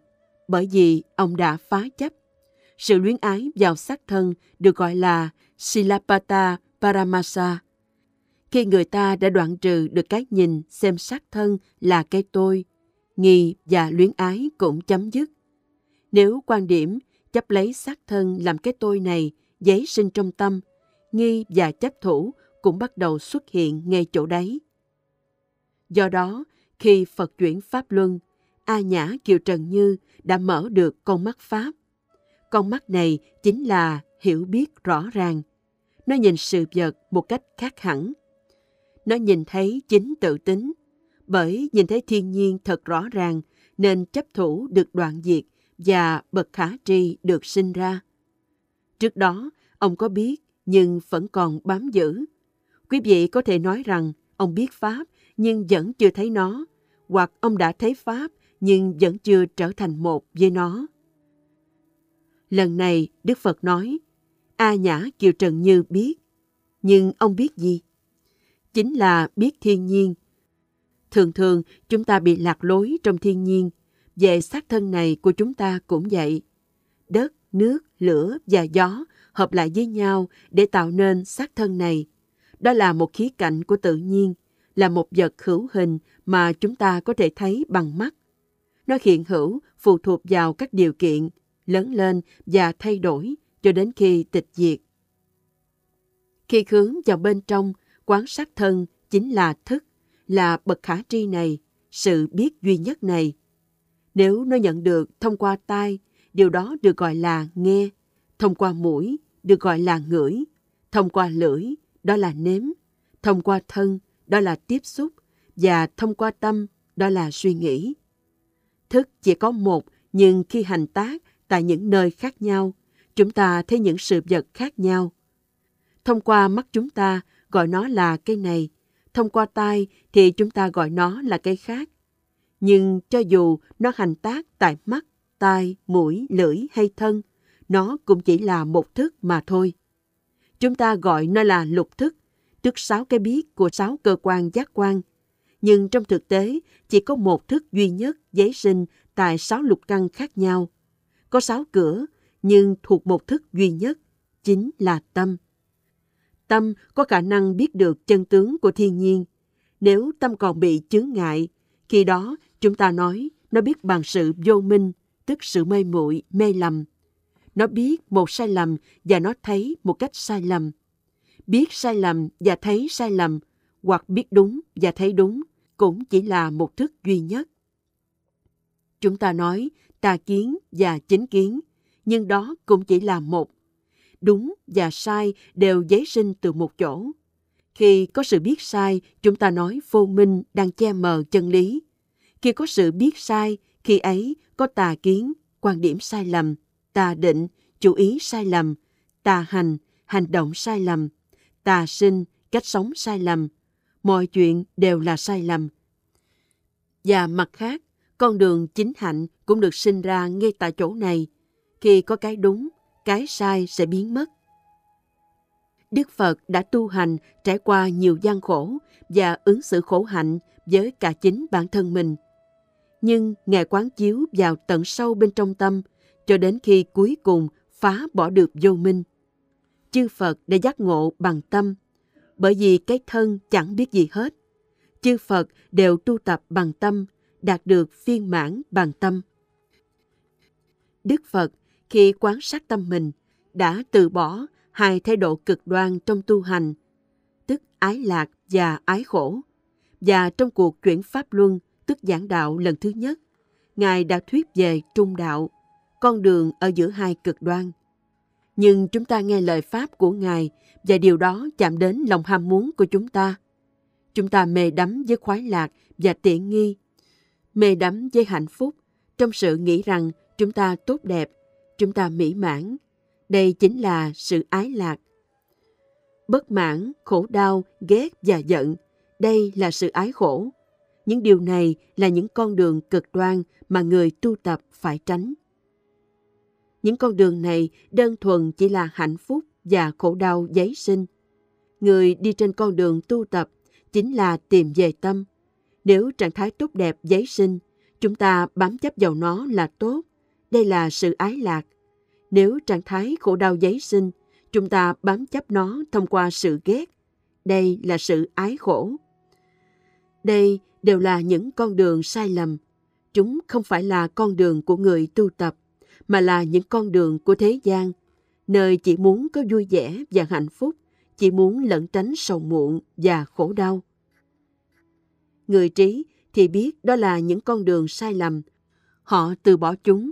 bởi vì ông đã phá chấp. Sự luyến ái vào xác thân được gọi là Silapata Paramasa. Khi người ta đã đoạn trừ được cái nhìn xem xác thân là cái tôi, nghi và luyến ái cũng chấm dứt. Nếu quan điểm chấp lấy xác thân làm cái tôi này giấy sinh trong tâm, nghi và chấp thủ cũng bắt đầu xuất hiện ngay chỗ đấy. Do đó, khi Phật chuyển Pháp Luân, A Nhã Kiều Trần Như đã mở được con mắt Pháp. Con mắt này chính là hiểu biết rõ ràng. Nó nhìn sự vật một cách khác hẳn. Nó nhìn thấy chính tự tính. Bởi nhìn thấy thiên nhiên thật rõ ràng nên chấp thủ được đoạn diệt và bậc khả tri được sinh ra. Trước đó, ông có biết nhưng vẫn còn bám giữ. Quý vị có thể nói rằng ông biết Pháp nhưng vẫn chưa thấy nó, hoặc ông đã thấy Pháp nhưng vẫn chưa trở thành một với nó. Lần này Đức Phật nói, A Nhã Kiều Trần Như biết, nhưng ông biết gì? Chính là biết thiên nhiên. Thường thường chúng ta bị lạc lối trong thiên nhiên, về xác thân này của chúng ta cũng vậy. Đất, nước, lửa và gió hợp lại với nhau để tạo nên xác thân này. Đó là một khí cạnh của tự nhiên, là một vật hữu hình mà chúng ta có thể thấy bằng mắt. Nó hiện hữu phụ thuộc vào các điều kiện, lớn lên và thay đổi cho đến khi tịch diệt. Khi hướng vào bên trong, quán sát thân chính là thức, là bậc khả tri này, sự biết duy nhất này. Nếu nó nhận được thông qua tai, điều đó được gọi là nghe, thông qua mũi, được gọi là ngửi, thông qua lưỡi, đó là nếm, thông qua thân, đó là tiếp xúc, và thông qua tâm, đó là suy nghĩ. Thức chỉ có một, nhưng khi hành tác tại những nơi khác nhau, chúng ta thấy những sự vật khác nhau. Thông qua mắt chúng ta gọi nó là cây này, thông qua tai thì chúng ta gọi nó là cây khác. Nhưng cho dù nó hành tác tại mắt, tai, mũi, lưỡi hay thân, nó cũng chỉ là một thức mà thôi. Chúng ta gọi nó là lục thức, tức sáu cái biết của sáu cơ quan giác quan. Nhưng trong thực tế, chỉ có một thức duy nhất giấy sinh tại sáu lục căn khác nhau. Có sáu cửa, nhưng thuộc một thức duy nhất, chính là tâm. Tâm có khả năng biết được chân tướng của thiên nhiên. Nếu tâm còn bị chướng ngại, khi đó chúng ta nói nó biết bằng sự vô minh, tức sự mê muội mê lầm. Nó biết một sai lầm và nó thấy một cách sai lầm. Biết sai lầm và thấy sai lầm, hoặc biết đúng và thấy đúng, cũng chỉ là một thức duy nhất. Chúng ta nói tà kiến và chính kiến, nhưng đó cũng chỉ là một. Đúng và sai đều giấy sinh từ một chỗ. Khi có sự biết sai, chúng ta nói vô minh đang che mờ chân lý. Khi có sự biết sai, khi ấy có tà kiến, quan điểm sai lầm, tà định, chủ ý sai lầm, tà hành, hành động sai lầm, tà sinh, cách sống sai lầm. Mọi chuyện đều là sai lầm. Và mặt khác, con đường chính hạnh cũng được sinh ra ngay tại chỗ này. Khi có cái đúng, cái sai sẽ biến mất. Đức Phật đã tu hành trải qua nhiều gian khổ và ứng xử khổ hạnh với cả chính bản thân mình. Nhưng Ngài quán chiếu vào tận sâu bên trong tâm cho đến khi cuối cùng phá bỏ được vô minh. Chư Phật đã giác ngộ bằng tâm, bởi vì cái thân chẳng biết gì hết. Chư Phật đều tu tập bằng tâm, đạt được phiên mãn bằng tâm. Đức Phật khi quán sát tâm mình đã từ bỏ hai thái độ cực đoan trong tu hành, tức ái lạc và ái khổ. Và trong cuộc chuyển pháp luân, tức giảng đạo lần thứ nhất, Ngài đã thuyết về trung đạo, con đường ở giữa hai cực đoan. Nhưng chúng ta nghe lời Pháp của Ngài và điều đó chạm đến lòng ham muốn của chúng ta. Chúng ta mê đắm với khoái lạc và tiện nghi, mê đắm với hạnh phúc trong sự nghĩ rằng chúng ta tốt đẹp, chúng ta mỹ mãn. Đây chính là sự ái lạc. Bất mãn, khổ đau, ghét và giận, đây là sự ái khổ. Những điều này là những con đường cực đoan mà người tu tập phải tránh. Những con đường này đơn thuần chỉ là hạnh phúc và khổ đau giấy sinh. Người đi trên con đường tu tập chính là tìm về tâm. Nếu trạng thái tốt đẹp giấy sinh, chúng ta bám chấp vào nó là tốt. Đây là sự ái lạc. Nếu trạng thái khổ đau giấy sinh, chúng ta bám chấp nó thông qua sự ghét. Đây là sự ái khổ. Đây đều là những con đường sai lầm. Chúng không phải là con đường của người tu tập mà là những con đường của thế gian, nơi chỉ muốn có vui vẻ và hạnh phúc, chỉ muốn lẩn tránh sầu muộn và khổ đau. Người trí thì biết đó là những con đường sai lầm. Họ từ bỏ chúng,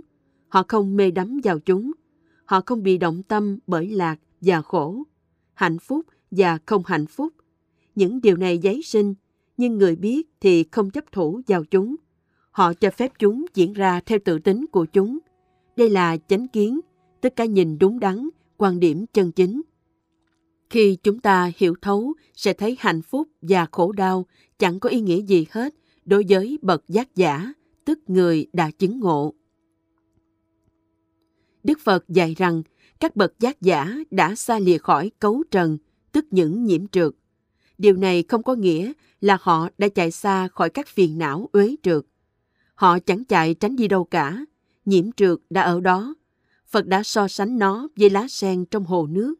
họ không mê đắm vào chúng, họ không bị động tâm bởi lạc và khổ, hạnh phúc và không hạnh phúc. Những điều này giấy sinh, nhưng người biết thì không chấp thủ vào chúng. Họ cho phép chúng diễn ra theo tự tính của chúng đây là chánh kiến, tức cái nhìn đúng đắn, quan điểm chân chính. Khi chúng ta hiểu thấu, sẽ thấy hạnh phúc và khổ đau chẳng có ý nghĩa gì hết đối với bậc giác giả, tức người đã chứng ngộ. Đức Phật dạy rằng các bậc giác giả đã xa lìa khỏi cấu trần, tức những nhiễm trượt. Điều này không có nghĩa là họ đã chạy xa khỏi các phiền não uế trượt. Họ chẳng chạy tránh đi đâu cả, nhiễm trượt đã ở đó. Phật đã so sánh nó với lá sen trong hồ nước.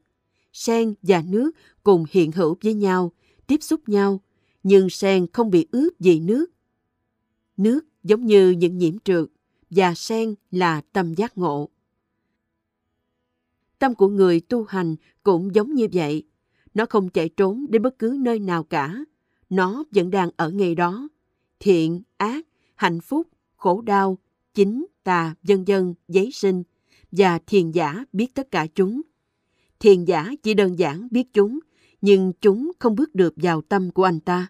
Sen và nước cùng hiện hữu với nhau, tiếp xúc nhau, nhưng sen không bị ướp vì nước. Nước giống như những nhiễm trượt, và sen là tâm giác ngộ. Tâm của người tu hành cũng giống như vậy. Nó không chạy trốn đến bất cứ nơi nào cả. nó vẫn đang ở ngay đó. Thiện, ác, hạnh phúc, khổ đau, chính, tà, vân vân, giấy sinh, và thiền giả biết tất cả chúng. Thiền giả chỉ đơn giản biết chúng, nhưng chúng không bước được vào tâm của anh ta.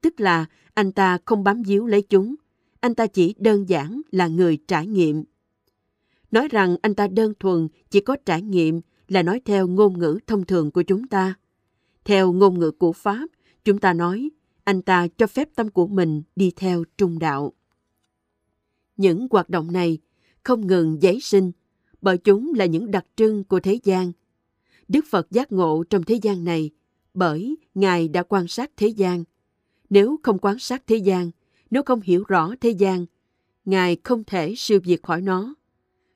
Tức là anh ta không bám víu lấy chúng, anh ta chỉ đơn giản là người trải nghiệm. Nói rằng anh ta đơn thuần chỉ có trải nghiệm là nói theo ngôn ngữ thông thường của chúng ta. Theo ngôn ngữ của Pháp, chúng ta nói anh ta cho phép tâm của mình đi theo trung đạo. Những hoạt động này không ngừng giấy sinh, bởi chúng là những đặc trưng của thế gian. Đức Phật giác ngộ trong thế gian này bởi Ngài đã quan sát thế gian. Nếu không quan sát thế gian, nếu không hiểu rõ thế gian, Ngài không thể siêu việt khỏi nó.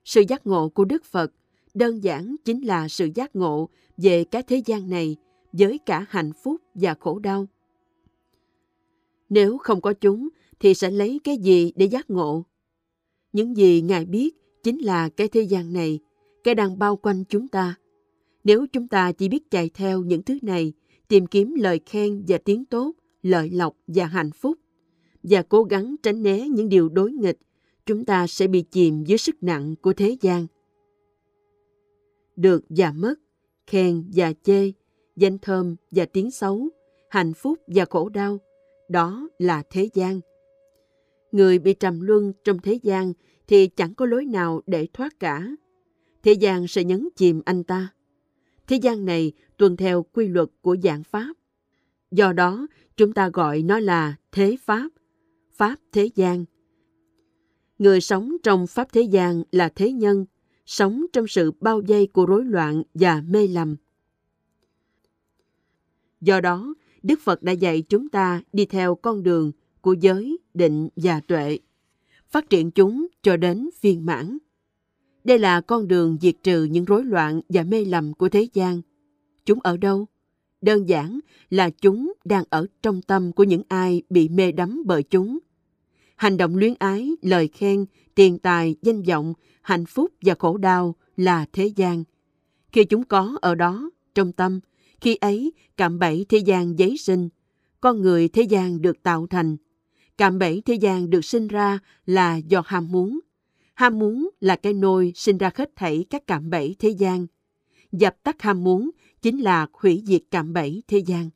Sự giác ngộ của Đức Phật đơn giản chính là sự giác ngộ về cái thế gian này với cả hạnh phúc và khổ đau. Nếu không có chúng, thì sẽ lấy cái gì để giác ngộ? Những gì Ngài biết chính là cái thế gian này, cái đang bao quanh chúng ta. Nếu chúng ta chỉ biết chạy theo những thứ này, tìm kiếm lời khen và tiếng tốt, lợi lộc và hạnh phúc, và cố gắng tránh né những điều đối nghịch, chúng ta sẽ bị chìm dưới sức nặng của thế gian. Được và mất, khen và chê, danh thơm và tiếng xấu, hạnh phúc và khổ đau, đó là thế gian. Người bị trầm luân trong thế gian thì chẳng có lối nào để thoát cả. Thế gian sẽ nhấn chìm anh ta. Thế gian này tuân theo quy luật của dạng Pháp. Do đó, chúng ta gọi nó là thế Pháp, Pháp thế gian. Người sống trong Pháp thế gian là thế nhân, sống trong sự bao vây của rối loạn và mê lầm. Do đó, Đức Phật đã dạy chúng ta đi theo con đường của giới, định và tuệ, phát triển chúng cho đến viên mãn. Đây là con đường diệt trừ những rối loạn và mê lầm của thế gian. Chúng ở đâu? Đơn giản là chúng đang ở trong tâm của những ai bị mê đắm bởi chúng. Hành động luyến ái, lời khen, tiền tài, danh vọng, hạnh phúc và khổ đau là thế gian. Khi chúng có ở đó, trong tâm, khi ấy cạm bẫy thế gian giấy sinh, con người thế gian được tạo thành. Cạm bẫy thế gian được sinh ra là do ham muốn. Ham muốn là cái nôi sinh ra hết thảy các cạm bẫy thế gian. Dập tắt ham muốn chính là hủy diệt cạm bẫy thế gian.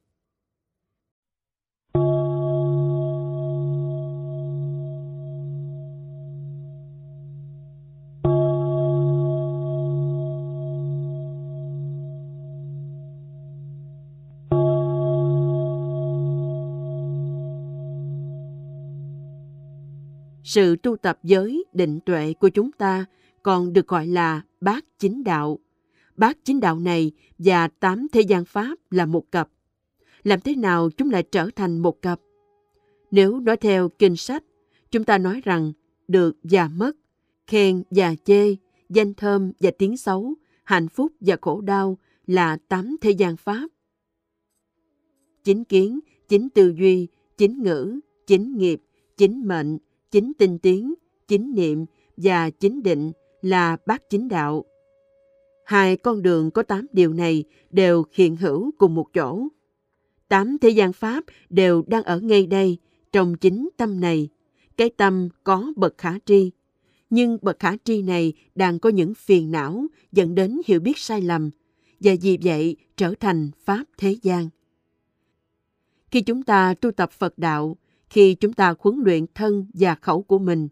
Sự tu tập giới định tuệ của chúng ta còn được gọi là bát chính đạo. Bát chính đạo này và tám thế gian pháp là một cặp. Làm thế nào chúng lại trở thành một cặp? Nếu nói theo kinh sách, chúng ta nói rằng được và mất, khen và chê, danh thơm và tiếng xấu, hạnh phúc và khổ đau là tám thế gian pháp. Chính kiến, chính tư duy, chính ngữ, chính nghiệp, chính mệnh, chính tinh tiến, chính niệm và chính định là bát chính đạo. Hai con đường có tám điều này đều hiện hữu cùng một chỗ. Tám thế gian Pháp đều đang ở ngay đây, trong chính tâm này. Cái tâm có bậc khả tri. Nhưng bậc khả tri này đang có những phiền não dẫn đến hiểu biết sai lầm, và vì vậy trở thành Pháp thế gian. Khi chúng ta tu tập Phật đạo, khi chúng ta huấn luyện thân và khẩu của mình,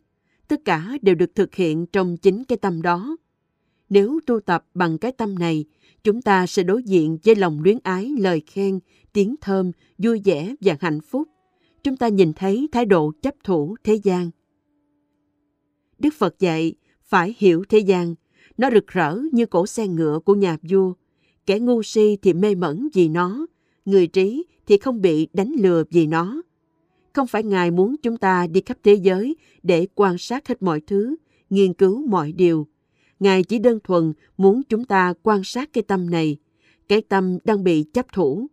tất cả đều được thực hiện trong chính cái tâm đó. Nếu tu tập bằng cái tâm này, chúng ta sẽ đối diện với lòng luyến ái, lời khen, tiếng thơm, vui vẻ và hạnh phúc. Chúng ta nhìn thấy thái độ chấp thủ thế gian. Đức Phật dạy, phải hiểu thế gian, nó rực rỡ như cổ xe ngựa của nhà vua. Kẻ ngu si thì mê mẩn vì nó, người trí thì không bị đánh lừa vì nó. Không phải Ngài muốn chúng ta đi khắp thế giới để quan sát hết mọi thứ, nghiên cứu mọi điều. Ngài chỉ đơn thuần muốn chúng ta quan sát cái tâm này, cái tâm đang bị chấp thủ.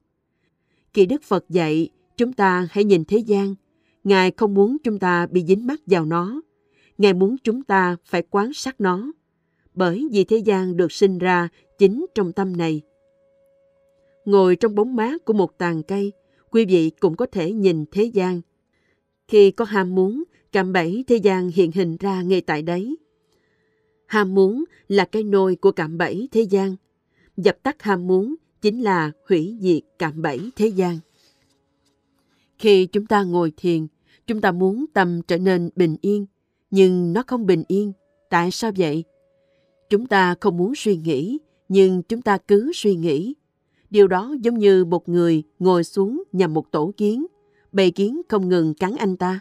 Khi Đức Phật dạy, chúng ta hãy nhìn thế gian. Ngài không muốn chúng ta bị dính mắc vào nó. Ngài muốn chúng ta phải quan sát nó. Bởi vì thế gian được sinh ra chính trong tâm này. Ngồi trong bóng mát của một tàn cây, quý vị cũng có thể nhìn thế gian. Khi có ham muốn, cạm bẫy thế gian hiện hình ra ngay tại đấy. Ham muốn là cái nôi của cạm bẫy thế gian. Dập tắt ham muốn chính là hủy diệt cạm bẫy thế gian. Khi chúng ta ngồi thiền, chúng ta muốn tâm trở nên bình yên, nhưng nó không bình yên. Tại sao vậy? Chúng ta không muốn suy nghĩ, nhưng chúng ta cứ suy nghĩ. Điều đó giống như một người ngồi xuống nhằm một tổ kiến, bầy kiến không ngừng cắn anh ta.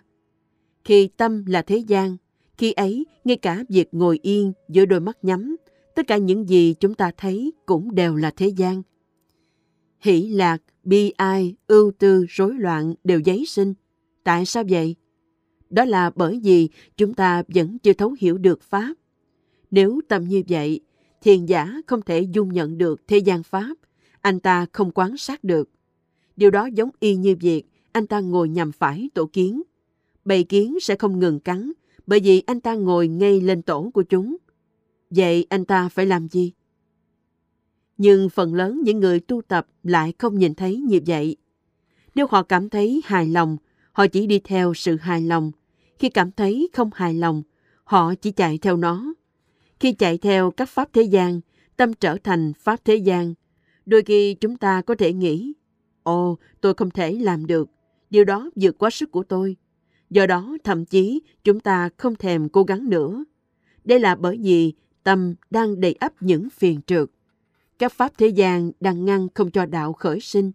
Khi tâm là thế gian, khi ấy ngay cả việc ngồi yên giữa đôi mắt nhắm, tất cả những gì chúng ta thấy cũng đều là thế gian. Hỷ lạc, bi ai, ưu tư, rối loạn đều giấy sinh. Tại sao vậy? Đó là bởi vì chúng ta vẫn chưa thấu hiểu được Pháp. Nếu tâm như vậy, thiền giả không thể dung nhận được thế gian Pháp, anh ta không quan sát được. Điều đó giống y như việc anh ta ngồi nhằm phải tổ kiến. Bầy kiến sẽ không ngừng cắn, bởi vì anh ta ngồi ngay lên tổ của chúng. Vậy anh ta phải làm gì? Nhưng phần lớn những người tu tập lại không nhìn thấy như vậy. Nếu họ cảm thấy hài lòng, họ chỉ đi theo sự hài lòng. Khi cảm thấy không hài lòng, họ chỉ chạy theo nó. Khi chạy theo các pháp thế gian, tâm trở thành pháp thế gian. Đôi khi chúng ta có thể nghĩ, ồ, tôi không thể làm được, điều đó vượt quá sức của tôi. Do đó, thậm chí chúng ta không thèm cố gắng nữa. Đây là bởi vì tâm đang đầy ắp những phiền trượt. Các pháp thế gian đang ngăn không cho đạo khởi sinh.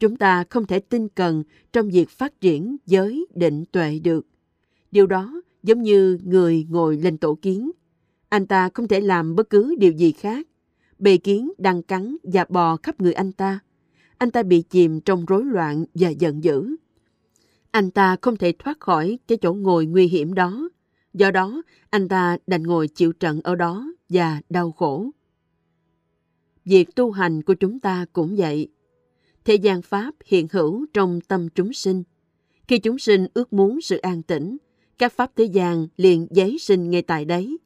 Chúng ta không thể tinh cần trong việc phát triển giới định tuệ được. Điều đó giống như người ngồi lên tổ kiến. Anh ta không thể làm bất cứ điều gì khác. Bề kiến đang cắn và bò khắp người anh ta. Anh ta bị chìm trong rối loạn và giận dữ. Anh ta không thể thoát khỏi cái chỗ ngồi nguy hiểm đó. Do đó, anh ta đành ngồi chịu trận ở đó và đau khổ. Việc tu hành của chúng ta cũng vậy. Thế gian Pháp hiện hữu trong tâm chúng sinh. Khi chúng sinh ước muốn sự an tĩnh, các Pháp thế gian liền giấy sinh ngay tại đấy.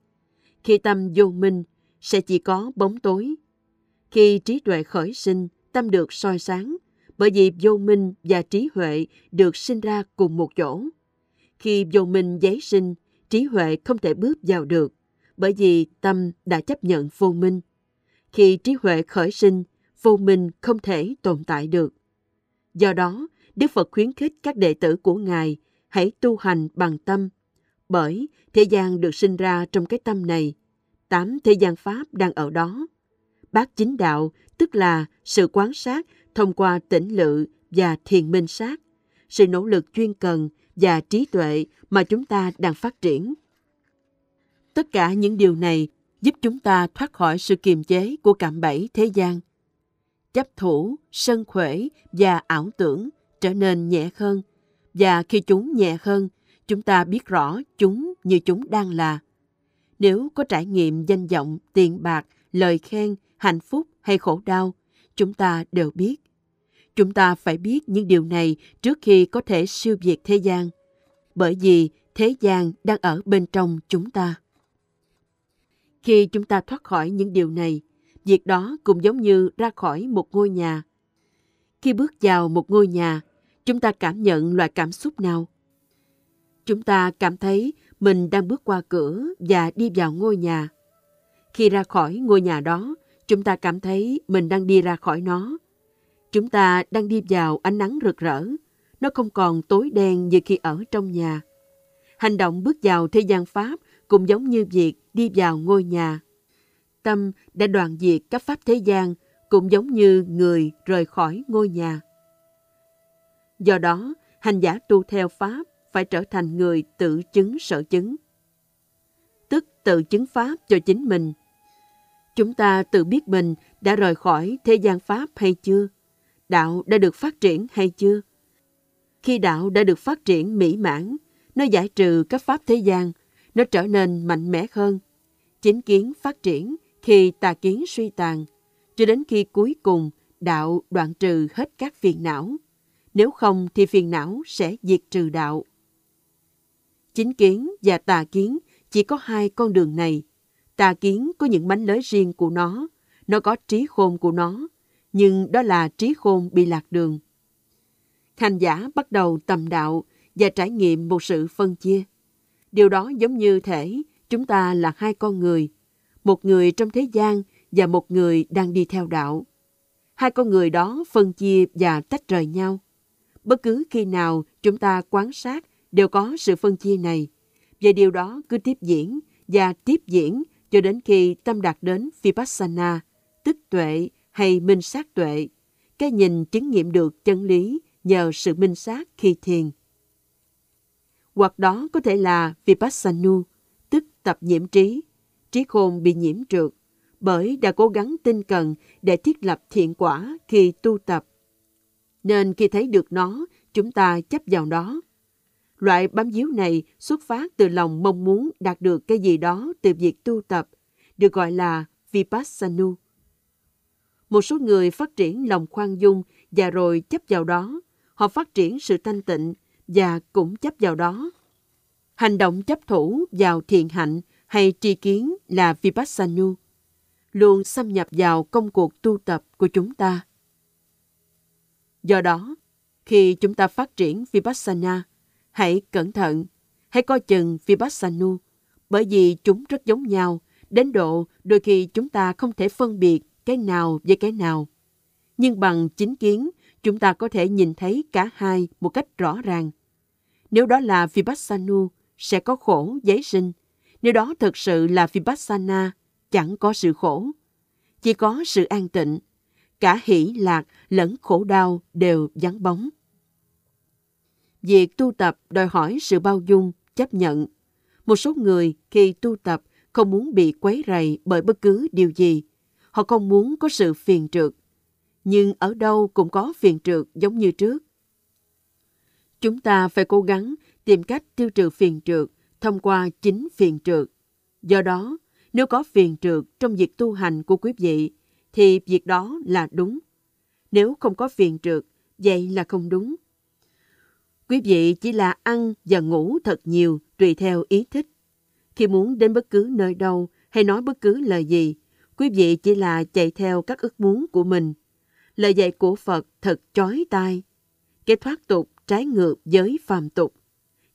Khi tâm vô minh, sẽ chỉ có bóng tối. Khi trí tuệ khởi sinh, tâm được soi sáng, bởi vì vô minh và trí huệ được sinh ra cùng một chỗ. Khi vô minh giấy sinh, trí huệ không thể bước vào được, bởi vì tâm đã chấp nhận vô minh. Khi trí huệ khởi sinh, vô minh không thể tồn tại được. Do đó, Đức Phật khuyến khích các đệ tử của Ngài hãy tu hành bằng tâm, bởi thế gian được sinh ra trong cái tâm này. Tám thế gian Pháp đang ở đó. Bát chính đạo, tức là sự quán sát thông qua tỉnh lự và thiền minh sát, sự nỗ lực chuyên cần và trí tuệ mà chúng ta đang phát triển. Tất cả những điều này giúp chúng ta thoát khỏi sự kiềm chế của cạm bẫy thế gian. Chấp thủ, sân khuể và ảo tưởng trở nên nhẹ hơn, và khi chúng nhẹ hơn, chúng ta biết rõ chúng như chúng đang là. Nếu có trải nghiệm danh vọng, tiền bạc, lời khen, hạnh phúc hay khổ đau, chúng ta đều biết. Chúng ta phải biết những điều này trước khi có thể siêu việt thế gian, bởi vì thế gian đang ở bên trong chúng ta. Khi chúng ta thoát khỏi những điều này, việc đó cũng giống như ra khỏi một ngôi nhà. Khi bước vào một ngôi nhà, chúng ta cảm nhận loại cảm xúc nào? Chúng ta cảm thấy mình đang bước qua cửa và đi vào ngôi nhà. Khi ra khỏi ngôi nhà đó, chúng ta cảm thấy mình đang đi ra khỏi nó. Chúng ta đang đi vào ánh nắng rực rỡ. Nó không còn tối đen như khi ở trong nhà. Hành động bước vào thế gian Pháp cũng giống như việc đi vào ngôi nhà. Tâm đã đoạn diệt các pháp thế gian cũng giống như người rời khỏi ngôi nhà. Do đó, hành giả tu theo Pháp phải trở thành người tự chứng sở chứng. Tức tự chứng Pháp cho chính mình. Chúng ta tự biết mình đã rời khỏi thế gian Pháp hay chưa? Đạo đã được phát triển hay chưa? Khi đạo đã được phát triển mỹ mãn, nó giải trừ các pháp thế gian, nó trở nên mạnh mẽ hơn. Chính kiến phát triển khi tà kiến suy tàn, cho đến khi cuối cùng đạo đoạn trừ hết các phiền não. Nếu không thì phiền não sẽ diệt trừ đạo. Chính kiến và tà kiến chỉ có hai con đường này. Tà kiến có những mánh lới riêng của nó, nó có trí khôn của nó, nhưng đó là trí khôn bị lạc đường. hành giả bắt đầu tầm đạo và trải nghiệm một sự phân chia. Điều đó giống như thể chúng ta là hai con người, một người trong thế gian và một người đang đi theo đạo. Hai con người đó phân chia và tách rời nhau. Bất cứ khi nào chúng ta quan sát đều có sự phân chia này, và điều đó cứ tiếp diễn và tiếp diễn cho đến khi tâm đạt đến Vipassana, tức tuệ hay minh sát tuệ, cái nhìn chứng nghiệm được chân lý nhờ sự minh sát khi thiền. Hoặc đó có thể là vipassanu tức tập nhiễm trí, trí khôn bị nhiễm trượt, bởi đã cố gắng tinh cần để thiết lập thiện quả khi tu tập. Nên khi thấy được nó, chúng ta chấp vào đó. Loại bám díu này xuất phát từ lòng mong muốn đạt được cái gì đó từ việc tu tập, được gọi là vipassanu. Một số người phát triển lòng khoan dung và rồi chấp vào đó. Họ phát triển sự thanh tịnh và cũng chấp vào đó. Hành động chấp thủ vào thiện hạnh hay tri kiến là vipassanu, luôn xâm nhập vào công cuộc tu tập của chúng ta. Do đó, khi chúng ta phát triển Vipassana, hãy cẩn thận, hãy coi chừng Vipassana, bởi vì chúng rất giống nhau, đến độ đôi khi chúng ta không thể phân biệt cái nào với cái nào. Nhưng bằng chính kiến, chúng ta có thể nhìn thấy cả hai một cách rõ ràng. Nếu đó là Vipassana, sẽ có khổ giấy sinh. Nếu đó thực sự là Vipassana, chẳng có sự khổ. Chỉ có sự an tịnh. Cả hỷ lạc lẫn khổ đau đều vắng bóng. Việc tu tập đòi hỏi sự bao dung, chấp nhận. Một số người khi tu tập không muốn bị quấy rầy bởi bất cứ điều gì. Họ không muốn có sự phiền trượt. Nhưng ở đâu cũng có phiền trượt giống như trước. Chúng ta phải cố gắng tìm cách tiêu trừ phiền trượt thông qua chính phiền trượt. Do đó, nếu có phiền trượt trong việc tu hành của quý vị, thì việc đó là đúng. Nếu không có phiền trượt, vậy là không đúng. Quý vị chỉ là ăn và ngủ thật nhiều tùy theo ý thích. Khi muốn đến bất cứ nơi đâu hay nói bất cứ lời gì, quý vị chỉ là chạy theo các ước muốn của mình. Lời dạy của Phật thật chói tai. Cái thoát tục trái ngược với phàm tục.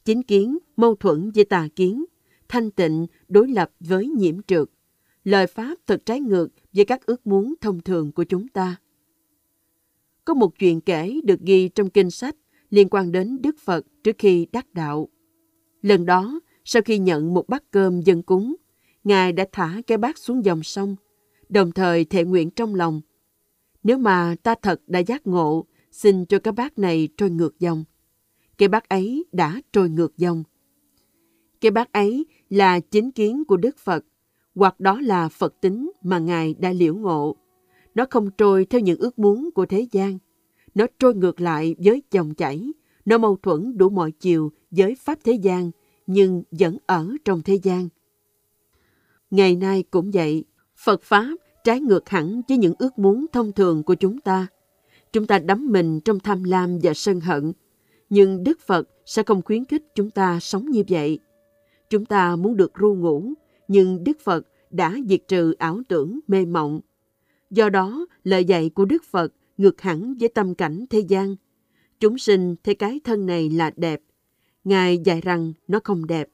Chính kiến mâu thuẫn với tà kiến thanh tịnh đối lập với nhiễm trượt. Lời Pháp thật trái ngược với các ước muốn thông thường của chúng ta. Có một chuyện kể được ghi trong kinh sách liên quan đến Đức Phật trước khi đắc đạo. Lần đó, sau khi nhận một bát cơm dân cúng, Ngài đã thả cái bát xuống dòng sông, đồng thời thệ nguyện trong lòng. Nếu mà ta thật đã giác ngộ, xin cho cái bát này trôi ngược dòng. Cái bát ấy đã trôi ngược dòng. Cái bát ấy là chính kiến của Đức Phật, hoặc đó là Phật tính mà Ngài đã liễu ngộ. Nó không trôi theo những ước muốn của thế gian. Nó trôi ngược lại với dòng chảy. Nó mâu thuẫn đủ mọi chiều với Pháp thế gian, nhưng vẫn ở trong thế gian. Ngày nay cũng vậy, Phật Pháp trái ngược hẳn với những ước muốn thông thường của chúng ta. Chúng ta đắm mình trong tham lam và sân hận, nhưng Đức Phật sẽ không khuyến khích chúng ta sống như vậy. Chúng ta muốn được ru ngủ, nhưng Đức Phật đã diệt trừ ảo tưởng mê mộng. Do đó, lời dạy của Đức Phật ngược hẳn với tâm cảnh thế gian. Chúng sinh thấy cái thân này là đẹp. Ngài dạy rằng nó không đẹp.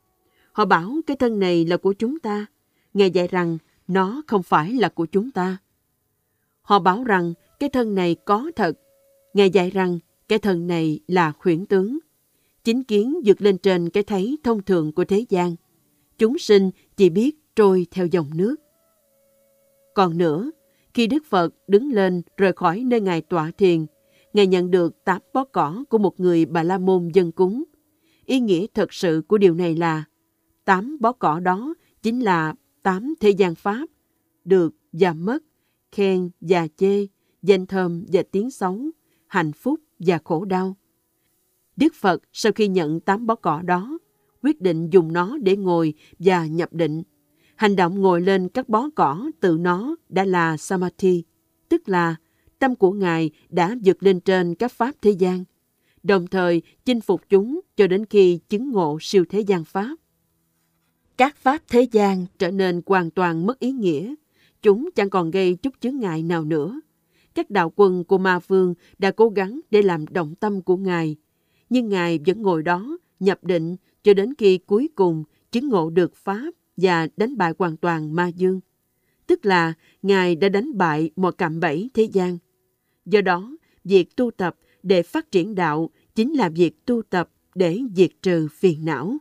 Họ bảo cái thân này là của chúng ta. Ngài dạy rằng nó không phải là của chúng ta. Họ bảo rằng cái thân này có thật. Ngài dạy rằng cái thân này là khuyển tướng chính kiến vượt lên trên cái thấy thông thường của thế gian. Chúng sinh chỉ biết trôi theo dòng nước. Còn nữa, khi Đức Phật đứng lên rời khỏi nơi Ngài tọa thiền, Ngài nhận được tám bó cỏ của một người Bà La Môn dân cúng. Ý nghĩa thật sự của điều này là tám bó cỏ đó chính là tám thế gian Pháp, được và mất, khen và chê, danh thơm và tiếng xấu, hạnh phúc và khổ đau. Đức Phật sau khi nhận tám bó cỏ đó, quyết định dùng nó để ngồi và nhập định. Hành động ngồi lên các bó cỏ từ nó đã là Samadhi, tức là tâm của Ngài đã vượt lên trên các pháp thế gian, đồng thời chinh phục chúng cho đến khi chứng ngộ siêu thế gian pháp. Các pháp thế gian trở nên hoàn toàn mất ý nghĩa, chúng chẳng còn gây chút chướng ngại nào nữa. các đạo quân của ma vương đã cố gắng để làm động tâm của Ngài. Nhưng Ngài vẫn ngồi đó, nhập định cho đến khi cuối cùng chứng ngộ được Pháp và đánh bại hoàn toàn ma dương. Tức là Ngài đã đánh bại mọi cạm bẫy thế gian. Do đó, việc tu tập để phát triển đạo chính là việc tu tập để diệt trừ phiền não.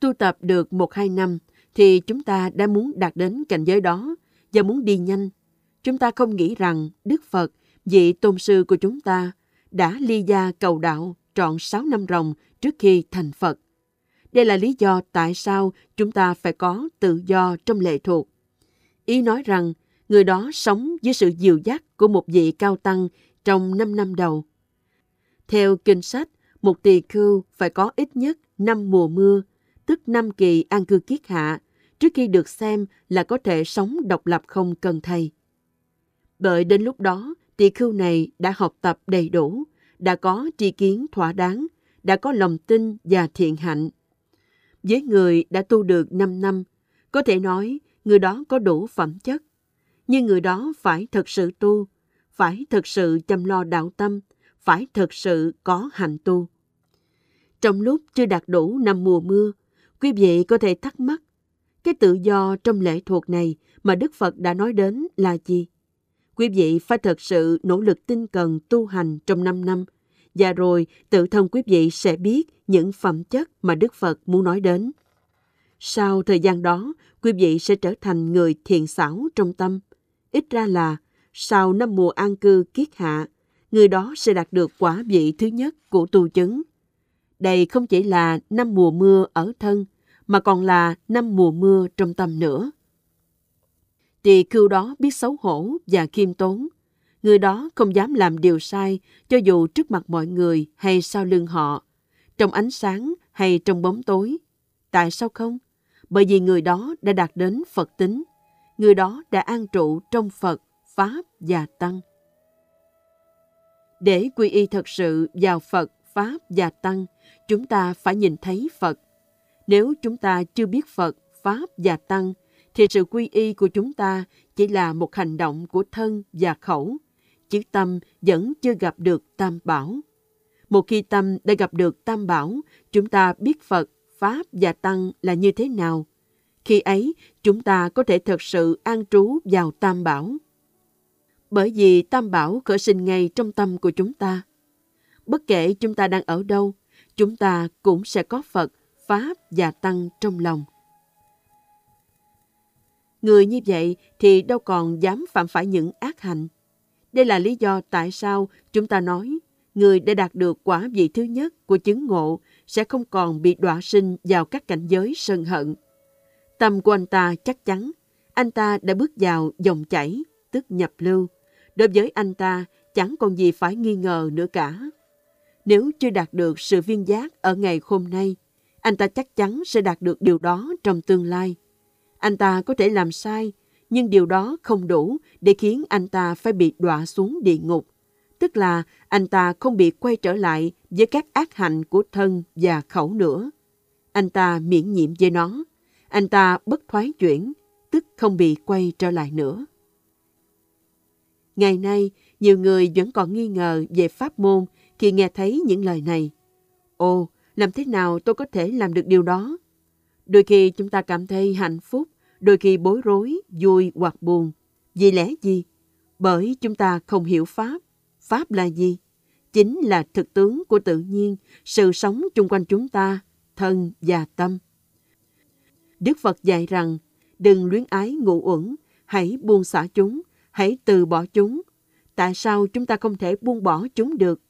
Tu tập được một hai năm thì chúng ta đã muốn đạt đến cảnh giới đó và muốn đi nhanh. Chúng ta không nghĩ rằng Đức Phật, vị tôn sư của chúng ta, đã ly gia cầu đạo trọn sáu năm ròng trước khi thành Phật. Đây là lý do tại sao chúng ta phải có tự do trong lệ thuộc. Ý nói rằng người đó sống dưới sự dìu dắt của một vị cao tăng trong năm năm đầu. Theo kinh sách, một tỳ khưu phải có ít nhất năm mùa mưa, tức năm kỳ an cư kiết hạ, trước khi được xem là có thể sống độc lập không cần thầy. bởi đến lúc đó, tỳ khưu này đã học tập đầy đủ, đã có tri kiến thỏa đáng, đã có lòng tin và thiện hạnh. Với người đã tu được 5 năm, có thể nói người đó có đủ phẩm chất. Nhưng người đó phải thật sự tu, phải thật sự chăm lo đạo tâm, phải thật sự có hành tu. Trong lúc chưa đạt đủ năm mùa mưa, quý vị có thể thắc mắc, cái tự do trong lễ thuộc này mà Đức Phật đã nói đến là gì? Quý vị phải thật sự nỗ lực tinh cần tu hành trong 5 năm, và rồi tự thân quý vị sẽ biết những phẩm chất mà Đức Phật muốn nói đến. Sau thời gian đó, quý vị sẽ trở thành người thiện xảo trong tâm. Ít ra là, sau năm mùa an cư kiết hạ, người đó sẽ đạt được quả vị thứ nhất của tu chứng. Đây không chỉ là năm mùa mưa ở thân, mà còn là năm mùa mưa trong tâm nữa. Tỳ khưu đó biết xấu hổ và khiêm tốn. Người đó không dám làm điều sai cho dù trước mặt mọi người hay sau lưng họ, trong ánh sáng hay trong bóng tối. Tại sao không? Bởi vì người đó đã đạt đến Phật tính. Người đó đã an trụ trong Phật, Pháp và Tăng. Để quy y thật sự vào Phật, Pháp và Tăng, chúng ta phải nhìn thấy Phật. Nếu chúng ta chưa biết Phật, Pháp và Tăng, thì sự quy y của chúng ta chỉ là một hành động của thân và khẩu, chứ tâm vẫn chưa gặp được Tam Bảo. Một khi tâm đã gặp được Tam Bảo, chúng ta biết Phật, Pháp và Tăng là như thế nào. Khi ấy, chúng ta có thể thật sự an trú vào Tam Bảo. Bởi vì Tam Bảo khởi sinh ngay trong tâm của chúng ta. Bất kể chúng ta đang ở đâu, chúng ta cũng sẽ có Phật, Pháp và Tăng trong lòng. Người như vậy thì đâu còn dám phạm phải những ác hạnh. Đây là lý do tại sao chúng ta nói người đã đạt được quả vị thứ nhất của chứng ngộ sẽ không còn bị đọa sinh vào các cảnh giới sân hận. Tâm của anh ta chắc chắn, anh ta đã bước vào dòng chảy, tức nhập lưu. Đối với anh ta, chẳng còn gì phải nghi ngờ nữa cả. Nếu chưa đạt được sự viên giác ở ngày hôm nay, anh ta chắc chắn sẽ đạt được điều đó trong tương lai. Anh ta có thể làm sai, nhưng điều đó không đủ để khiến anh ta phải bị đọa xuống địa ngục. Tức là anh ta không bị quay trở lại với các ác hạnh của thân và khẩu nữa. Anh ta miễn nhiễm với nó. Anh ta bất thoái chuyển, tức không bị quay trở lại nữa. Ngày nay, nhiều người vẫn còn nghi ngờ về pháp môn khi nghe thấy những lời này. Ồ, làm thế nào tôi có thể làm được điều đó? Đôi khi chúng ta cảm thấy hạnh phúc, đôi khi bối rối, vui hoặc buồn. Vì lẽ gì? Bởi chúng ta không hiểu Pháp. Pháp là gì? Chính là thực tướng của tự nhiên, sự sống chung quanh chúng ta, thân và tâm. Đức Phật dạy rằng, đừng luyến ái ngụ uẩn, hãy buông xả chúng, hãy từ bỏ chúng. Tại sao chúng ta không thể buông bỏ chúng được?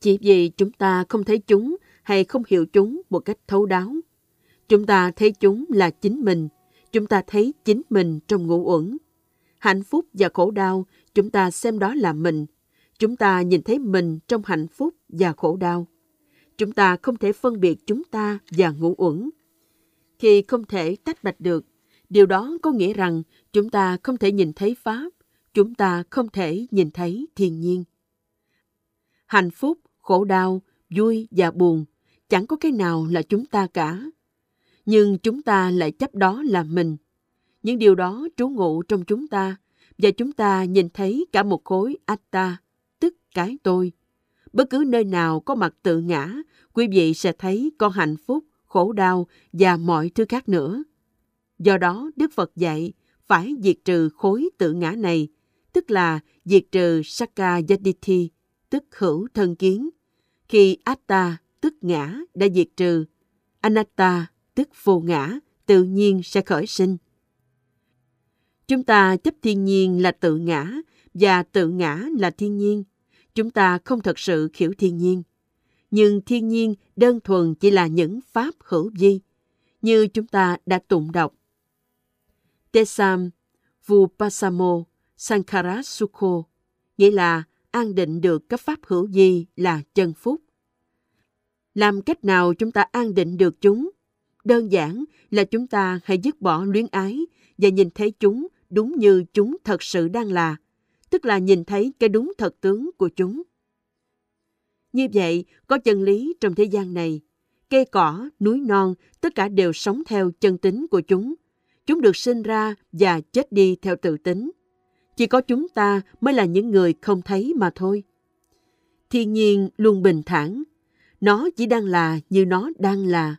Chỉ vì chúng ta không thấy chúng hay không hiểu chúng một cách thấu đáo. Chúng ta thấy chúng là chính mình, chúng ta thấy chính mình trong ngũ uẩn. Hạnh phúc và khổ đau, chúng ta xem đó là mình. Chúng ta nhìn thấy mình trong hạnh phúc và khổ đau. Chúng ta không thể phân biệt chúng ta và ngũ uẩn. Khi không thể tách bạch được, điều đó có nghĩa rằng chúng ta không thể nhìn thấy Pháp, chúng ta không thể nhìn thấy thiên nhiên. Hạnh phúc, khổ đau, vui và buồn, chẳng có cái nào là chúng ta cả. Nhưng chúng ta lại chấp đó là mình. Những điều đó trú ngụ trong chúng ta, và chúng ta nhìn thấy cả một khối atta, tức cái tôi. Bất cứ nơi nào có mặt tự ngã, quý vị sẽ thấy có hạnh phúc, khổ đau và mọi thứ khác nữa. Do đó, Đức Phật dạy phải diệt trừ khối tự ngã này, tức là diệt trừ sakkayaditi tức hữu thân kiến. Khi Atta, tức ngã, đã diệt trừ, Anatta, tức vô ngã, tự nhiên sẽ khởi sinh. Chúng ta chấp thiên nhiên là tự ngã và tự ngã là thiên nhiên. Chúng ta không thật sự hiểu thiên nhiên. Nhưng thiên nhiên đơn thuần chỉ là những pháp hữu vi, như chúng ta đã tụng đọc. Tesam Vupasamo Sankara Sukho, nghĩa là an định được các pháp hữu vi là chân phúc. Làm cách nào chúng ta an định được chúng? Đơn giản là chúng ta hãy dứt bỏ luyến ái và nhìn thấy chúng đúng như chúng thật sự đang là, tức là nhìn thấy cái đúng thật tướng của chúng. Như vậy, có chân lý trong thế gian này. Cây cỏ, núi non, tất cả đều sống theo chân tính của chúng. Chúng được sinh ra và chết đi theo tự tính. Chỉ có chúng ta mới là những người không thấy mà thôi. Thiên nhiên luôn bình thản. Nó chỉ đang là như nó đang là.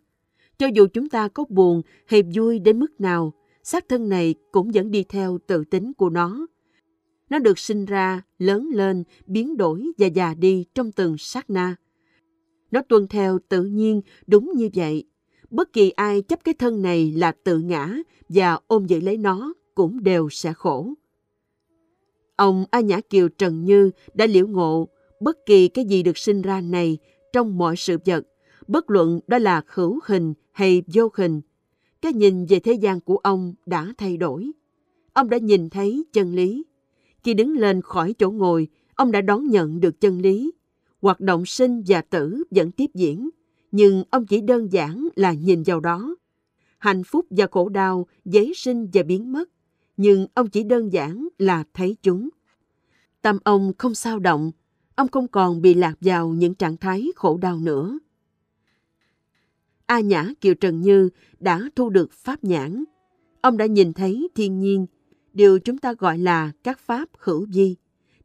Cho dù chúng ta có buồn hay vui đến mức nào, xác thân này cũng vẫn đi theo tự tính của nó. Nó được sinh ra, lớn lên, biến đổi và già đi trong từng sát na. Nó tuân theo tự nhiên đúng như vậy. Bất kỳ ai chấp cái thân này là tự ngã và ôm giữ lấy nó cũng đều sẽ khổ. Ông A Nhã Kiều Trần Như đã liễu ngộ bất kỳ cái gì được sinh ra này trong mọi sự vật, bất luận đó là khẩu hình hay vô hình, cái nhìn về thế gian của ông đã thay đổi. Ông đã nhìn thấy chân lý. Khi đứng lên khỏi chỗ ngồi, ông đã đón nhận được chân lý. Hoạt động sinh và tử vẫn tiếp diễn, nhưng ông chỉ đơn giản là nhìn vào đó. Hạnh phúc và khổ đau giấy sinh và biến mất, nhưng ông chỉ đơn giản là thấy chúng. Tâm ông không sao động, ông không còn bị lạc vào những trạng thái khổ đau nữa. A Nhã Kiều Trần Như đã thu được pháp nhãn. Ông đã nhìn thấy thiên nhiên, điều chúng ta gọi là các pháp hữu vi,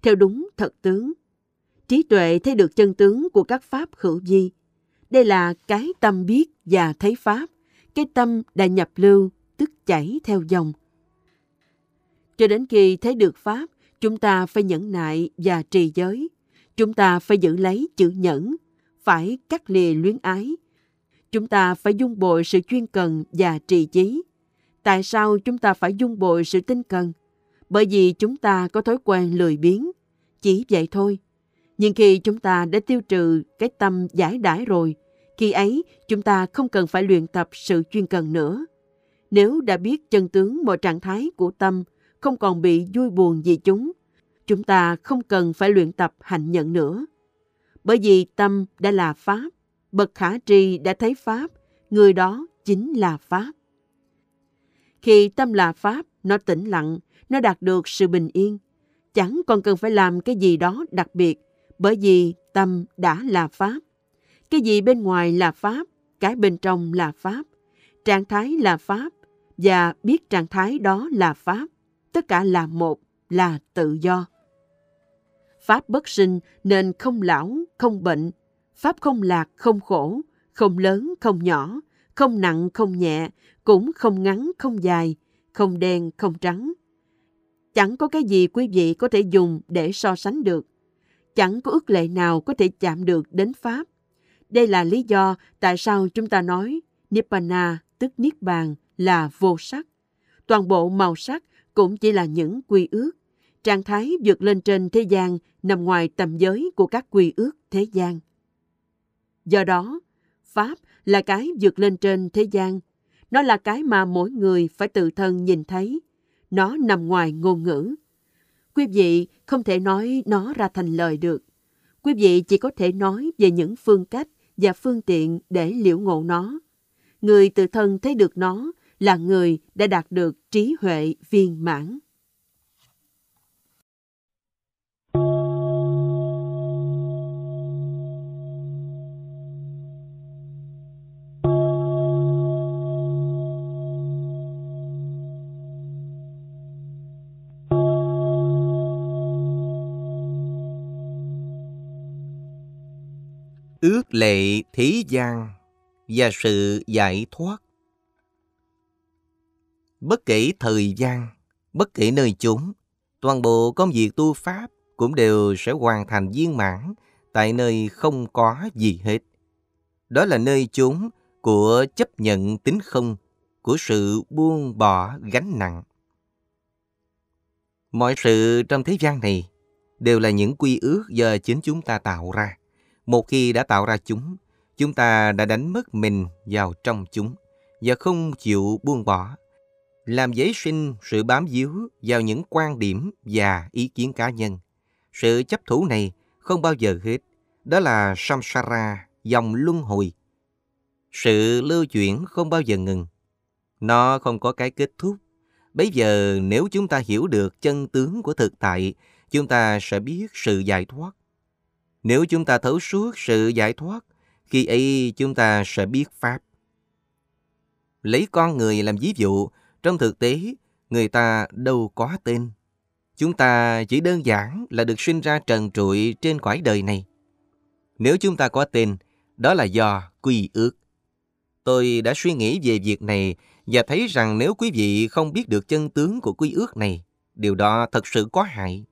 theo đúng thật tướng. Trí tuệ thấy được chân tướng của các pháp hữu vi. Đây là cái tâm biết và thấy pháp, cái tâm đã nhập lưu, tức chảy theo dòng. Cho đến khi thấy được pháp, chúng ta phải nhẫn nại và trì giới. Chúng ta phải giữ lấy chữ nhẫn, phải cắt lìa luyến ái, Chúng ta phải dung bồi sự chuyên cần và trì chí. Tại sao chúng ta phải dung bồi sự tinh cần? Bởi vì chúng ta có thói quen lười biếng. Chỉ vậy thôi. Nhưng khi chúng ta đã tiêu trừ cái tâm giải đãi rồi, khi ấy chúng ta không cần phải luyện tập sự chuyên cần nữa. Nếu đã biết chân tướng mọi trạng thái của tâm, không còn bị vui buồn vì chúng, chúng ta không cần phải luyện tập hạnh nhận nữa. Bởi vì tâm đã là Pháp, bậc khả tri đã thấy Pháp, người đó chính là Pháp. Khi tâm là Pháp, nó tĩnh lặng, nó đạt được sự bình yên. Chẳng còn cần phải làm cái gì đó đặc biệt, bởi vì tâm đã là Pháp. Cái gì bên ngoài là Pháp, cái bên trong là Pháp. Trạng thái là Pháp, và biết trạng thái đó là Pháp. Tất cả là một, là tự do. Pháp bất sinh nên không lão, không bệnh, Pháp không lạc, không khổ, không lớn, không nhỏ, không nặng, không nhẹ, cũng không ngắn, không dài, không đen, không trắng. Chẳng có cái gì quý vị có thể dùng để so sánh được. Chẳng có ước lệ nào có thể chạm được đến Pháp. Đây là lý do tại sao chúng ta nói Nibbana, tức Niết Bàn, là vô sắc. Toàn bộ màu sắc cũng chỉ là những quy ước. Trạng thái vượt lên trên thế gian nằm ngoài tầm giới của các quy ước thế gian. Do đó, Pháp là cái vượt lên trên thế gian. Nó là cái mà mỗi người phải tự thân nhìn thấy. Nó nằm ngoài ngôn ngữ. Quý vị không thể nói nó ra thành lời được. Quý vị chỉ có thể nói về những phương cách và phương tiện để liễu ngộ nó. Người tự thân thấy được nó là người đã đạt được trí huệ viên mãn. Lệ thế gian và sự giải thoát. Bất kể thời gian, bất kể nơi chúng toàn bộ công việc tu Pháp cũng đều sẽ hoàn thành viên mãn tại nơi không có gì hết. Đó là nơi chúng của chấp nhận tính không, của sự buông bỏ gánh nặng. Mọi sự trong thế gian này đều là những quy ước do chính chúng ta tạo ra. Một khi đã tạo ra chúng, chúng ta đã đánh mất mình vào trong chúng và không chịu buông bỏ, làm dấy sinh sự bám víu vào những quan điểm và ý kiến cá nhân. Sự chấp thủ này không bao giờ hết, đó là samsara, dòng luân hồi. Sự lưu chuyển không bao giờ ngừng. Nó không có cái kết thúc. Bây giờ nếu chúng ta hiểu được chân tướng của thực tại, chúng ta sẽ biết sự giải thoát. Nếu chúng ta thấu suốt sự giải thoát, khi ấy chúng ta sẽ biết Pháp. Lấy con người làm ví dụ, trong thực tế, người ta đâu có tên. Chúng ta chỉ đơn giản là được sinh ra trần trụi trên quải đời này. Nếu chúng ta có tên, đó là do quy ước. Tôi đã suy nghĩ về việc này và thấy rằng nếu quý vị không biết được chân tướng của quy ước này, điều đó thật sự có hại.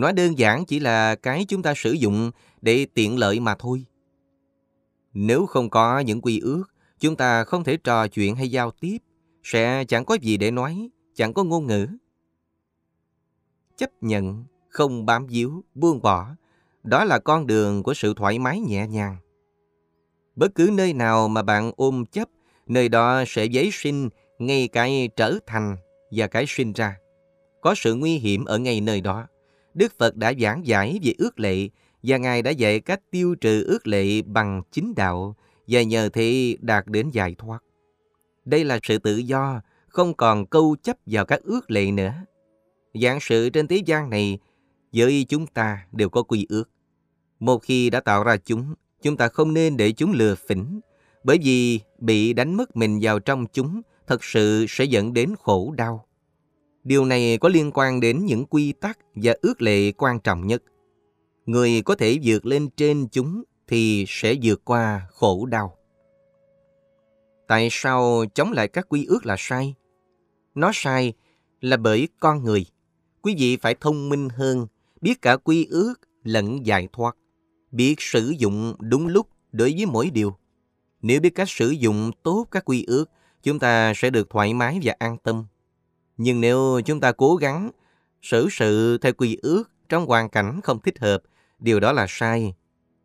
Nói đơn giản chỉ là cái chúng ta sử dụng để tiện lợi mà thôi. Nếu không có những quy ước, chúng ta không thể trò chuyện hay giao tiếp, sẽ chẳng có gì để nói, chẳng có ngôn ngữ. Chấp nhận, không bám víu, buông bỏ, đó là con đường của sự thoải mái nhẹ nhàng. Bất cứ nơi nào mà bạn ôm chấp, nơi đó sẽ giấy sinh ngay cái trở thành và cái sinh ra. Có sự nguy hiểm ở ngay nơi đó. Đức Phật đã giảng giải về ước lệ và Ngài đã dạy cách tiêu trừ ước lệ bằng chính đạo và nhờ thế đạt đến giải thoát. Đây là sự tự do, không còn câu chấp vào các ước lệ nữa. Dạng sự trên thế gian này, với chúng ta đều có quy ước. Một khi đã tạo ra chúng, chúng ta không nên để chúng lừa phỉnh, bởi vì bị đánh mất mình vào trong chúng thật sự sẽ dẫn đến khổ đau. Điều này có liên quan đến những quy tắc và ước lệ quan trọng nhất. Người có thể vượt lên trên chúng thì sẽ vượt qua khổ đau. Tại sao chống lại các quy ước là sai? Nó sai là bởi con người. Quý vị phải thông minh hơn, biết cả quy ước lẫn giải thoát, biết sử dụng đúng lúc đối với mỗi điều. Nếu biết cách sử dụng tốt các quy ước, chúng ta sẽ được thoải mái và an tâm. Nhưng nếu chúng ta cố gắng xử sự theo quy ước trong hoàn cảnh không thích hợp, điều đó là sai.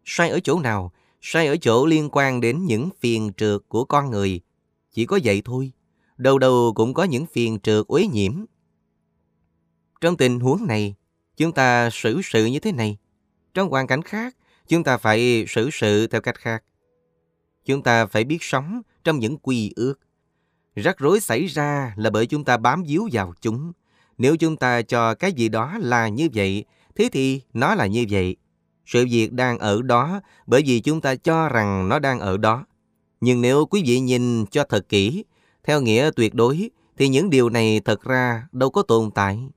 Sai ở chỗ nào? Sai ở chỗ liên quan đến những phiền trượt của con người. Chỉ có vậy thôi. Đâu đâu cũng có những phiền trượt uế nhiễm. Trong tình huống này, chúng ta xử sự như thế này. Trong hoàn cảnh khác, chúng ta phải xử sự theo cách khác. Chúng ta phải biết sống trong những quy ước. Rắc rối xảy ra là bởi chúng ta bám víu vào chúng. Nếu chúng ta cho cái gì đó là như vậy, thế thì nó là như vậy. Sự việc đang ở đó bởi vì chúng ta cho rằng nó đang ở đó. Nhưng nếu quý vị nhìn cho thật kỹ, theo nghĩa tuyệt đối, thì những điều này thật ra đâu có tồn tại.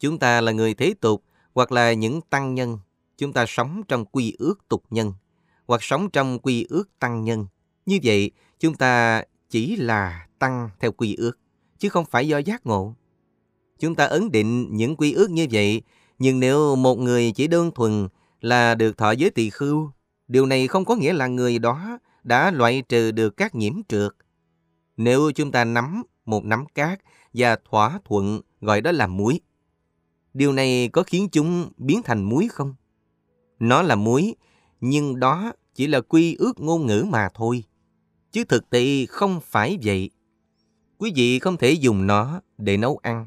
Chúng ta là người thế tục hoặc là những tăng nhân. Chúng ta sống trong quy ước tục nhân hoặc sống trong quy ước tăng nhân. Như vậy, chúng ta chỉ là tăng theo quy ước, chứ không phải do giác ngộ. Chúng ta ấn định những quy ước như vậy, nhưng nếu một người chỉ đơn thuần là được thọ giới tỳ khưu, điều này không có nghĩa là người đó đã loại trừ được các nhiễm trượt. Nếu chúng ta nắm một nắm cát và thỏa thuận gọi đó là muối, điều này có khiến chúng biến thành muối không? Nó là muối, nhưng đó chỉ là quy ước ngôn ngữ mà thôi chứ thực tế không phải vậy. Quý vị không thể dùng nó để nấu ăn.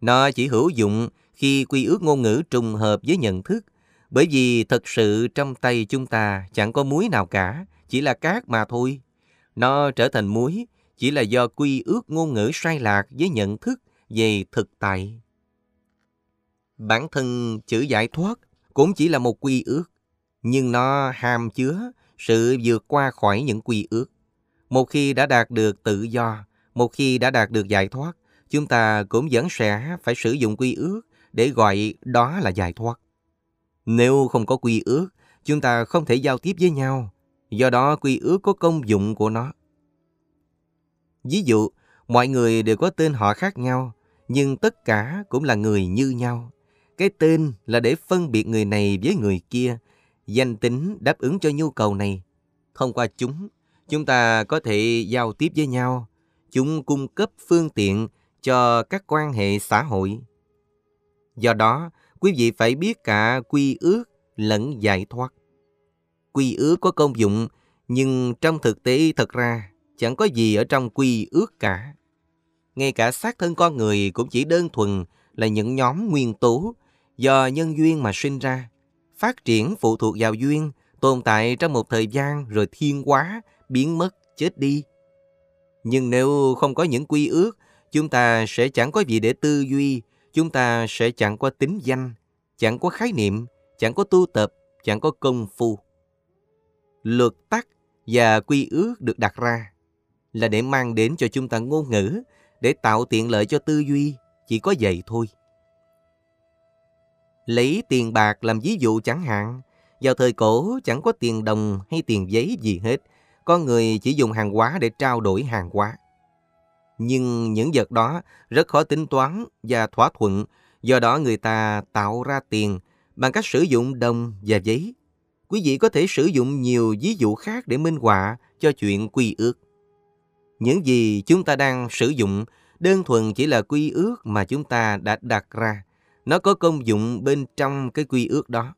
Nó chỉ hữu dụng khi quy ước ngôn ngữ trùng hợp với nhận thức, bởi vì thật sự trong tay chúng ta chẳng có muối nào cả, chỉ là cát mà thôi. Nó trở thành muối chỉ là do quy ước ngôn ngữ sai lạc với nhận thức về thực tại. Bản thân chữ giải thoát cũng chỉ là một quy ước, nhưng nó hàm chứa sự vượt qua khỏi những quy ước. Một khi đã đạt được tự do, một khi đã đạt được giải thoát, chúng ta cũng vẫn sẽ phải sử dụng quy ước để gọi đó là giải thoát. Nếu không có quy ước, chúng ta không thể giao tiếp với nhau. Do đó quy ước có công dụng của nó. Ví dụ, mọi người đều có tên họ khác nhau, nhưng tất cả cũng là người như nhau. Cái tên là để phân biệt người này với người kia, danh tính đáp ứng cho nhu cầu này. Thông qua chúng, chúng ta có thể giao tiếp với nhau. Chúng cung cấp phương tiện cho các quan hệ xã hội. Do đó, quý vị phải biết cả quy ước lẫn giải thoát. Quy ước có công dụng, nhưng trong thực tế thật ra chẳng có gì ở trong quy ước cả. Ngay cả xác thân con người cũng chỉ đơn thuần là những nhóm nguyên tố do nhân duyên mà sinh ra. Phát triển phụ thuộc vào duyên, tồn tại trong một thời gian rồi thiên hóa, biến mất, chết đi. Nhưng nếu không có những quy ước, chúng ta sẽ chẳng có gì để tư duy, chúng ta sẽ chẳng có tính danh, chẳng có khái niệm, chẳng có tu tập, chẳng có công phu. Luật tắc và quy ước được đặt ra là để mang đến cho chúng ta ngôn ngữ, để tạo tiện lợi cho tư duy, chỉ có vậy thôi. Lấy tiền bạc làm ví dụ chẳng hạn, vào thời cổ chẳng có tiền đồng hay tiền giấy gì hết, con người chỉ dùng hàng hóa để trao đổi hàng hóa. Nhưng những vật đó rất khó tính toán và thỏa thuận, do đó người ta tạo ra tiền bằng cách sử dụng đồng và giấy. Quý vị có thể sử dụng nhiều ví dụ khác để minh họa cho chuyện quy ước. Những gì chúng ta đang sử dụng đơn thuần chỉ là quy ước mà chúng ta đã đặt ra. Nó có công dụng bên trong cái quy ước đó.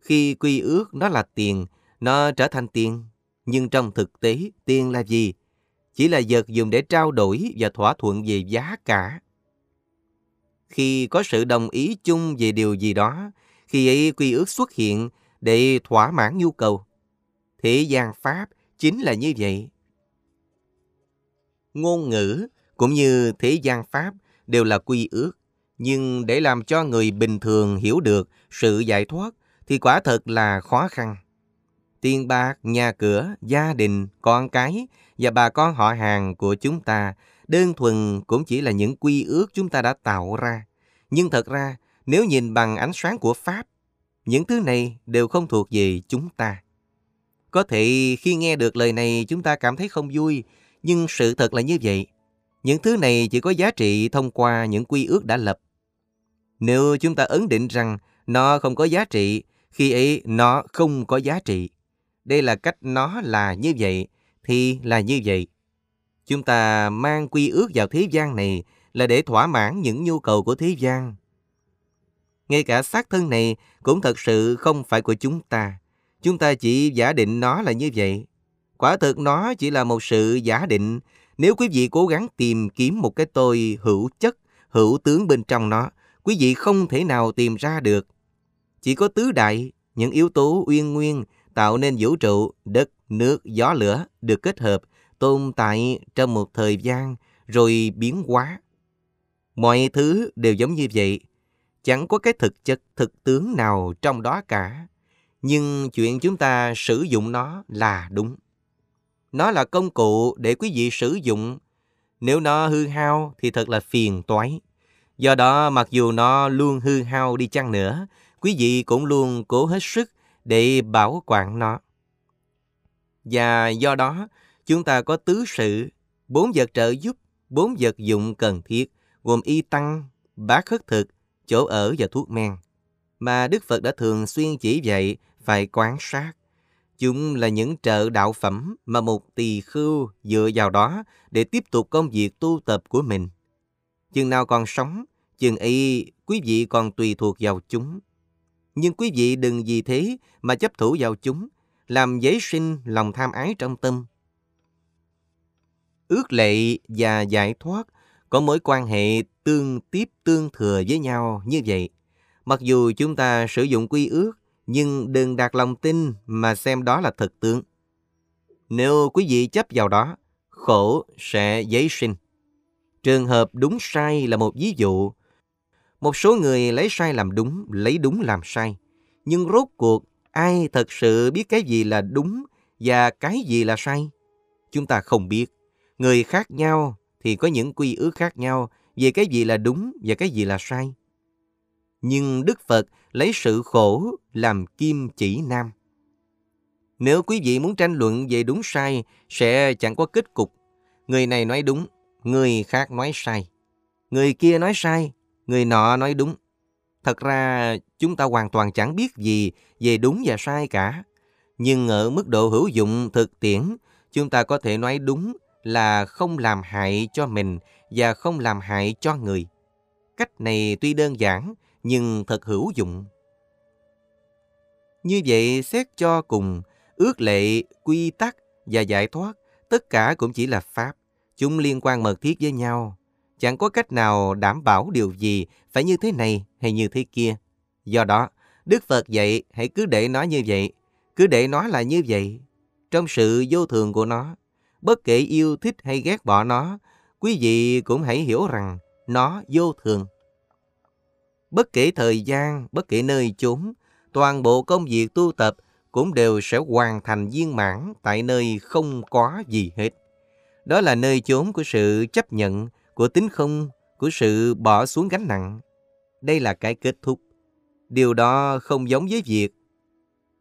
Khi quy ước nó là tiền, nó trở thành tiền. Nhưng trong thực tế, tiền là gì? Chỉ là vật dùng để trao đổi và thỏa thuận về giá cả. Khi có sự đồng ý chung về điều gì đó, khi ấy quy ước xuất hiện để thỏa mãn nhu cầu. Thế gian Pháp chính là như vậy. Ngôn ngữ cũng như thế gian Pháp đều là quy ước. Nhưng để làm cho người bình thường hiểu được sự giải thoát thì quả thật là khó khăn. Tiền bạc, nhà cửa, gia đình, con cái và bà con họ hàng của chúng ta đơn thuần cũng chỉ là những quy ước chúng ta đã tạo ra. Nhưng thật ra, nếu nhìn bằng ánh sáng của Pháp, những thứ này đều không thuộc về chúng ta. Có thể khi nghe được lời này chúng ta cảm thấy không vui, nhưng sự thật là như vậy. Những thứ này chỉ có giá trị thông qua những quy ước đã lập. Nếu chúng ta ấn định rằng nó không có giá trị, khi ấy nó không có giá trị. Đây là cách nó là như vậy, thì là như vậy. Chúng ta mang quy ước vào thế gian này là để thỏa mãn những nhu cầu của thế gian. Ngay cả xác thân này cũng thật sự không phải của chúng ta. Chúng ta chỉ giả định nó là như vậy. Quả thực nó chỉ là một sự giả định. Nếu quý vị cố gắng tìm kiếm một cái tôi hữu chất, hữu tướng bên trong nó, quý vị không thể nào tìm ra được. Chỉ có tứ đại, những yếu tố uyên nguyên tạo nên vũ trụ, đất, nước, gió lửa được kết hợp, tồn tại trong một thời gian rồi biến hóa. Mọi thứ đều giống như vậy, chẳng có cái thực chất thực tướng nào trong đó cả. Nhưng chuyện chúng ta sử dụng nó là đúng. Nó là công cụ để quý vị sử dụng. Nếu nó hư hao thì thật là phiền toái. Do đó, mặc dù nó luôn hư hao đi chăng nữa, quý vị cũng luôn cố hết sức để bảo quản nó. Và do đó, chúng ta có tứ sự, bốn vật trợ giúp, bốn vật dụng cần thiết, gồm y tăng, bát khất thực, chỗ ở và thuốc men, mà Đức Phật đã thường xuyên chỉ dạy phải quan sát. Chúng là những trợ đạo phẩm mà một tỳ khưu dựa vào đó để tiếp tục công việc tu tập của mình. Chừng nào còn sống, chừng y quý vị còn tùy thuộc vào chúng. Nhưng quý vị đừng vì thế mà chấp thủ vào chúng, làm giấy sinh lòng tham ái trong tâm. Ước lệ và giải thoát có mối quan hệ tương tiếp tương thừa với nhau như vậy. Mặc dù chúng ta sử dụng quy ước, nhưng đừng đặt lòng tin mà xem đó là thực tướng. Nếu quý vị chấp vào đó, khổ sẽ giấy sinh. Trường hợp đúng sai là một ví dụ. Một số người lấy sai làm đúng, lấy đúng làm sai. Nhưng rốt cuộc, ai thật sự biết cái gì là đúng và cái gì là sai? Chúng ta không biết. Người khác nhau thì có những quy ước khác nhau về cái gì là đúng và cái gì là sai. Nhưng Đức Phật lấy sự khổ làm kim chỉ nam. Nếu quý vị muốn tranh luận về đúng sai, sẽ chẳng có kết cục. Người này nói đúng, người khác nói sai. Người kia nói sai, người nọ nói đúng. Thật ra, chúng ta hoàn toàn chẳng biết gì về đúng và sai cả. Nhưng ở mức độ hữu dụng thực tiễn, chúng ta có thể nói đúng là không làm hại cho mình và không làm hại cho người. Cách này tuy đơn giản, nhưng thật hữu dụng. Như vậy, xét cho cùng, ước lệ, quy tắc và giải thoát, tất cả cũng chỉ là pháp. Chúng liên quan mật thiết với nhau. Chẳng có cách nào đảm bảo điều gì phải như thế này hay như thế kia. Do đó, Đức Phật dạy hãy cứ để nó như vậy, cứ để nó là như vậy. Trong sự vô thường của nó, bất kể yêu thích hay ghét bỏ nó, quý vị cũng hãy hiểu rằng nó vô thường. Bất kể thời gian, bất kể nơi chốn, toàn bộ công việc tu tập cũng đều sẽ hoàn thành viên mãn tại nơi không có gì hết. Đó là nơi chốn của sự chấp nhận, của tính không, của sự bỏ xuống gánh nặng. Đây là cái kết thúc. Điều đó không giống với việc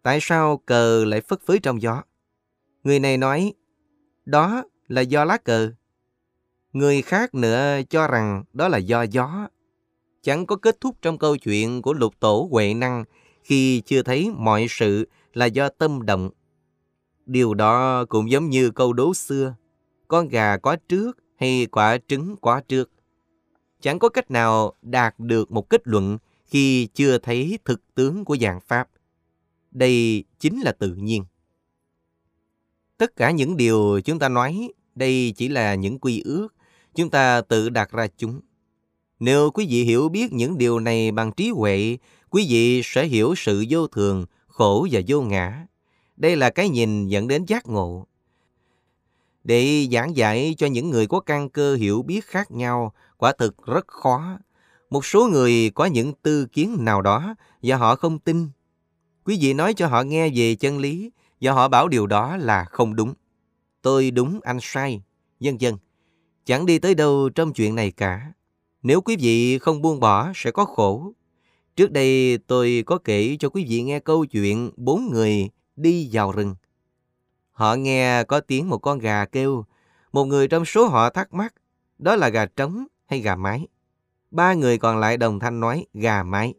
tại sao cờ lại phất phới trong gió. Người này nói, đó là do lá cờ. Người khác nữa cho rằng đó là do gió. Chẳng có kết thúc trong câu chuyện của lục tổ Huệ Năng khi chưa thấy mọi sự là do tâm động. Điều đó cũng giống như câu đố xưa, con gà có trước hay quả trứng quá trước. Chẳng có cách nào đạt được một kết luận khi chưa thấy thực tướng của dạng Pháp. Đây chính là tự nhiên. Tất cả những điều chúng ta nói, đây chỉ là những quy ước, chúng ta tự đặt ra chúng. Nếu quý vị hiểu biết những điều này bằng trí huệ, quý vị sẽ hiểu sự vô thường, khổ và vô ngã. Đây là cái nhìn dẫn đến giác ngộ. Để giảng dạy cho những người có căn cơ hiểu biết khác nhau, quả thực rất khó. Một số người có những tư kiến nào đó và họ không tin. Quý vị nói cho họ nghe về chân lý và họ bảo điều đó là không đúng. Tôi đúng, anh sai, vân vân. Chẳng đi tới đâu trong chuyện này cả. Nếu quý vị không buông bỏ sẽ có khổ. Trước đây tôi có kể cho quý vị nghe câu chuyện bốn người đi vào rừng. Họ nghe có tiếng một con gà kêu. Một người trong số họ thắc mắc, đó là gà trống hay gà mái? Ba người còn lại đồng thanh nói gà mái.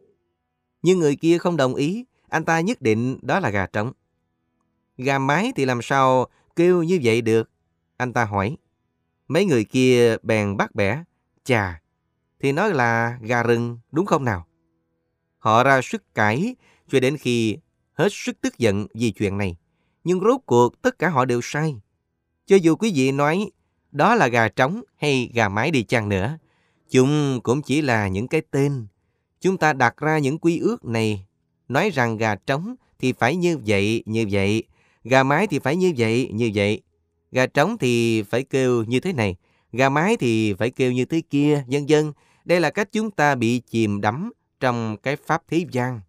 Nhưng người kia không đồng ý, anh ta nhất định đó là gà trống. Gà mái thì làm sao kêu như vậy được? Anh ta hỏi. Mấy người kia bèn bắt bẻ. Chà, thì nói là gà rừng đúng không nào? Họ ra sức cãi cho đến khi hết sức tức giận vì chuyện này. Nhưng rốt cuộc tất cả họ đều sai. Cho dù quý vị nói đó là gà trống hay gà mái đi chăng nữa, chúng cũng chỉ là những cái tên. Chúng ta đặt ra những quy ước này, nói rằng gà trống thì phải như vậy, như vậy, gà mái thì phải như vậy, như vậy. Gà trống thì phải kêu như thế này, gà mái thì phải kêu như thế kia, vân vân. Đây là cách chúng ta bị chìm đắm trong cái pháp thế gian.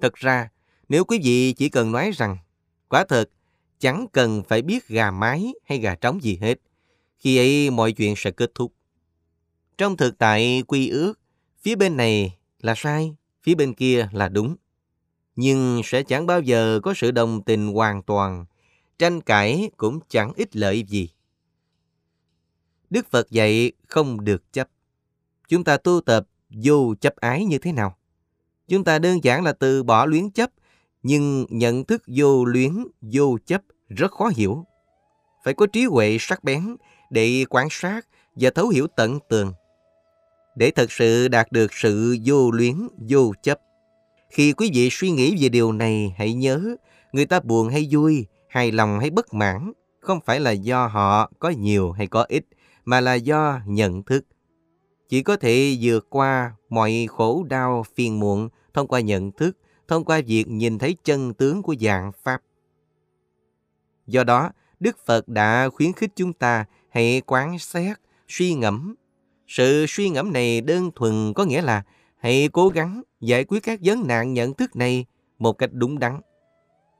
Thật ra, nếu quý vị chỉ cần nói rằng, quả thật, chẳng cần phải biết gà mái hay gà trống gì hết, khi ấy mọi chuyện sẽ kết thúc. Trong thực tại quy ước, phía bên này là sai, phía bên kia là đúng. Nhưng sẽ chẳng bao giờ có sự đồng tình hoàn toàn, tranh cãi cũng chẳng ích lợi gì. Đức Phật dạy không được chấp. Chúng ta tu tập vô chấp ái như thế nào? Chúng ta đơn giản là từ bỏ luyến chấp, nhưng nhận thức vô luyến, vô chấp rất khó hiểu. Phải có trí huệ sắc bén để quan sát và thấu hiểu tận tường. Để thật sự đạt được sự vô luyến, vô chấp. Khi quý vị suy nghĩ về điều này, hãy nhớ, người ta buồn hay vui, hài lòng hay bất mãn, không phải là do họ có nhiều hay có ít, mà là do nhận thức chỉ có thể vượt qua mọi khổ đau phiền muộn thông qua nhận thức, thông qua việc nhìn thấy chân tướng của dạng Pháp. Do đó, Đức Phật đã khuyến khích chúng ta hãy quán xét, suy ngẫm. Sự suy ngẫm này đơn thuần có nghĩa là hãy cố gắng giải quyết các vấn nạn nhận thức này một cách đúng đắn.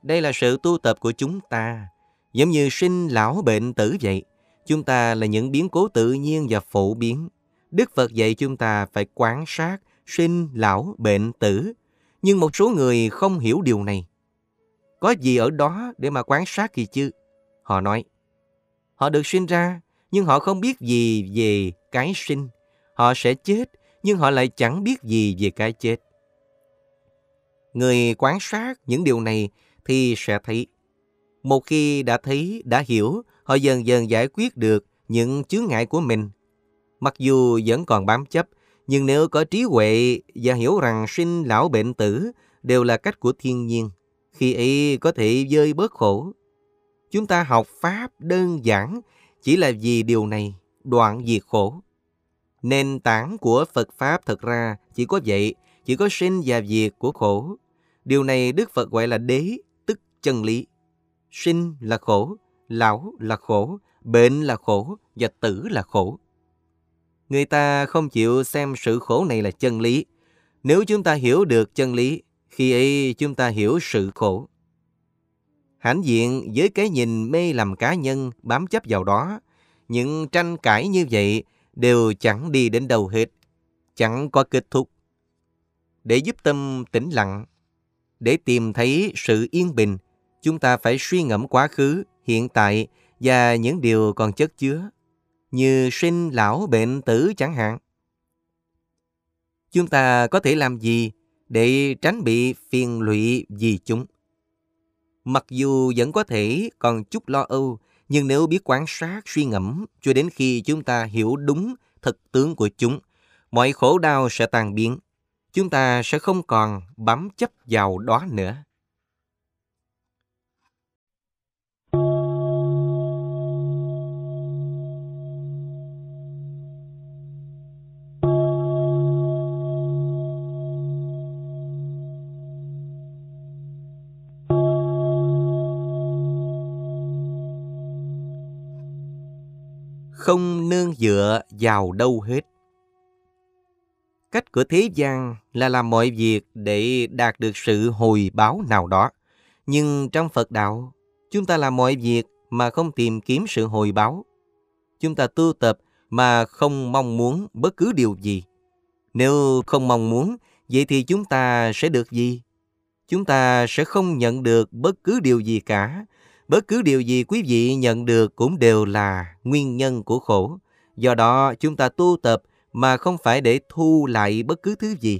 Đây là sự tu tập của chúng ta, giống như sinh lão bệnh tử vậy. Chúng ta là những biến cố tự nhiên và phổ biến. Đức Phật dạy chúng ta phải quán sát, sinh, lão, bệnh, tử. Nhưng một số người không hiểu điều này. có gì ở đó để mà quan sát gì chứ? Họ nói, họ được sinh ra, nhưng họ không biết gì về cái sinh. Họ sẽ chết, nhưng họ lại chẳng biết gì về cái chết. Người quan sát những điều này thì sẽ thấy. Một khi đã thấy, đã hiểu, họ dần dần giải quyết được những chướng ngại của mình. Mặc dù vẫn còn bám chấp, nhưng nếu có trí huệ và hiểu rằng sinh lão bệnh tử đều là cách của thiên nhiên, khi ấy có thể dơi bớt khổ. Chúng ta học Pháp đơn giản chỉ là vì điều này, đoạn diệt khổ. Nền tảng của Phật Pháp thật ra chỉ có vậy, chỉ có sinh và diệt của khổ. Điều này Đức Phật gọi là đế, tức chân lý. Sinh là khổ, lão là khổ, bệnh là khổ và tử là khổ. Người ta không chịu xem sự khổ này là chân lý. Nếu chúng ta hiểu được chân lý, khi ấy chúng ta hiểu sự khổ. Hãnh diện với cái nhìn mê làm cá nhân bám chấp vào đó, những tranh cãi như vậy đều chẳng đi đến đâu hết, chẳng có kết thúc. Để giúp tâm tĩnh lặng, để tìm thấy sự yên bình, chúng ta phải suy ngẫm quá khứ, hiện tại và những điều còn chất chứa, như sinh, lão, bệnh, tử chẳng hạn. Chúng ta có thể làm gì để tránh bị phiền lụy vì chúng? Mặc dù vẫn có thể còn chút lo âu, nhưng nếu biết quan sát, suy ngẫm cho đến khi chúng ta hiểu đúng thực tướng của chúng, mọi khổ đau sẽ tan biến. Chúng ta sẽ không còn bám chấp vào đó nữa. Không nương dựa vào đâu hết. Cách của thế gian là làm mọi việc để đạt được sự hồi báo nào đó. Nhưng trong Phật đạo, chúng ta làm mọi việc mà không tìm kiếm sự hồi báo. Chúng ta tu tập mà không mong muốn bất cứ điều gì. Nếu không mong muốn, vậy thì chúng ta sẽ được gì? Chúng ta sẽ không nhận được bất cứ điều gì cả Bất cứ điều gì quý vị nhận được cũng đều là nguyên nhân của khổ. Do đó chúng ta tu tập mà không phải để thu lại bất cứ thứ gì.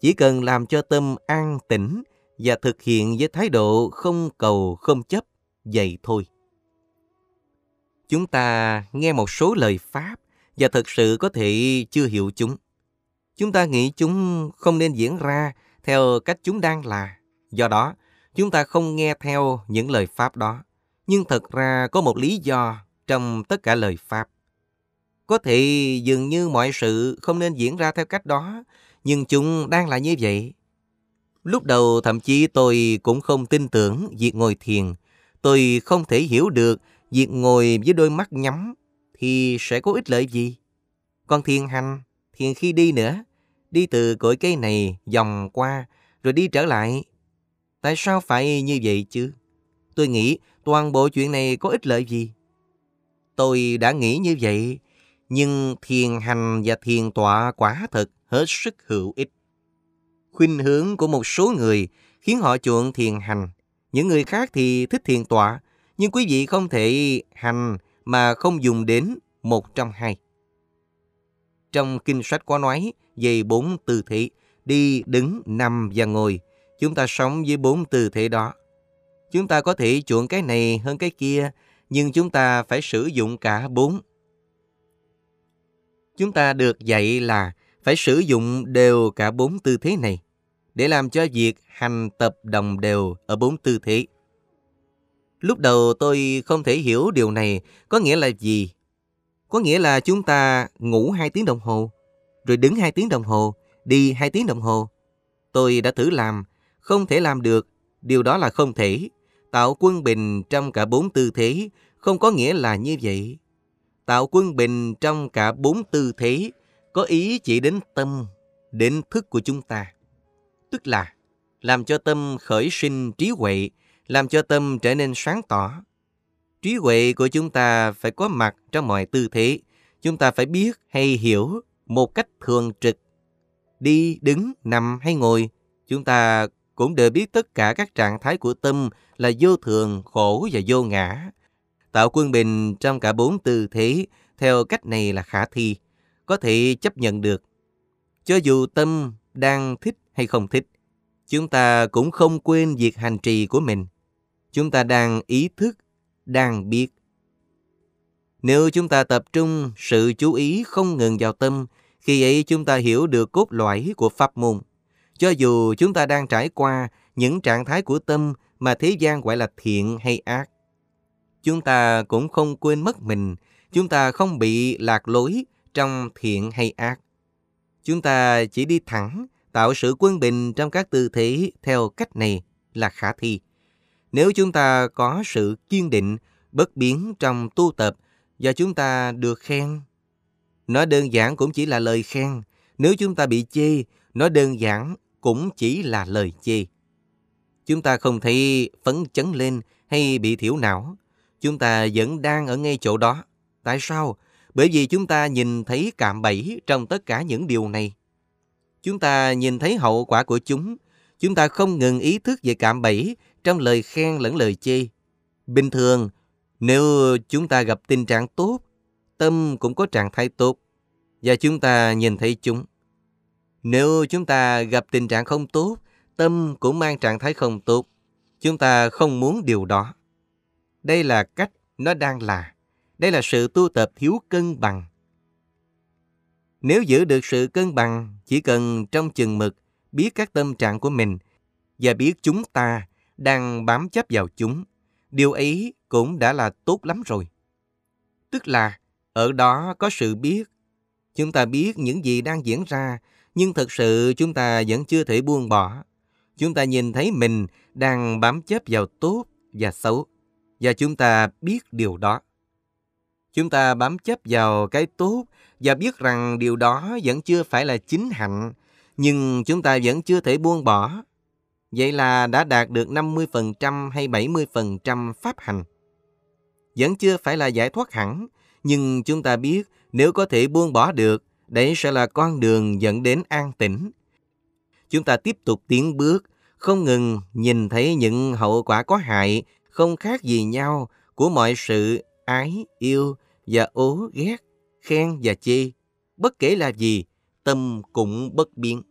Chỉ cần làm cho tâm an tĩnh và thực hiện với thái độ không cầu không chấp, vậy thôi. Chúng ta nghe một số lời Pháp và thực sự có thể chưa hiểu chúng. Chúng ta nghĩ chúng không nên diễn ra theo cách chúng đang là. Do đó, Chúng ta không nghe theo những lời Pháp đó, nhưng thật ra có một lý do trong tất cả lời Pháp. Có thể dường như mọi sự không nên diễn ra theo cách đó, nhưng chúng đang là như vậy. Lúc đầu thậm chí tôi cũng không tin tưởng việc ngồi thiền. Tôi không thể hiểu được việc ngồi với đôi mắt nhắm thì sẽ có ích lợi gì. Còn thiền hành, thiền khi đi nữa, đi từ cội cây này vòng qua rồi đi trở lại Tại sao phải như vậy chứ? Tôi nghĩ toàn bộ chuyện này có ích lợi gì? Tôi đã nghĩ như vậy, nhưng thiền hành và thiền tọa quả thật hết sức hữu ích. Khuynh hướng của một số người khiến họ chuộng thiền hành. Những người khác thì thích thiền tọa, nhưng quý vị không thể hành mà không dùng đến một trong hai. Trong kinh sách có nói về bốn tư thế, đi, đứng, nằm và ngồi – Chúng ta sống với bốn tư thế đó. Chúng ta có thể chuộng cái này hơn cái kia, nhưng chúng ta phải sử dụng cả bốn. Chúng ta được dạy là phải sử dụng đều cả bốn tư thế này để làm cho việc hành tập đồng đều ở bốn tư thế. Lúc đầu tôi không thể hiểu điều này có nghĩa là gì. Có nghĩa là chúng ta ngủ 2 tiếng đồng hồ, rồi đứng 2 tiếng đồng hồ, đi 2 tiếng đồng hồ. Tôi đã thử làm không thể làm được, điều đó là không thể. Tạo quân bình trong cả bốn tư thế không có nghĩa là như vậy. Tạo quân bình trong cả bốn tư thế có ý chỉ đến tâm, đến thức của chúng ta. Tức là làm cho tâm khởi sinh trí huệ, làm cho tâm trở nên sáng tỏ. Trí huệ của chúng ta phải có mặt trong mọi tư thế. Chúng ta phải biết hay hiểu một cách thường trực. Đi, đứng, nằm hay ngồi, chúng ta cũng đều biết tất cả các trạng thái của tâm là vô thường, khổ và vô ngã. Tạo quân bình trong cả bốn tư thế theo cách này là khả thi, có thể chấp nhận được. Cho dù tâm đang thích hay không thích, chúng ta cũng không quên việc hành trì của mình. Chúng ta đang ý thức, đang biết. Nếu chúng ta tập trung sự chú ý không ngừng vào tâm, khi ấy chúng ta hiểu được cốt lõi của pháp môn. Cho dù chúng ta đang trải qua những trạng thái của tâm mà thế gian gọi là thiện hay ác, chúng ta cũng không quên mất mình, chúng ta không bị lạc lối trong thiện hay ác. Chúng ta chỉ đi thẳng, tạo sự quân bình trong các tư thế theo cách này là khả thi. Nếu chúng ta có sự kiên định, bất biến trong tu tập và chúng ta được khen, nó đơn giản cũng chỉ là lời khen. Nếu chúng ta bị chê, nó đơn giản cũng chỉ là lời chê. Chúng ta không thấy phấn chấn lên hay bị thiểu não. Chúng ta vẫn đang ở ngay chỗ đó. Tại sao? Bởi vì chúng ta nhìn thấy cạm bẫy trong tất cả những điều này. Chúng ta nhìn thấy hậu quả của chúng. Chúng ta không ngừng ý thức về cạm bẫy trong lời khen lẫn lời chê. Bình thường, nếu chúng ta gặp tình trạng tốt, tâm cũng có trạng thái tốt và chúng ta nhìn thấy chúng. Nếu chúng ta gặp tình trạng không tốt, tâm cũng mang trạng thái không tốt. Chúng ta không muốn điều đó. Đây là cách nó đang là. Đây là sự tu tập thiếu cân bằng. Nếu giữ được sự cân bằng, chỉ cần trong chừng mực biết các tâm trạng của mình và biết chúng ta đang bám chấp vào chúng, điều ấy cũng đã là tốt lắm rồi. Tức là ở đó có sự biết. Chúng ta biết những gì đang diễn ra, nhưng thực sự chúng ta vẫn chưa thể buông bỏ. Chúng ta nhìn thấy mình đang bám chấp vào tốt và xấu, và chúng ta biết điều đó. Chúng ta bám chấp vào cái tốt và biết rằng điều đó vẫn chưa phải là chính hạnh, nhưng chúng ta vẫn chưa thể buông bỏ. Vậy là đã đạt được 50% hay 70% pháp hành. Vẫn chưa phải là giải thoát hẳn, nhưng chúng ta biết nếu có thể buông bỏ được, đấy sẽ là con đường dẫn đến an tĩnh. Chúng ta tiếp tục tiến bước, không ngừng nhìn thấy những hậu quả có hại, không khác gì nhau của mọi sự ái, yêu và ố ghét, khen và chê. Bất kể là gì, tâm cũng bất biến.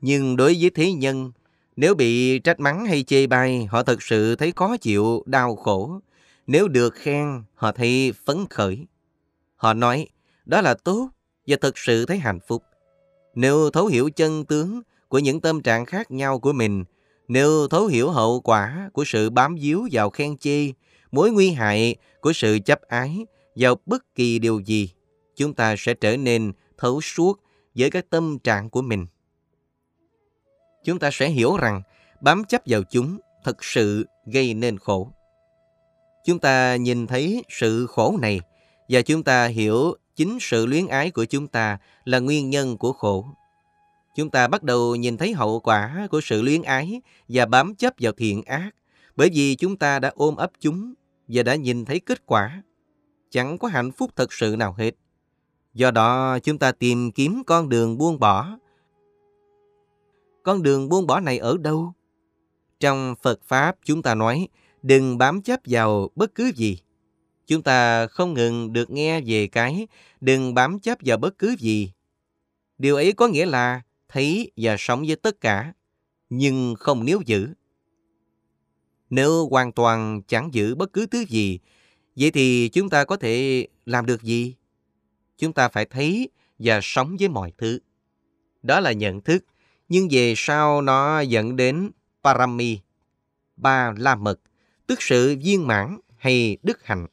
Nhưng đối với thế nhân, nếu bị trách mắng hay chê bai, họ thật sự thấy khó chịu, đau khổ. Nếu được khen, họ thấy phấn khởi. Họ nói, đó là tốt và thực sự thấy hạnh phúc. Nếu thấu hiểu chân tướng của những tâm trạng khác nhau của mình, nếu thấu hiểu hậu quả của sự bám víu vào khen chê, mối nguy hại của sự chấp ái vào bất kỳ điều gì, chúng ta sẽ trở nên thấu suốt với các tâm trạng của mình. Chúng ta sẽ hiểu rằng bám chấp vào chúng thật sự gây nên khổ. Chúng ta nhìn thấy sự khổ này và chúng ta hiểu chính sự luyến ái của chúng ta là nguyên nhân của khổ. Chúng ta bắt đầu nhìn thấy hậu quả của sự luyến ái và bám chấp vào thiện ác, bởi vì chúng ta đã ôm ấp chúng và đã nhìn thấy kết quả. Chẳng có hạnh phúc thật sự nào hết. Do đó, chúng ta tìm kiếm con đường buông bỏ. Con đường buông bỏ này ở đâu? Trong Phật Pháp, chúng ta nói, đừng bám chấp vào bất cứ gì. Chúng ta không ngừng được nghe về cái đừng bám chấp vào bất cứ gì. Điều ấy có nghĩa là thấy và sống với tất cả, nhưng không níu giữ. Nếu hoàn toàn chẳng giữ bất cứ thứ gì, vậy thì chúng ta có thể làm được gì? Chúng ta phải thấy và sống với mọi thứ. Đó là nhận thức, nhưng về sau nó dẫn đến parami, ba la mật, tức sự viên mãn hay đức hạnh.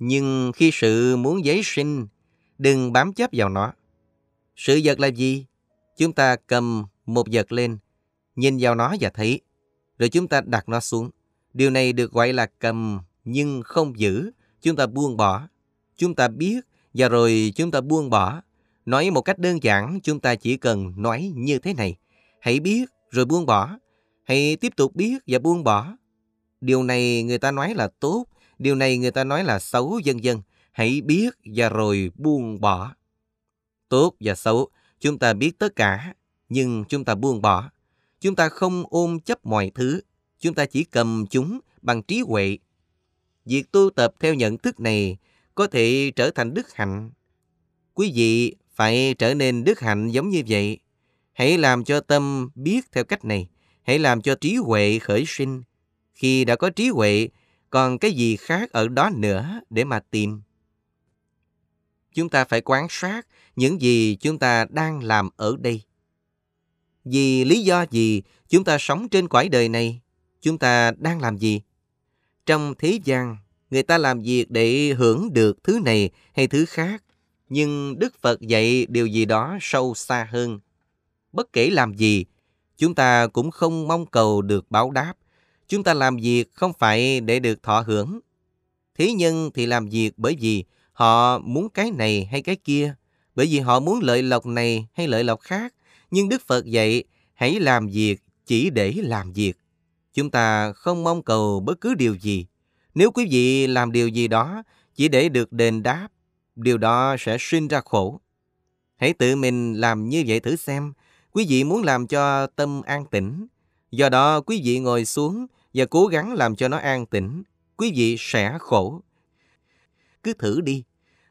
Nhưng khi sự muốn giấy sinh, đừng bám chấp vào nó. Sự vật là gì? Chúng ta cầm một vật lên, nhìn vào nó và thấy, rồi chúng ta đặt nó xuống. Điều này được gọi là cầm nhưng không giữ, chúng ta buông bỏ. Chúng ta biết và rồi chúng ta buông bỏ. Nói một cách đơn giản, chúng ta chỉ cần nói như thế này. Hãy biết rồi buông bỏ. Hãy tiếp tục biết và buông bỏ. Điều này người ta nói là tốt, điều này người ta nói là xấu dân dân. Hãy biết và rồi buông bỏ. Tốt và xấu, chúng ta biết tất cả, nhưng chúng ta buông bỏ. Chúng ta không ôm chấp mọi thứ, chúng ta chỉ cầm chúng bằng trí huệ. Việc tu tập theo nhận thức này có thể trở thành đức hạnh. Quý vị phải trở nên đức hạnh giống như vậy. Hãy làm cho tâm biết theo cách này. Hãy làm cho trí huệ khởi sinh. Khi đã có trí huệ, còn cái gì khác ở đó nữa để mà tìm? Chúng ta phải quan sát những gì chúng ta đang làm ở đây. Vì lý do gì chúng ta sống trên cõi đời này? Chúng ta đang làm gì? Trong thế gian, người ta làm việc để hưởng được thứ này hay thứ khác. Nhưng Đức Phật dạy điều gì đó sâu xa hơn. Bất kể làm gì, chúng ta cũng không mong cầu được báo đáp. Chúng ta làm việc không phải để được thọ hưởng. Thế nhân thì làm việc bởi vì họ muốn cái này hay cái kia, bởi vì họ muốn lợi lộc này hay lợi lộc khác. Nhưng Đức Phật dạy, hãy làm việc chỉ để làm việc. Chúng ta không mong cầu bất cứ điều gì. Nếu quý vị làm điều gì đó chỉ để được đền đáp, điều đó sẽ sinh ra khổ. Hãy tự mình làm như vậy thử xem. Quý vị muốn làm cho tâm an tĩnh. Do đó quý vị ngồi xuống và cố gắng làm cho nó an tĩnh. Quý vị sẽ khổ. Cứ thử đi.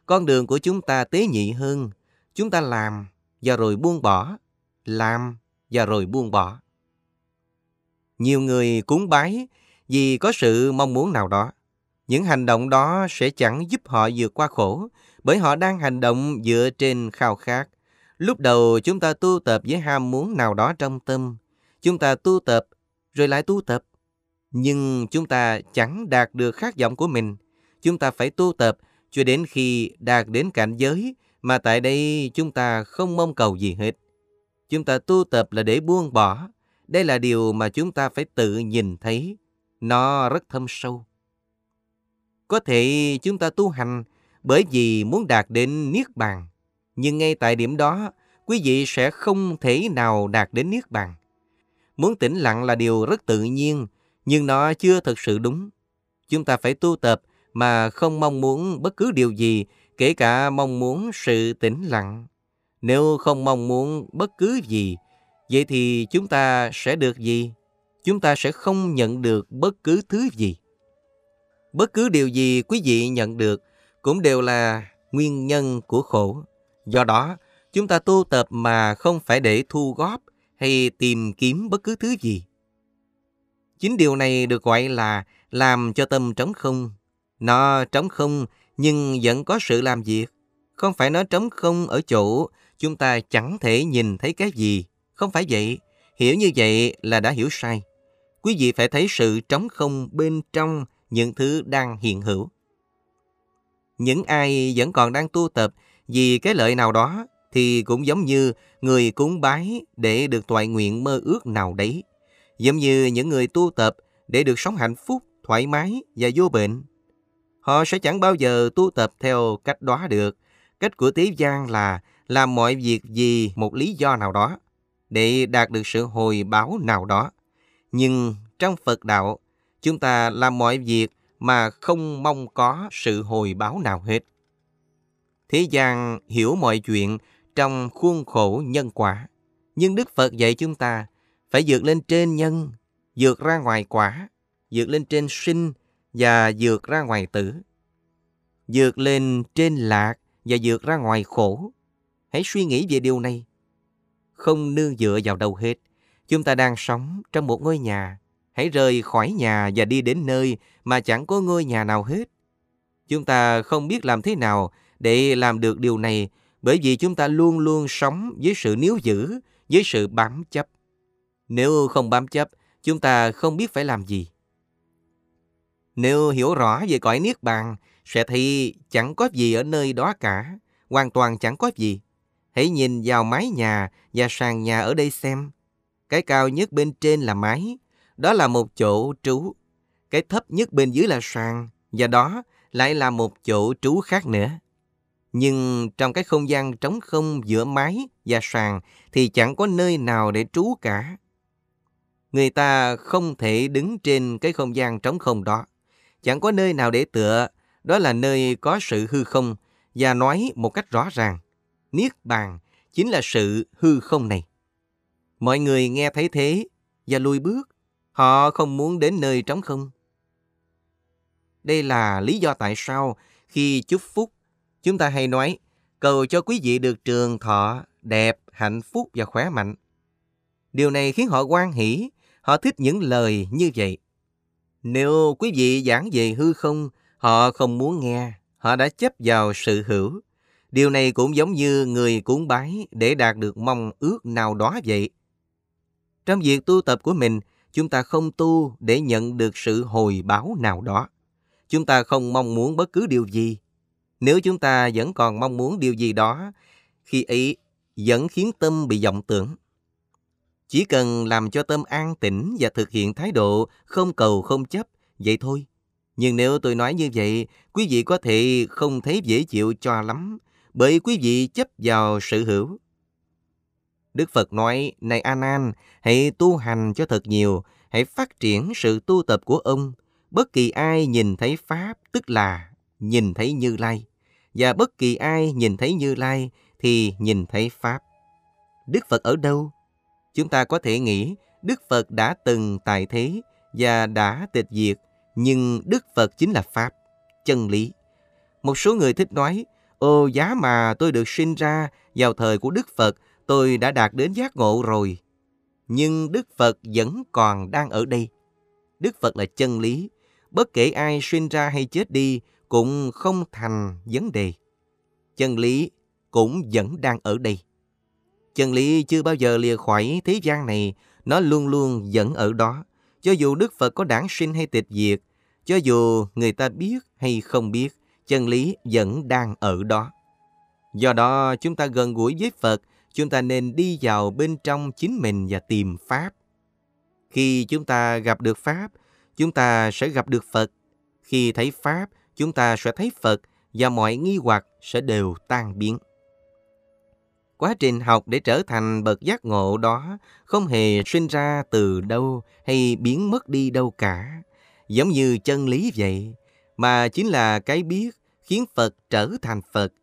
Con đường của chúng ta tế nhị hơn. Chúng ta làm và rồi buông bỏ. Làm và rồi buông bỏ. Nhiều người cúng bái vì có sự mong muốn nào đó. Những hành động đó sẽ chẳng giúp họ vượt qua khổ, bởi họ đang hành động dựa trên khao khát. Lúc đầu chúng ta tu tập với ham muốn nào đó trong tâm. Chúng ta tu tập, rồi lại tu tập. Nhưng chúng ta chẳng đạt được khát vọng của mình. Chúng ta phải tu tập cho đến khi đạt đến cảnh giới mà tại đây chúng ta không mong cầu gì hết. Chúng ta tu tập là để buông bỏ. Đây là điều mà chúng ta phải tự nhìn thấy. Nó rất thâm sâu. Có thể chúng ta tu hành bởi vì muốn đạt đến Niết Bàn. Nhưng ngay tại điểm đó, quý vị sẽ không thể nào đạt đến Niết Bàn. Muốn tĩnh lặng là điều rất tự nhiên, nhưng nó chưa thực sự đúng. Chúng ta phải tu tập mà không mong muốn bất cứ điều gì, kể cả mong muốn sự tĩnh lặng. Nếu không mong muốn bất cứ gì, vậy thì chúng ta sẽ được gì? Chúng ta sẽ không nhận được bất cứ thứ gì. Bất cứ điều gì quý vị nhận được cũng đều là nguyên nhân của khổ. Do đó, chúng ta tu tập mà không phải để thu góp hay tìm kiếm bất cứ thứ gì. Chính điều này được gọi là làm cho tâm trống không. Nó trống không, nhưng vẫn có sự làm việc. Không phải nó trống không ở chỗ chúng ta chẳng thể nhìn thấy cái gì. Không phải vậy. Hiểu như vậy là đã hiểu sai. Quý vị phải thấy sự trống không bên trong những thứ đang hiện hữu. Những ai vẫn còn đang tu tập vì cái lợi nào đó thì cũng giống như người cúng bái để được toại nguyện mơ ước nào đấy. Giống như những người tu tập để được sống hạnh phúc, thoải mái và vô bệnh. Họ sẽ chẳng bao giờ tu tập theo cách đó được. Cách của Tế gian là làm mọi việc vì một lý do nào đó, để đạt được sự hồi báo nào đó. Nhưng trong Phật đạo, chúng ta làm mọi việc mà không mong có sự hồi báo nào hết. Thế gian hiểu mọi chuyện trong khuôn khổ nhân quả. Nhưng Đức Phật dạy chúng ta phải vượt lên trên nhân, vượt ra ngoài quả, vượt lên trên sinh và vượt ra ngoài tử. Vượt lên trên lạc và vượt ra ngoài khổ. Hãy suy nghĩ về điều này. Không nương dựa vào đâu hết. Chúng ta đang sống trong một ngôi nhà. Hãy rời khỏi nhà và đi đến nơi mà chẳng có ngôi nhà nào hết. Chúng ta không biết làm thế nào để làm được điều này bởi vì chúng ta luôn luôn sống với sự níu giữ, với sự bám chấp. Nếu không bám chấp, chúng ta không biết phải làm gì. Nếu hiểu rõ về cõi Niết Bàn, sẽ thấy chẳng có gì ở nơi đó cả, hoàn toàn chẳng có gì. Hãy nhìn vào mái nhà và sàn nhà ở đây xem. Cái cao nhất bên trên là mái, đó là một chỗ trú. Cái thấp nhất bên dưới là sàn, và đó lại là một chỗ trú khác nữa. Nhưng trong cái không gian trống không giữa mái và sàn thì chẳng có nơi nào để trú cả. Người ta không thể đứng trên cái không gian trống không đó. Chẳng có nơi nào để tựa, đó là nơi có sự hư không và nói một cách rõ ràng. Niết bàn chính là sự hư không này. Mọi người nghe thấy thế và lùi bước. Họ không muốn đến nơi trống không. Đây là lý do tại sao khi chúc phúc, chúng ta hay nói cầu cho quý vị được trường thọ, đẹp, hạnh phúc và khỏe mạnh. Điều này khiến họ quan hỷ, họ thích những lời như vậy. Nếu quý vị giảng về hư không, họ không muốn nghe, họ đã chấp vào sự hữu. Điều này cũng giống như người cúng bái để đạt được mong ước nào đó vậy. Trong việc tu tập của mình, chúng ta không tu để nhận được sự hồi báo nào đó. Chúng ta không mong muốn bất cứ điều gì. Nếu chúng ta vẫn còn mong muốn điều gì đó, khi ấy vẫn khiến tâm bị vọng tưởng. Chỉ cần làm cho tâm an tĩnh và thực hiện thái độ không cầu không chấp, vậy thôi. Nhưng nếu tôi nói như vậy, quý vị có thể không thấy dễ chịu cho lắm, bởi quý vị chấp vào sự hữu. Đức Phật nói, này A Nan, hãy tu hành cho thật nhiều, hãy phát triển sự tu tập của ông. Bất kỳ ai nhìn thấy Pháp, tức là nhìn thấy Như Lai. Và bất kỳ ai nhìn thấy Như Lai thì nhìn thấy Pháp. Đức Phật ở đâu? Chúng ta có thể nghĩ Đức Phật đã từng tại thế và đã tịch diệt, nhưng Đức Phật chính là Pháp, chân lý. Một số người thích nói, ô giá mà tôi được sinh ra vào thời của Đức Phật, tôi đã đạt đến giác ngộ rồi. Nhưng Đức Phật vẫn còn đang ở đây. Đức Phật là chân lý, bất kể ai sinh ra hay chết đi cũng không thành vấn đề. Chân lý cũng vẫn đang ở đây. Chân lý chưa bao giờ lìa khỏi thế gian này, nó luôn luôn vẫn ở đó. Cho dù Đức Phật có đản sinh hay tịch diệt, cho dù người ta biết hay không biết, chân lý vẫn đang ở đó. Do đó, chúng ta gần gũi với Phật, chúng ta nên đi vào bên trong chính mình và tìm Pháp. Khi chúng ta gặp được Pháp, chúng ta sẽ gặp được Phật. Khi thấy Pháp, chúng ta sẽ thấy Phật và mọi nghi hoặc sẽ đều tan biến. Quá trình học để trở thành bậc giác ngộ đó không hề sinh ra từ đâu hay biến mất đi đâu cả. Giống như chân lý vậy, mà chính là cái biết khiến Phật trở thành Phật.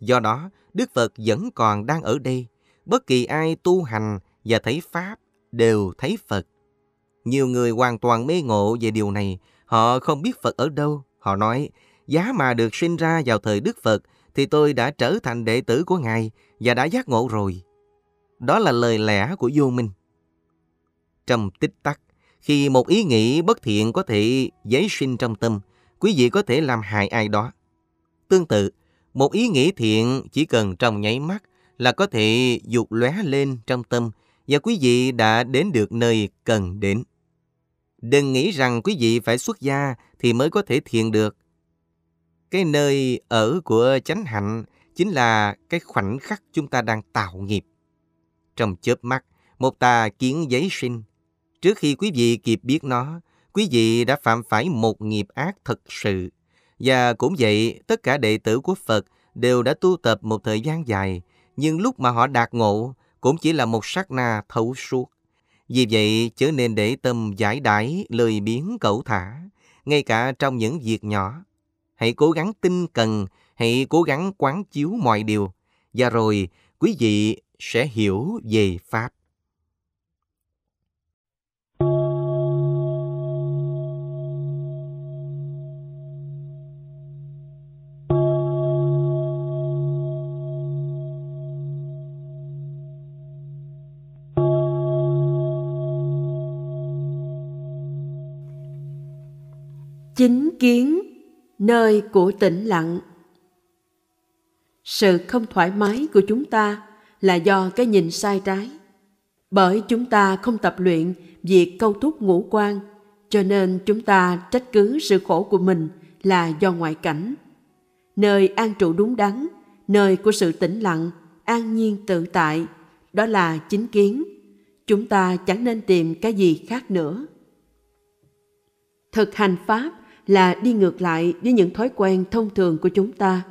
Do đó, Đức Phật vẫn còn đang ở đây. Bất kỳ ai tu hành và thấy Pháp đều thấy Phật. Nhiều người hoàn toàn mê ngộ về điều này. Họ không biết Phật ở đâu. Họ nói, giá mà được sinh ra vào thời Đức Phật thì tôi đã trở thành đệ tử của Ngài và đã giác ngộ rồi. Đó là lời lẽ của vô minh. Trong tích tắc, khi một ý nghĩ bất thiện có thể giấy sinh trong tâm, quý vị có thể làm hại ai đó. Tương tự, một ý nghĩ thiện chỉ cần trong nháy mắt là có thể dục lóe lên trong tâm và quý vị đã đến được nơi cần đến. Đừng nghĩ rằng quý vị phải xuất gia thì mới có thể thiện được. Cái nơi ở của chánh hạnh chính là cái khoảnh khắc chúng ta đang tạo nghiệp. Trong chớp mắt, một tà kiến giấy sinh. Trước khi quý vị kịp biết nó, quý vị đã phạm phải một nghiệp ác thật sự. Và cũng vậy, tất cả đệ tử của Phật đều đã tu tập một thời gian dài, nhưng lúc mà họ đạt ngộ cũng chỉ là một sát na thấu suốt. Vì vậy, chớ nên để tâm giải đãi, lời biến cẩu thả, ngay cả trong những việc nhỏ. Hãy cố gắng tinh cần, hãy cố gắng quán chiếu mọi điều, và rồi quý vị sẽ hiểu về Pháp. chính kiến nơi của tĩnh lặng. Sự không thoải mái của chúng ta là do cái nhìn sai trái. Bởi chúng ta không tập luyện việc câu thúc ngũ quan, cho nên chúng ta trách cứ sự khổ của mình là do ngoại cảnh. Nơi an trụ đúng đắn, nơi của sự tĩnh lặng, an nhiên tự tại, đó là chính kiến. Chúng ta chẳng nên tìm cái gì khác nữa. Thực hành pháp là đi ngược lại với những thói quen thông thường của chúng ta.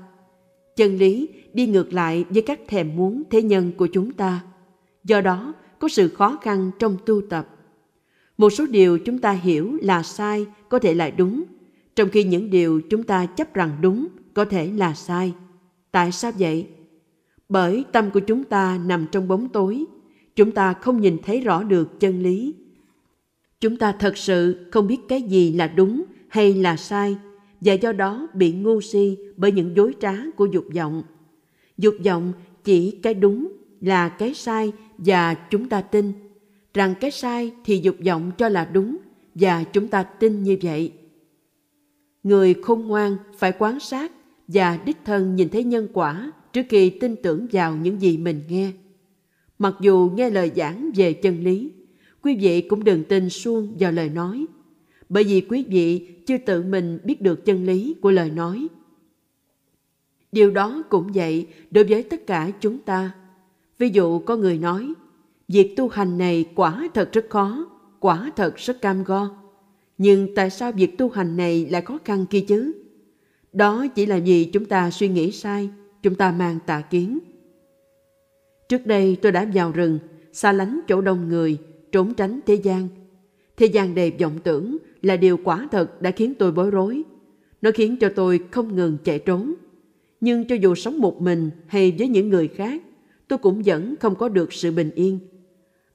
Chân lý đi ngược lại với các thèm muốn thế nhân của chúng ta. Do đó, có sự khó khăn trong tu tập. Một số điều chúng ta hiểu là sai có thể là đúng, trong khi những điều chúng ta chấp rằng đúng có thể là sai. Tại sao vậy? Bởi tâm của chúng ta nằm trong bóng tối, chúng ta không nhìn thấy rõ được chân lý. Chúng ta thật sự không biết cái gì là đúng hay là sai và do đó bị ngu si bởi những dối trá của dục vọng. Dục vọng chỉ cái đúng là cái sai và chúng ta tin rằng cái sai thì dục vọng cho là đúng và chúng ta tin như vậy. Người khôn ngoan phải quan sát và đích thân nhìn thấy nhân quả trước khi tin tưởng vào những gì mình nghe. Mặc dù nghe lời giảng về chân lý, quý vị cũng đừng tin suông vào lời nói, bởi vì quý vị chưa tự mình biết được chân lý của lời nói. Điều đó cũng vậy đối với tất cả chúng ta. Ví dụ có người nói, việc tu hành này quả thật rất khó, quả thật rất cam go. Nhưng tại sao việc tu hành này lại khó khăn kia chứ? Đó chỉ là vì chúng ta suy nghĩ sai, chúng ta mang tà kiến. Trước đây tôi đã vào rừng, xa lánh chỗ đông người, trốn tránh thế gian. Thế gian đầy vọng tưởng là điều quả thật đã khiến tôi bối rối. Nó khiến cho tôi không ngừng chạy trốn. Nhưng cho dù sống một mình hay với những người khác, tôi cũng vẫn không có được sự bình yên.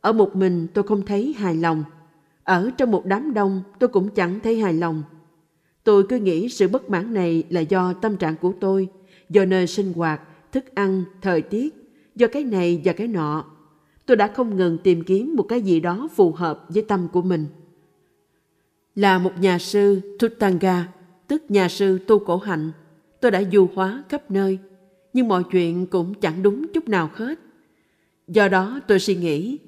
Ở một mình tôi không thấy hài lòng. Ở trong một đám đông tôi cũng chẳng thấy hài lòng. Tôi cứ nghĩ sự bất mãn này là do tâm trạng của tôi, do nơi sinh hoạt, thức ăn, thời tiết, do cái này và cái nọ. Tôi đã không ngừng tìm kiếm một cái gì đó phù hợp với tâm của mình. Là một nhà sư Thutanga, tức nhà sư tu cổ hạnh, tôi đã du hóa khắp nơi, nhưng mọi chuyện cũng chẳng đúng chút nào hết. Do đó tôi suy nghĩ,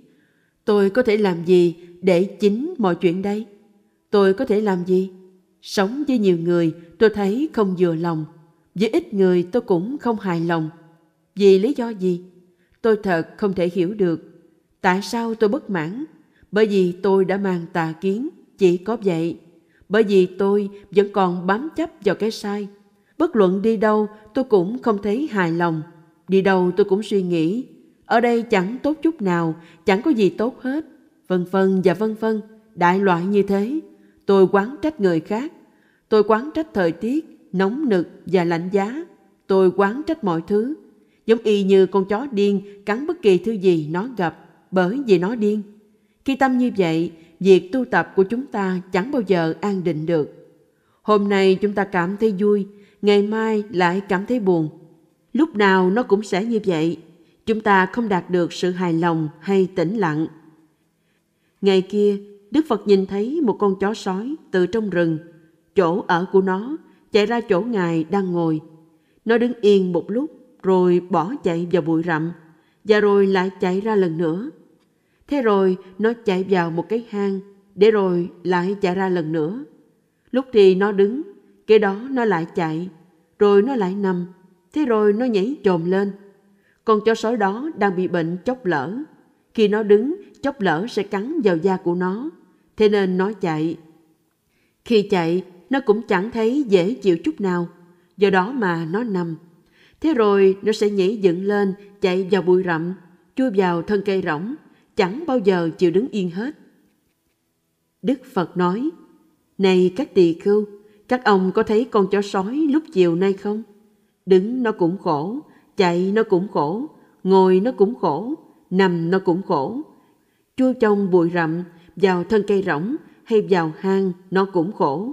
tôi có thể làm gì để chính mọi chuyện đây? Tôi có thể làm gì? Sống với nhiều người tôi thấy không vừa lòng, với ít người tôi cũng không hài lòng. Vì lý do gì? Tôi thật không thể hiểu được. Tại sao tôi bất mãn? Bởi vì tôi đã mang tà kiến, chỉ có vậy. Bởi vì tôi vẫn còn bám chấp vào cái sai. Bất luận đi đâu tôi cũng không thấy hài lòng. Đi đâu tôi cũng suy nghĩ. Ở đây chẳng tốt chút nào, chẳng có gì tốt hết. Vân vân và vân vân, đại loại như thế. Tôi quán trách người khác. Tôi quán trách thời tiết, nóng nực và lạnh giá. Tôi quán trách mọi thứ. Giống y như con chó điên cắn bất kỳ thứ gì nó gặp bởi vì nó điên. Khi tâm như vậy, việc tu tập của chúng ta chẳng bao giờ an định được. Hôm nay chúng ta cảm thấy vui, ngày mai lại cảm thấy buồn. Lúc nào nó cũng sẽ như vậy. Chúng ta không đạt được sự hài lòng hay tĩnh lặng. Ngày kia, Đức Phật nhìn thấy một con chó sói từ trong rừng, chỗ ở của nó chạy ra chỗ Ngài đang ngồi. Nó đứng yên một lúc rồi bỏ chạy vào bụi rậm và rồi lại chạy ra lần nữa. Thế rồi nó chạy vào một cái hang để rồi lại chạy ra lần nữa. Lúc thì nó đứng, kế đó nó lại chạy, rồi nó lại nằm, thế rồi nó nhảy trồm lên. Con chó sói đó đang bị bệnh chốc lỡ. Khi nó đứng, chốc lỡ sẽ cắn vào da của nó, thế nên nó chạy. Khi chạy, nó cũng chẳng thấy dễ chịu chút nào, do đó mà nó nằm. Thế rồi nó sẽ nhảy dựng lên, chạy vào bụi rậm, chui vào thân cây rỗng, chẳng bao giờ chịu đứng yên hết. Đức Phật nói, Này các tỳ khưu, các ông có thấy con chó sói lúc chiều nay không? Đứng nó cũng khổ, chạy nó cũng khổ, ngồi nó cũng khổ, nằm nó cũng khổ. Chui trong bụi rậm, vào thân cây rỗng hay vào hang nó cũng khổ.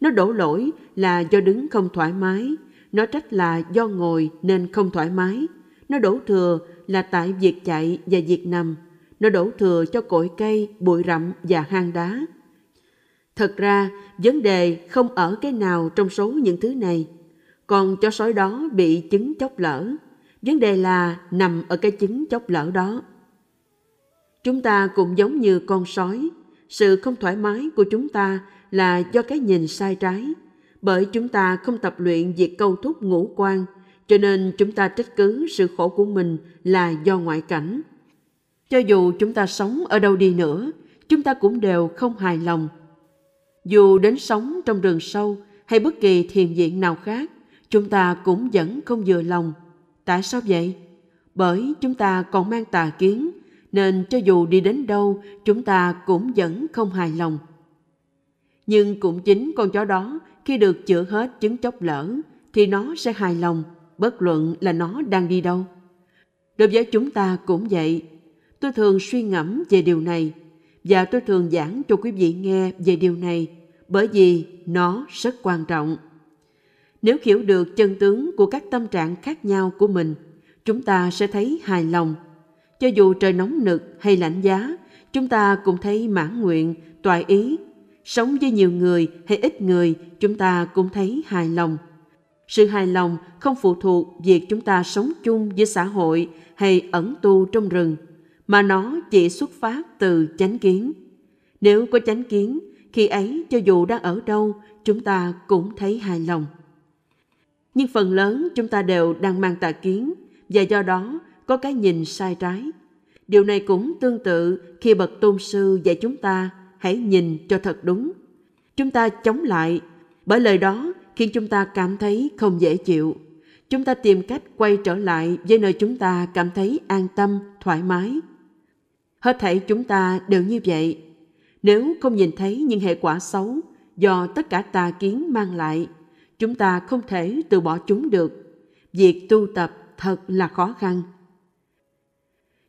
Nó đổ lỗi là do đứng không thoải mái, nó trách là do ngồi nên không thoải mái. Nó đổ thừa là tại việc chạy và việc nằm. Nó đổ thừa cho cội cây, bụi rậm và hang đá. Thật ra, vấn đề không ở cái nào trong số những thứ này. Còn cho sói đó bị chứng chốc lỡ. Vấn đề là nằm ở cái chứng chốc lỡ đó. Chúng ta cũng giống như con sói. Sự không thoải mái của chúng ta là do cái nhìn sai trái bởi chúng ta không tập luyện việc câu thúc ngũ quan, cho nên chúng ta trách cứ sự khổ của mình là do ngoại cảnh. Cho dù chúng ta sống ở đâu đi nữa, chúng ta cũng đều không hài lòng. Dù đến sống trong rừng sâu hay bất kỳ thiền viện nào khác, chúng ta cũng vẫn không vừa lòng. Tại sao vậy? Bởi chúng ta còn mang tà kiến, nên cho dù đi đến đâu, chúng ta cũng vẫn không hài lòng. Nhưng cũng chính con chó đó khi được chữa hết chứng chốc lỡ thì nó sẽ hài lòng, bất luận là nó đang đi đâu. Đối với chúng ta cũng vậy. Tôi thường suy ngẫm về điều này và tôi thường giảng cho quý vị nghe về điều này bởi vì nó rất quan trọng. Nếu hiểu được chân tướng của các tâm trạng khác nhau của mình, chúng ta sẽ thấy hài lòng. Cho dù trời nóng nực hay lạnh giá, chúng ta cũng thấy mãn nguyện, toại ý. Sống với nhiều người hay ít người, chúng ta cũng thấy hài lòng. Sự hài lòng không phụ thuộc việc chúng ta sống chung với xã hội hay ẩn tu trong rừng, mà nó chỉ xuất phát từ chánh kiến. Nếu có chánh kiến, khi ấy cho dù đang ở đâu, chúng ta cũng thấy hài lòng. Nhưng phần lớn chúng ta đều đang mang tà kiến và do đó có cái nhìn sai trái. Điều này cũng tương tự khi bậc tôn sư dạy chúng ta hãy nhìn cho thật đúng. Chúng ta chống lại, bởi lời đó khiến chúng ta cảm thấy không dễ chịu. Chúng ta tìm cách quay trở lại với nơi chúng ta cảm thấy an tâm, thoải mái. Hết thảy chúng ta đều như vậy. Nếu không nhìn thấy những hệ quả xấu do tất cả tà kiến mang lại, chúng ta không thể từ bỏ chúng được. Việc tu tập thật là khó khăn.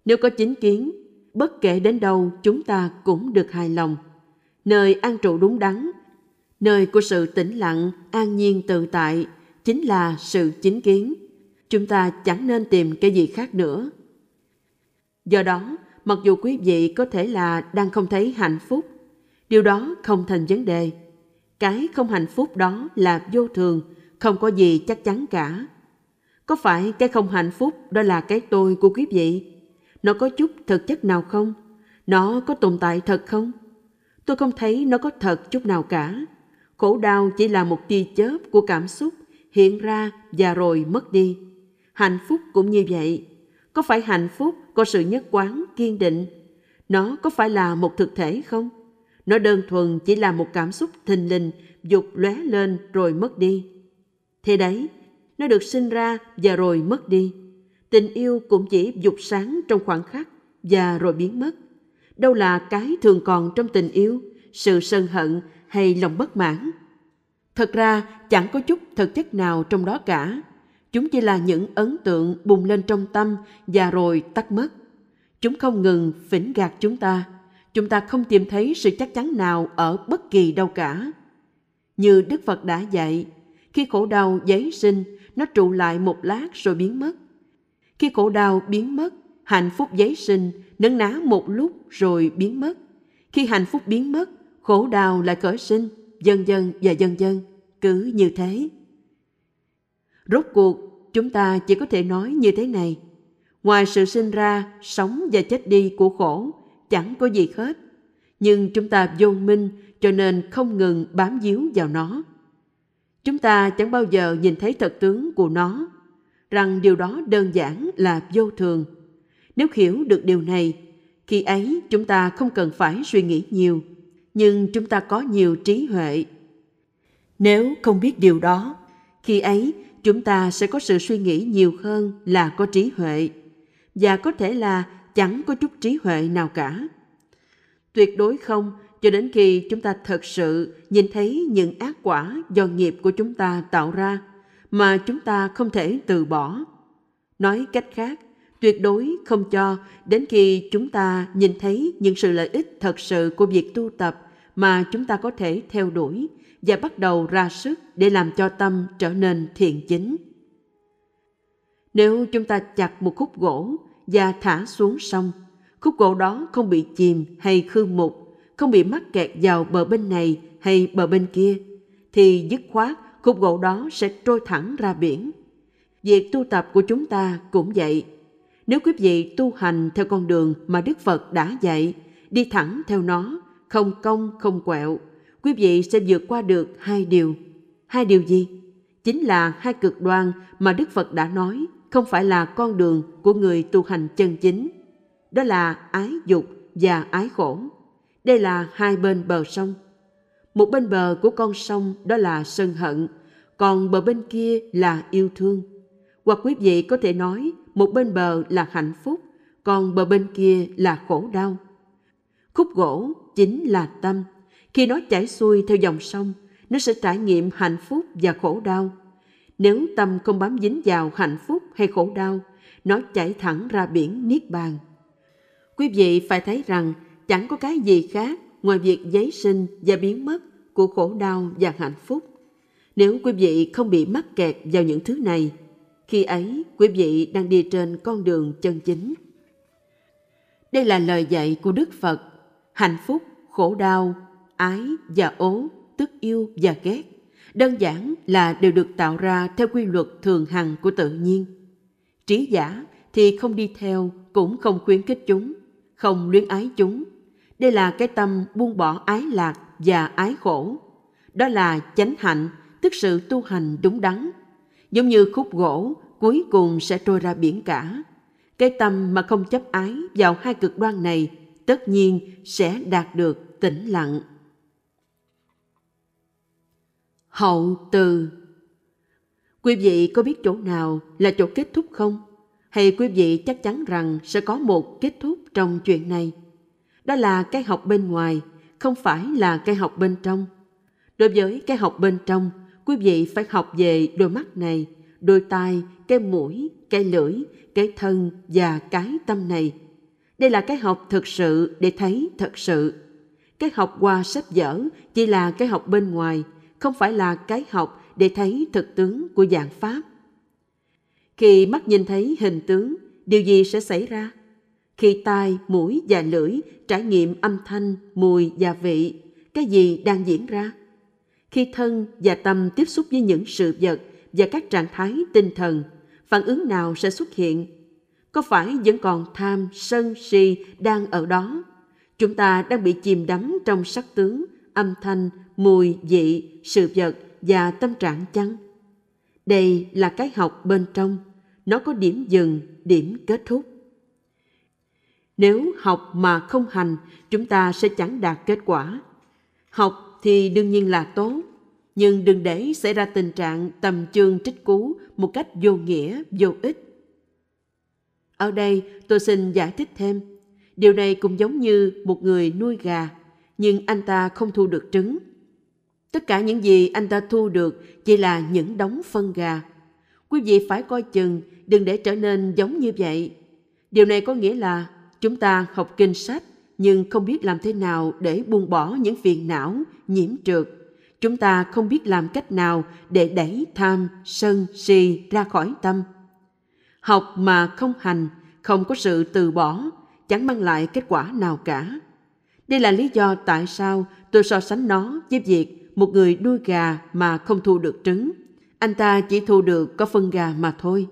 Nếu có chính kiến, bất kể đến đâu chúng ta cũng được hài lòng. Nơi an trụ đúng đắn, nơi của sự tĩnh lặng, an nhiên tự tại, chính là sự chính kiến. Chúng ta chẳng nên tìm cái gì khác nữa. Do đó, mặc dù quý vị có thể là đang không thấy hạnh phúc, điều đó không thành vấn đề. Cái không hạnh phúc đó là vô thường, không có gì chắc chắn cả. Có phải cái không hạnh phúc đó là cái tôi của quý vị? Nó có chút thực chất nào không? Nó có tồn tại thật không? Tôi không thấy nó có thật chút nào cả. Khổ đau chỉ là một tia chớp của cảm xúc hiện ra và rồi mất đi. Hạnh phúc cũng như vậy. Có phải hạnh phúc có sự nhất quán, kiên định? Nó có phải là một thực thể không? Nó đơn thuần chỉ là một cảm xúc thình lình, dục lóe lên rồi mất đi. Thế đấy, nó được sinh ra và rồi mất đi. Tình yêu cũng chỉ dục sáng trong khoảng khắc và rồi biến mất. Đâu là cái thường còn trong tình yêu, sự sân hận hay lòng bất mãn. Thật ra chẳng có chút thực chất nào trong đó cả. Chúng chỉ là những ấn tượng bùng lên trong tâm và rồi tắt mất. Chúng không ngừng phỉnh gạt chúng ta. Chúng ta không tìm thấy sự chắc chắn nào ở bất kỳ đâu cả. Như Đức Phật đã dạy, khi khổ đau giấy sinh, nó trụ lại một lát rồi biến mất. Khi khổ đau biến mất, hạnh phúc giấy sinh, nấn ná một lúc rồi biến mất. Khi hạnh phúc biến mất, khổ đau lại khởi sinh, dần dần và dần dần, cứ như thế. Rốt cuộc, chúng ta chỉ có thể nói như thế này. Ngoài sự sinh ra, sống và chết đi của khổ, chẳng có gì hết. Nhưng chúng ta vô minh cho nên không ngừng bám víu vào nó. Chúng ta chẳng bao giờ nhìn thấy thật tướng của nó, rằng điều đó đơn giản là vô thường. Nếu hiểu được điều này, khi ấy chúng ta không cần phải suy nghĩ nhiều, nhưng chúng ta có nhiều trí huệ. Nếu không biết điều đó, khi ấy chúng ta sẽ có sự suy nghĩ nhiều hơn là có trí huệ, và có thể là chẳng có chút trí huệ nào cả. Tuyệt đối không cho đến khi chúng ta thật sự nhìn thấy những ác quả do nghiệp của chúng ta tạo ra mà chúng ta không thể từ bỏ. Nói cách khác, tuyệt đối không cho đến khi chúng ta nhìn thấy những sự lợi ích thật sự của việc tu tập mà chúng ta có thể theo đuổi và bắt đầu ra sức để làm cho tâm trở nên thiện chính. Nếu chúng ta chặt một khúc gỗ và thả xuống sông, khúc gỗ đó không bị chìm hay khư mục không bị mắc kẹt vào bờ bên này hay bờ bên kia, thì dứt khoát khúc gỗ đó sẽ trôi thẳng ra biển. Việc tu tập của chúng ta cũng vậy. Nếu quý vị tu hành theo con đường mà Đức Phật đã dạy, đi thẳng theo nó, không cong không quẹo, quý vị sẽ vượt qua được hai điều. Hai điều gì? Chính là hai cực đoan mà Đức Phật đã nói không phải là con đường của người tu hành chân chính. Đó là ái dục và ái khổ. Đây là hai bên bờ sông. Một bên bờ của con sông đó là sân hận, còn bờ bên kia là yêu thương. Hoặc quý vị có thể nói một bên bờ là hạnh phúc, còn bờ bên kia là khổ đau. Khúc gỗ chính là tâm. Khi nó chảy xuôi theo dòng sông, nó sẽ trải nghiệm hạnh phúc và khổ đau. Nếu tâm không bám dính vào hạnh phúc hay khổ đau, nó chảy thẳng ra biển Niết Bàn. Quý vị phải thấy rằng chẳng có cái gì khác ngoài việc giấy sinh và biến mất của khổ đau và hạnh phúc. Nếu quý vị không bị mắc kẹt vào những thứ này, khi ấy quý vị đang đi trên con đường chân chính. Đây là lời dạy của Đức Phật. Hạnh phúc, khổ đau, ái và ố, tức yêu và ghét, đơn giản là đều được tạo ra theo quy luật thường hằng của tự nhiên. Trí giả thì không đi theo cũng không khuyến khích chúng, không luyến ái chúng. Đây là cái tâm buông bỏ ái lạc và ái khổ. Đó là chánh hạnh, tức sự tu hành đúng đắn. Giống như khúc gỗ cuối cùng sẽ trôi ra biển cả. Cái tâm mà không chấp ái vào hai cực đoan này tất nhiên sẽ đạt được tĩnh lặng. Hậu từ Quý vị có biết chỗ nào là chỗ kết thúc không? Hay quý vị chắc chắn rằng sẽ có một kết thúc trong chuyện này? Đó là cái học bên ngoài, không phải là cái học bên trong. Đối với cái học bên trong, quý vị phải học về đôi mắt này, đôi tai, cái mũi, cái lưỡi, cái thân và cái tâm này. Đây là cái học thực sự để thấy thật sự. Cái học qua sách vở chỉ là cái học bên ngoài, không phải là cái học để thấy thực tướng của dạng Pháp. Khi mắt nhìn thấy hình tướng, điều gì sẽ xảy ra? Khi tai, mũi và lưỡi trải nghiệm âm thanh, mùi và vị, cái gì đang diễn ra? Khi thân và tâm tiếp xúc với những sự vật và các trạng thái tinh thần, phản ứng nào sẽ xuất hiện? Có phải vẫn còn tham, sân, si đang ở đó? Chúng ta đang bị chìm đắm trong sắc tướng, âm thanh, mùi, vị, sự vật và tâm trạng chăng? Đây là cái học bên trong, nó có điểm dừng, điểm kết thúc. Nếu học mà không hành, chúng ta sẽ chẳng đạt kết quả. Học thì đương nhiên là tốt, nhưng đừng để xảy ra tình trạng tầm chương trích cú một cách vô nghĩa, vô ích. Ở đây tôi xin giải thích thêm. Điều này cũng giống như một người nuôi gà, nhưng anh ta không thu được trứng. Tất cả những gì anh ta thu được chỉ là những đống phân gà. Quý vị phải coi chừng, đừng để trở nên giống như vậy. Điều này có nghĩa là chúng ta học kinh sách nhưng không biết làm thế nào để buông bỏ những phiền não, nhiễm trượt. Chúng ta không biết làm cách nào để đẩy tham, sân, si ra khỏi tâm. Học mà không hành, không có sự từ bỏ, chẳng mang lại kết quả nào cả. Đây là lý do tại sao tôi so sánh nó với việc một người nuôi gà mà không thu được trứng. Anh ta chỉ thu được có phân gà mà thôi.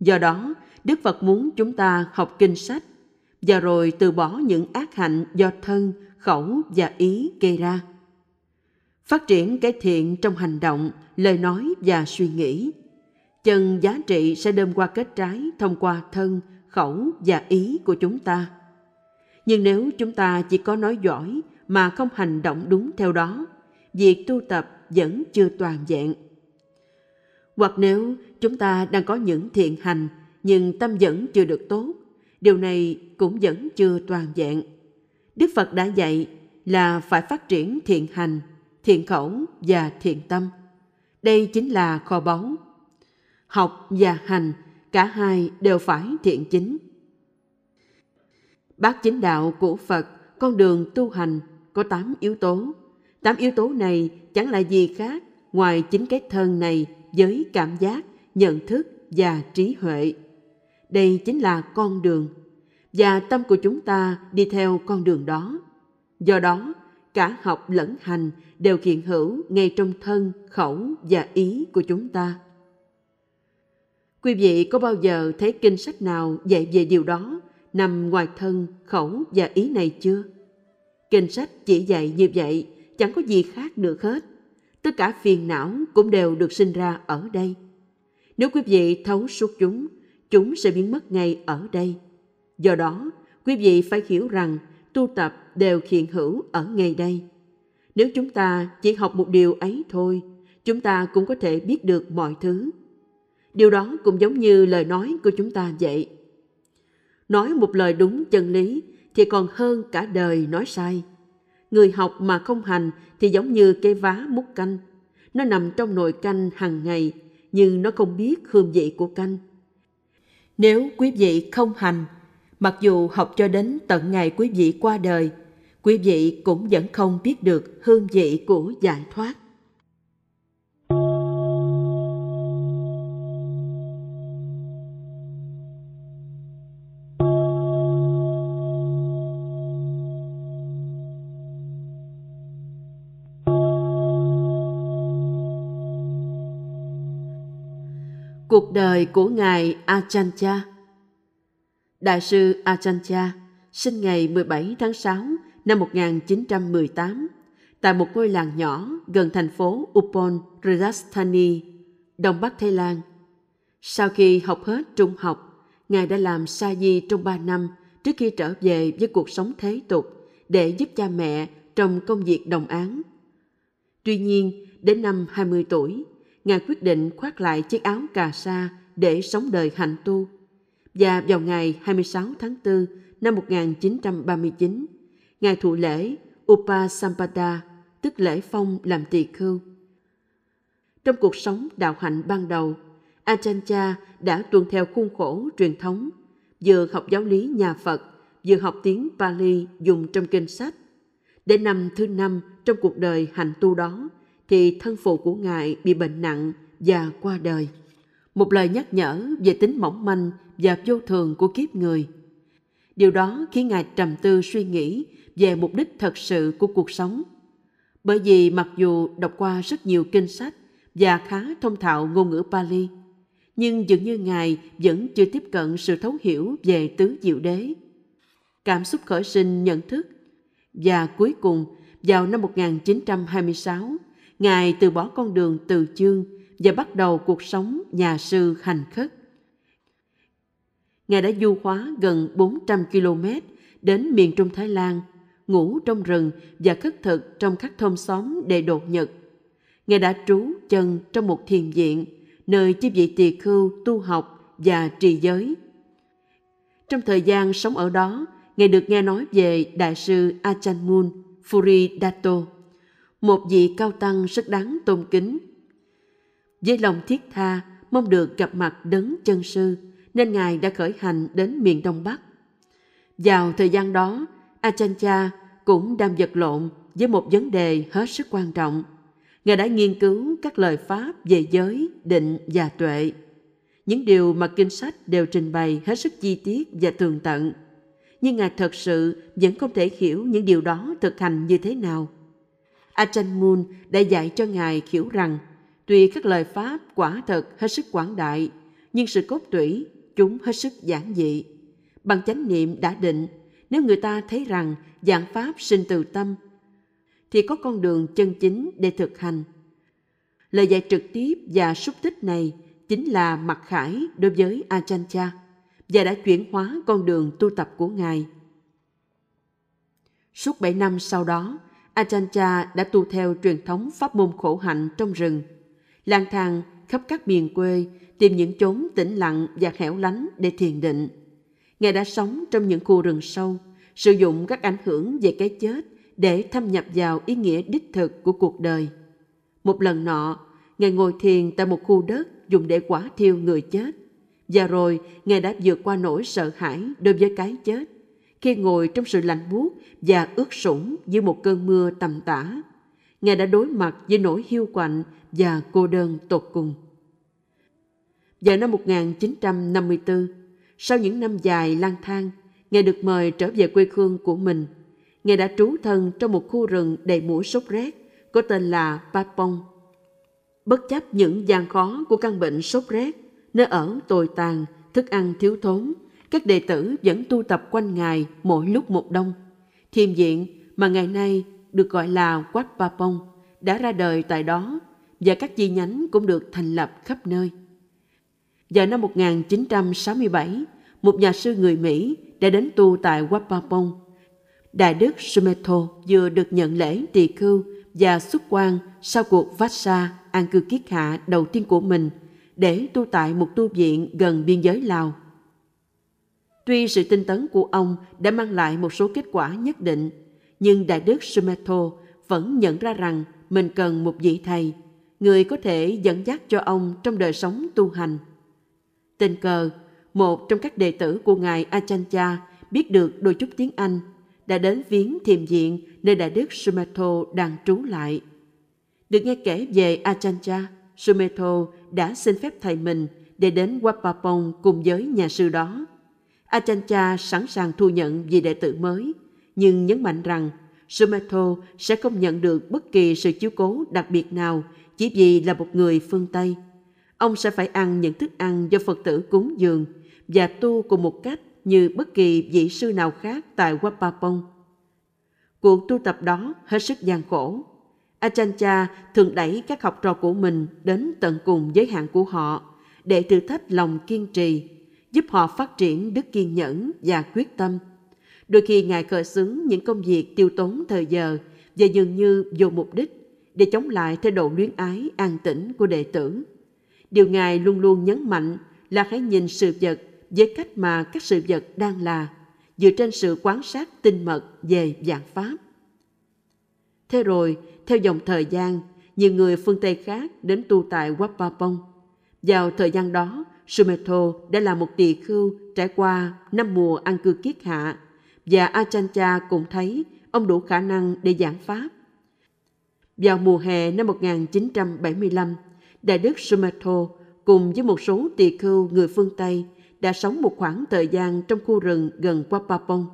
Do đó, Đức Phật muốn chúng ta học kinh sách và rồi từ bỏ những ác hạnh do thân, khẩu và ý gây ra. Phát triển cái thiện trong hành động, lời nói và suy nghĩ. Chân giá trị sẽ đơm qua kết trái thông qua thân, khẩu và ý của chúng ta. Nhưng nếu chúng ta chỉ có nói giỏi mà không hành động đúng theo đó, việc tu tập vẫn chưa toàn vẹn. Hoặc nếu chúng ta đang có những thiện hành nhưng tâm vẫn chưa được tốt, điều này cũng vẫn chưa toàn vẹn. Đức Phật đã dạy là phải phát triển thiện hành, thiện khẩu và thiện tâm. Đây chính là kho báu. Học và hành, cả hai đều phải thiện chính. Bát chính đạo của Phật, con đường tu hành có tám yếu tố. Tám yếu tố này chẳng là gì khác ngoài chính cái thân này với cảm giác, nhận thức và trí huệ. Đây chính là con đường và tâm của chúng ta đi theo con đường đó. Do đó, cả học lẫn hành đều hiện hữu ngay trong thân, khẩu và ý của chúng ta. Quý vị có bao giờ thấy kinh sách nào dạy về điều đó nằm ngoài thân, khẩu và ý này chưa? Kinh sách chỉ dạy như vậy, chẳng có gì khác được hết. Tất cả phiền não cũng đều được sinh ra ở đây. Nếu quý vị thấu suốt chúng, chúng sẽ biến mất ngay ở đây. Do đó, quý vị phải hiểu rằng tu tập đều hiện hữu ở ngay đây. Nếu chúng ta chỉ học một điều ấy thôi, chúng ta cũng có thể biết được mọi thứ. Điều đó cũng giống như lời nói của chúng ta vậy. Nói một lời đúng chân lý thì còn hơn cả đời nói sai. Người học mà không hành thì giống như cây vá múc canh. Nó nằm trong nồi canh hàng ngày, nhưng nó không biết hương vị của canh. Nếu quý vị không hành, Mặc dù học cho đến tận ngày quý vị qua đời, quý vị cũng vẫn không biết được hương vị của giải thoát. Cuộc đời của Ngài Ajahn Đại sư Ajahn sinh ngày 17 tháng 6 năm 1918 tại một ngôi làng nhỏ gần thành phố Upon Rajasthani, Đông Bắc Thái Lan. Sau khi học hết trung học, Ngài đã làm sa di trong 3 năm trước khi trở về với cuộc sống thế tục để giúp cha mẹ trong công việc đồng án. Tuy nhiên, đến năm 20 tuổi, Ngài quyết định khoác lại chiếc áo cà sa để sống đời hạnh tu. Và vào ngày 26 tháng 4 năm 1939, Ngài thụ lễ Upasampada, tức lễ phong làm tỳ khưu. Trong cuộc sống đạo hạnh ban đầu, Ajahn đã tuân theo khuôn khổ truyền thống, vừa học giáo lý nhà Phật, vừa học tiếng Pali dùng trong kinh sách. Đến năm thứ năm trong cuộc đời hành tu đó, thì thân phụ của Ngài bị bệnh nặng và qua đời. Một lời nhắc nhở về tính mỏng manh và vô thường của kiếp người. Điều đó khiến Ngài trầm tư suy nghĩ về mục đích thật sự của cuộc sống. Bởi vì mặc dù đọc qua rất nhiều kinh sách và khá thông thạo ngôn ngữ Pali, nhưng dường như Ngài vẫn chưa tiếp cận sự thấu hiểu về tứ diệu đế. Cảm xúc khởi sinh nhận thức và cuối cùng vào năm 1926, Ngài từ bỏ con đường từ chương và bắt đầu cuộc sống nhà sư hành khất. Ngài đã du hóa gần 400 km đến miền Trung Thái Lan, ngủ trong rừng và khất thực trong các thôn xóm để đột nhật. Ngài đã trú chân trong một thiền viện, nơi chư vị tỳ khưu tu học và trì giới. Trong thời gian sống ở đó, Ngài được nghe nói về Đại sư Achan Mun Furidato, Dato một vị cao tăng rất đáng tôn kính. Với lòng thiết tha, mong được gặp mặt đấng chân sư, nên Ngài đã khởi hành đến miền Đông Bắc. Vào thời gian đó, Achancha cũng đang vật lộn với một vấn đề hết sức quan trọng. Ngài đã nghiên cứu các lời Pháp về giới, định và tuệ. Những điều mà kinh sách đều trình bày hết sức chi tiết và tường tận. Nhưng Ngài thật sự vẫn không thể hiểu những điều đó thực hành như thế nào. Ajahn Mun đã dạy cho Ngài hiểu rằng tuy các lời Pháp quả thật hết sức quảng đại, nhưng sự cốt tủy chúng hết sức giản dị. Bằng chánh niệm đã định, nếu người ta thấy rằng giảng Pháp sinh từ tâm, thì có con đường chân chính để thực hành. Lời dạy trực tiếp và xúc tích này chính là mặt khải đối với Ajahn Chah và đã chuyển hóa con đường tu tập của Ngài. Suốt 7 năm sau đó, Ajahn Chah đã tu theo truyền thống pháp môn khổ hạnh trong rừng, lang thang khắp các miền quê tìm những chốn tĩnh lặng và hẻo lánh để thiền định. Ngài đã sống trong những khu rừng sâu, sử dụng các ảnh hưởng về cái chết để thâm nhập vào ý nghĩa đích thực của cuộc đời. Một lần nọ, Ngài ngồi thiền tại một khu đất dùng để quả thiêu người chết. Và rồi, Ngài đã vượt qua nỗi sợ hãi đối với cái chết khi ngồi trong sự lạnh buốt và ướt sũng như một cơn mưa tầm tã. Ngài đã đối mặt với nỗi hiu quạnh và cô đơn tột cùng. Vào năm 1954, sau những năm dài lang thang, Ngài được mời trở về quê hương của mình. Ngài đã trú thân trong một khu rừng đầy mũi sốt rét, có tên là Papong. Bất chấp những gian khó của căn bệnh sốt rét, nơi ở tồi tàn, thức ăn thiếu thốn, các đệ tử vẫn tu tập quanh Ngài mỗi lúc một đông. Thiền viện mà ngày nay được gọi là Wat Papong đã ra đời tại đó và các chi nhánh cũng được thành lập khắp nơi. Vào năm 1967, một nhà sư người Mỹ đã đến tu tại Wat Papong. Đại đức Sumeto vừa được nhận lễ tỳ khưu và xuất quan sau cuộc Vassa an cư kiết hạ đầu tiên của mình để tu tại một tu viện gần biên giới Lào. Tuy sự tinh tấn của ông đã mang lại một số kết quả nhất định, nhưng Đại đức Sumeto vẫn nhận ra rằng mình cần một vị thầy, người có thể dẫn dắt cho ông trong đời sống tu hành. Tình cờ, một trong các đệ tử của Ngài Achancha biết được đôi chút tiếng Anh, đã đến viếng thiềm diện nơi đại đức Sumeto đang trú lại. Được nghe kể về Achancha, Sumeto đã xin phép thầy mình để đến Wapapong cùng với nhà sư đó. Achancha sẵn sàng thu nhận vị đệ tử mới, nhưng nhấn mạnh rằng Sumetho sẽ không nhận được bất kỳ sự chiếu cố đặc biệt nào chỉ vì là một người phương Tây. Ông sẽ phải ăn những thức ăn do Phật tử cúng dường và tu cùng một cách như bất kỳ vị sư nào khác tại Wapapong. Cuộc tu tập đó hết sức gian khổ. Achancha thường đẩy các học trò của mình đến tận cùng giới hạn của họ để thử thách lòng kiên trì, giúp họ phát triển đức kiên nhẫn và quyết tâm. Đôi khi Ngài khởi xướng những công việc tiêu tốn thời giờ và dường như vô mục đích để chống lại thái độ luyến ái an tĩnh của đệ tử. Điều Ngài luôn luôn nhấn mạnh là hãy nhìn sự vật với cách mà các sự vật đang là, dựa trên sự quan sát tinh mật về dạng pháp. Thế rồi, theo dòng thời gian, nhiều người phương Tây khác đến tu tại Wapapong. Vào thời gian đó, Sumetho đã là một tỳ khưu trải qua năm mùa ăn cư kiết hạ và Achancha cũng thấy ông đủ khả năng để giảng pháp. Vào mùa hè năm 1975, Đại đức Sumetho cùng với một số tỳ khưu người phương Tây đã sống một khoảng thời gian trong khu rừng gần Wapapong.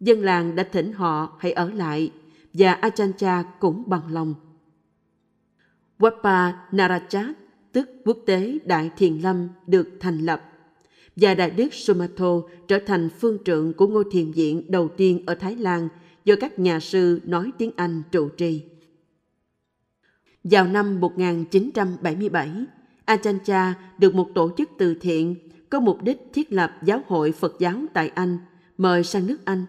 Dân làng đã thỉnh họ hãy ở lại và Achancha cũng bằng lòng. Wapa Narachat, tức quốc tế Đại Thiền Lâm, được thành lập và Đại Đức Sumato trở thành phương trượng của ngôi thiền viện đầu tiên ở Thái Lan do các nhà sư nói tiếng Anh trụ trì. Vào năm 1977, Achancha được một tổ chức từ thiện có mục đích thiết lập giáo hội Phật giáo tại Anh, mời sang nước Anh.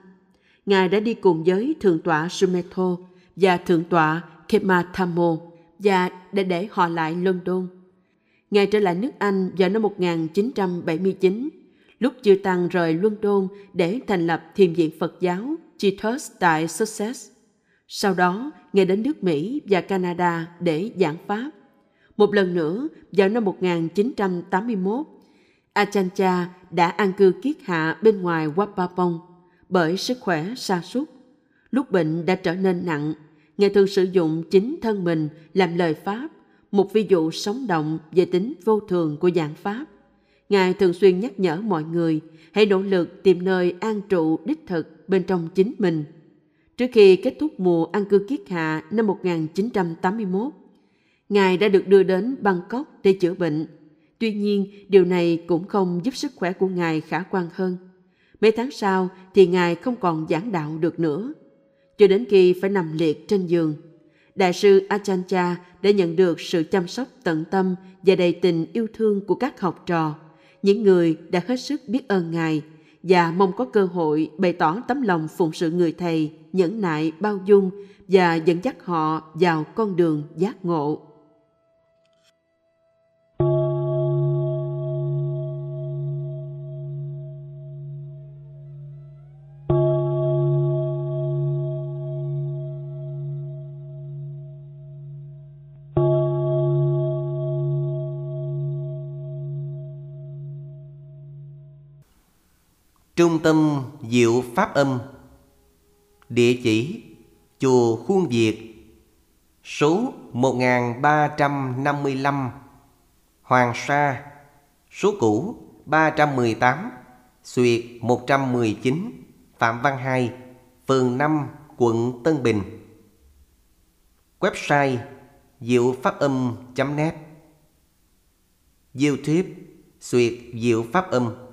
Ngài đã đi cùng với Thượng tọa Sumeto và Thượng tọa Kemathamo và để để họ lại London. Ngài trở lại nước Anh vào năm 1979, lúc chưa Tăng rời London để thành lập thiền viện Phật giáo Jesus tại Sussex. Sau đó, Ngài đến nước Mỹ và Canada để giảng Pháp. Một lần nữa, vào năm 1981, Achancha đã an cư kiết hạ bên ngoài Wapapong bởi sức khỏe sa sút. Lúc bệnh đã trở nên nặng, Ngài thường sử dụng chính thân mình làm lời Pháp, một ví dụ sống động về tính vô thường của dạng Pháp. Ngài thường xuyên nhắc nhở mọi người hãy nỗ lực tìm nơi an trụ đích thực bên trong chính mình. Trước khi kết thúc mùa an cư kiết hạ năm 1981, Ngài đã được đưa đến Bangkok để chữa bệnh. Tuy nhiên, điều này cũng không giúp sức khỏe của Ngài khả quan hơn. Mấy tháng sau thì Ngài không còn giảng đạo được nữa. Cho đến khi phải nằm liệt trên giường, Đại sư Achancha đã nhận được sự chăm sóc tận tâm và đầy tình yêu thương của các học trò, những người đã hết sức biết ơn Ngài và mong có cơ hội bày tỏ tấm lòng phụng sự người thầy, nhẫn nại, bao dung và dẫn dắt họ vào con đường giác ngộ. Trung tâm Diệu Pháp Âm. Địa chỉ, Chùa Khuôn Việt, Số 1355 Hoàng Sa, Số cũ 318 Xuyệt 119 Phạm Văn Hai, Phường 5 Quận Tân Bình. Website diệu pháp âm.net YouTube Xuyệt Diệu Pháp Âm.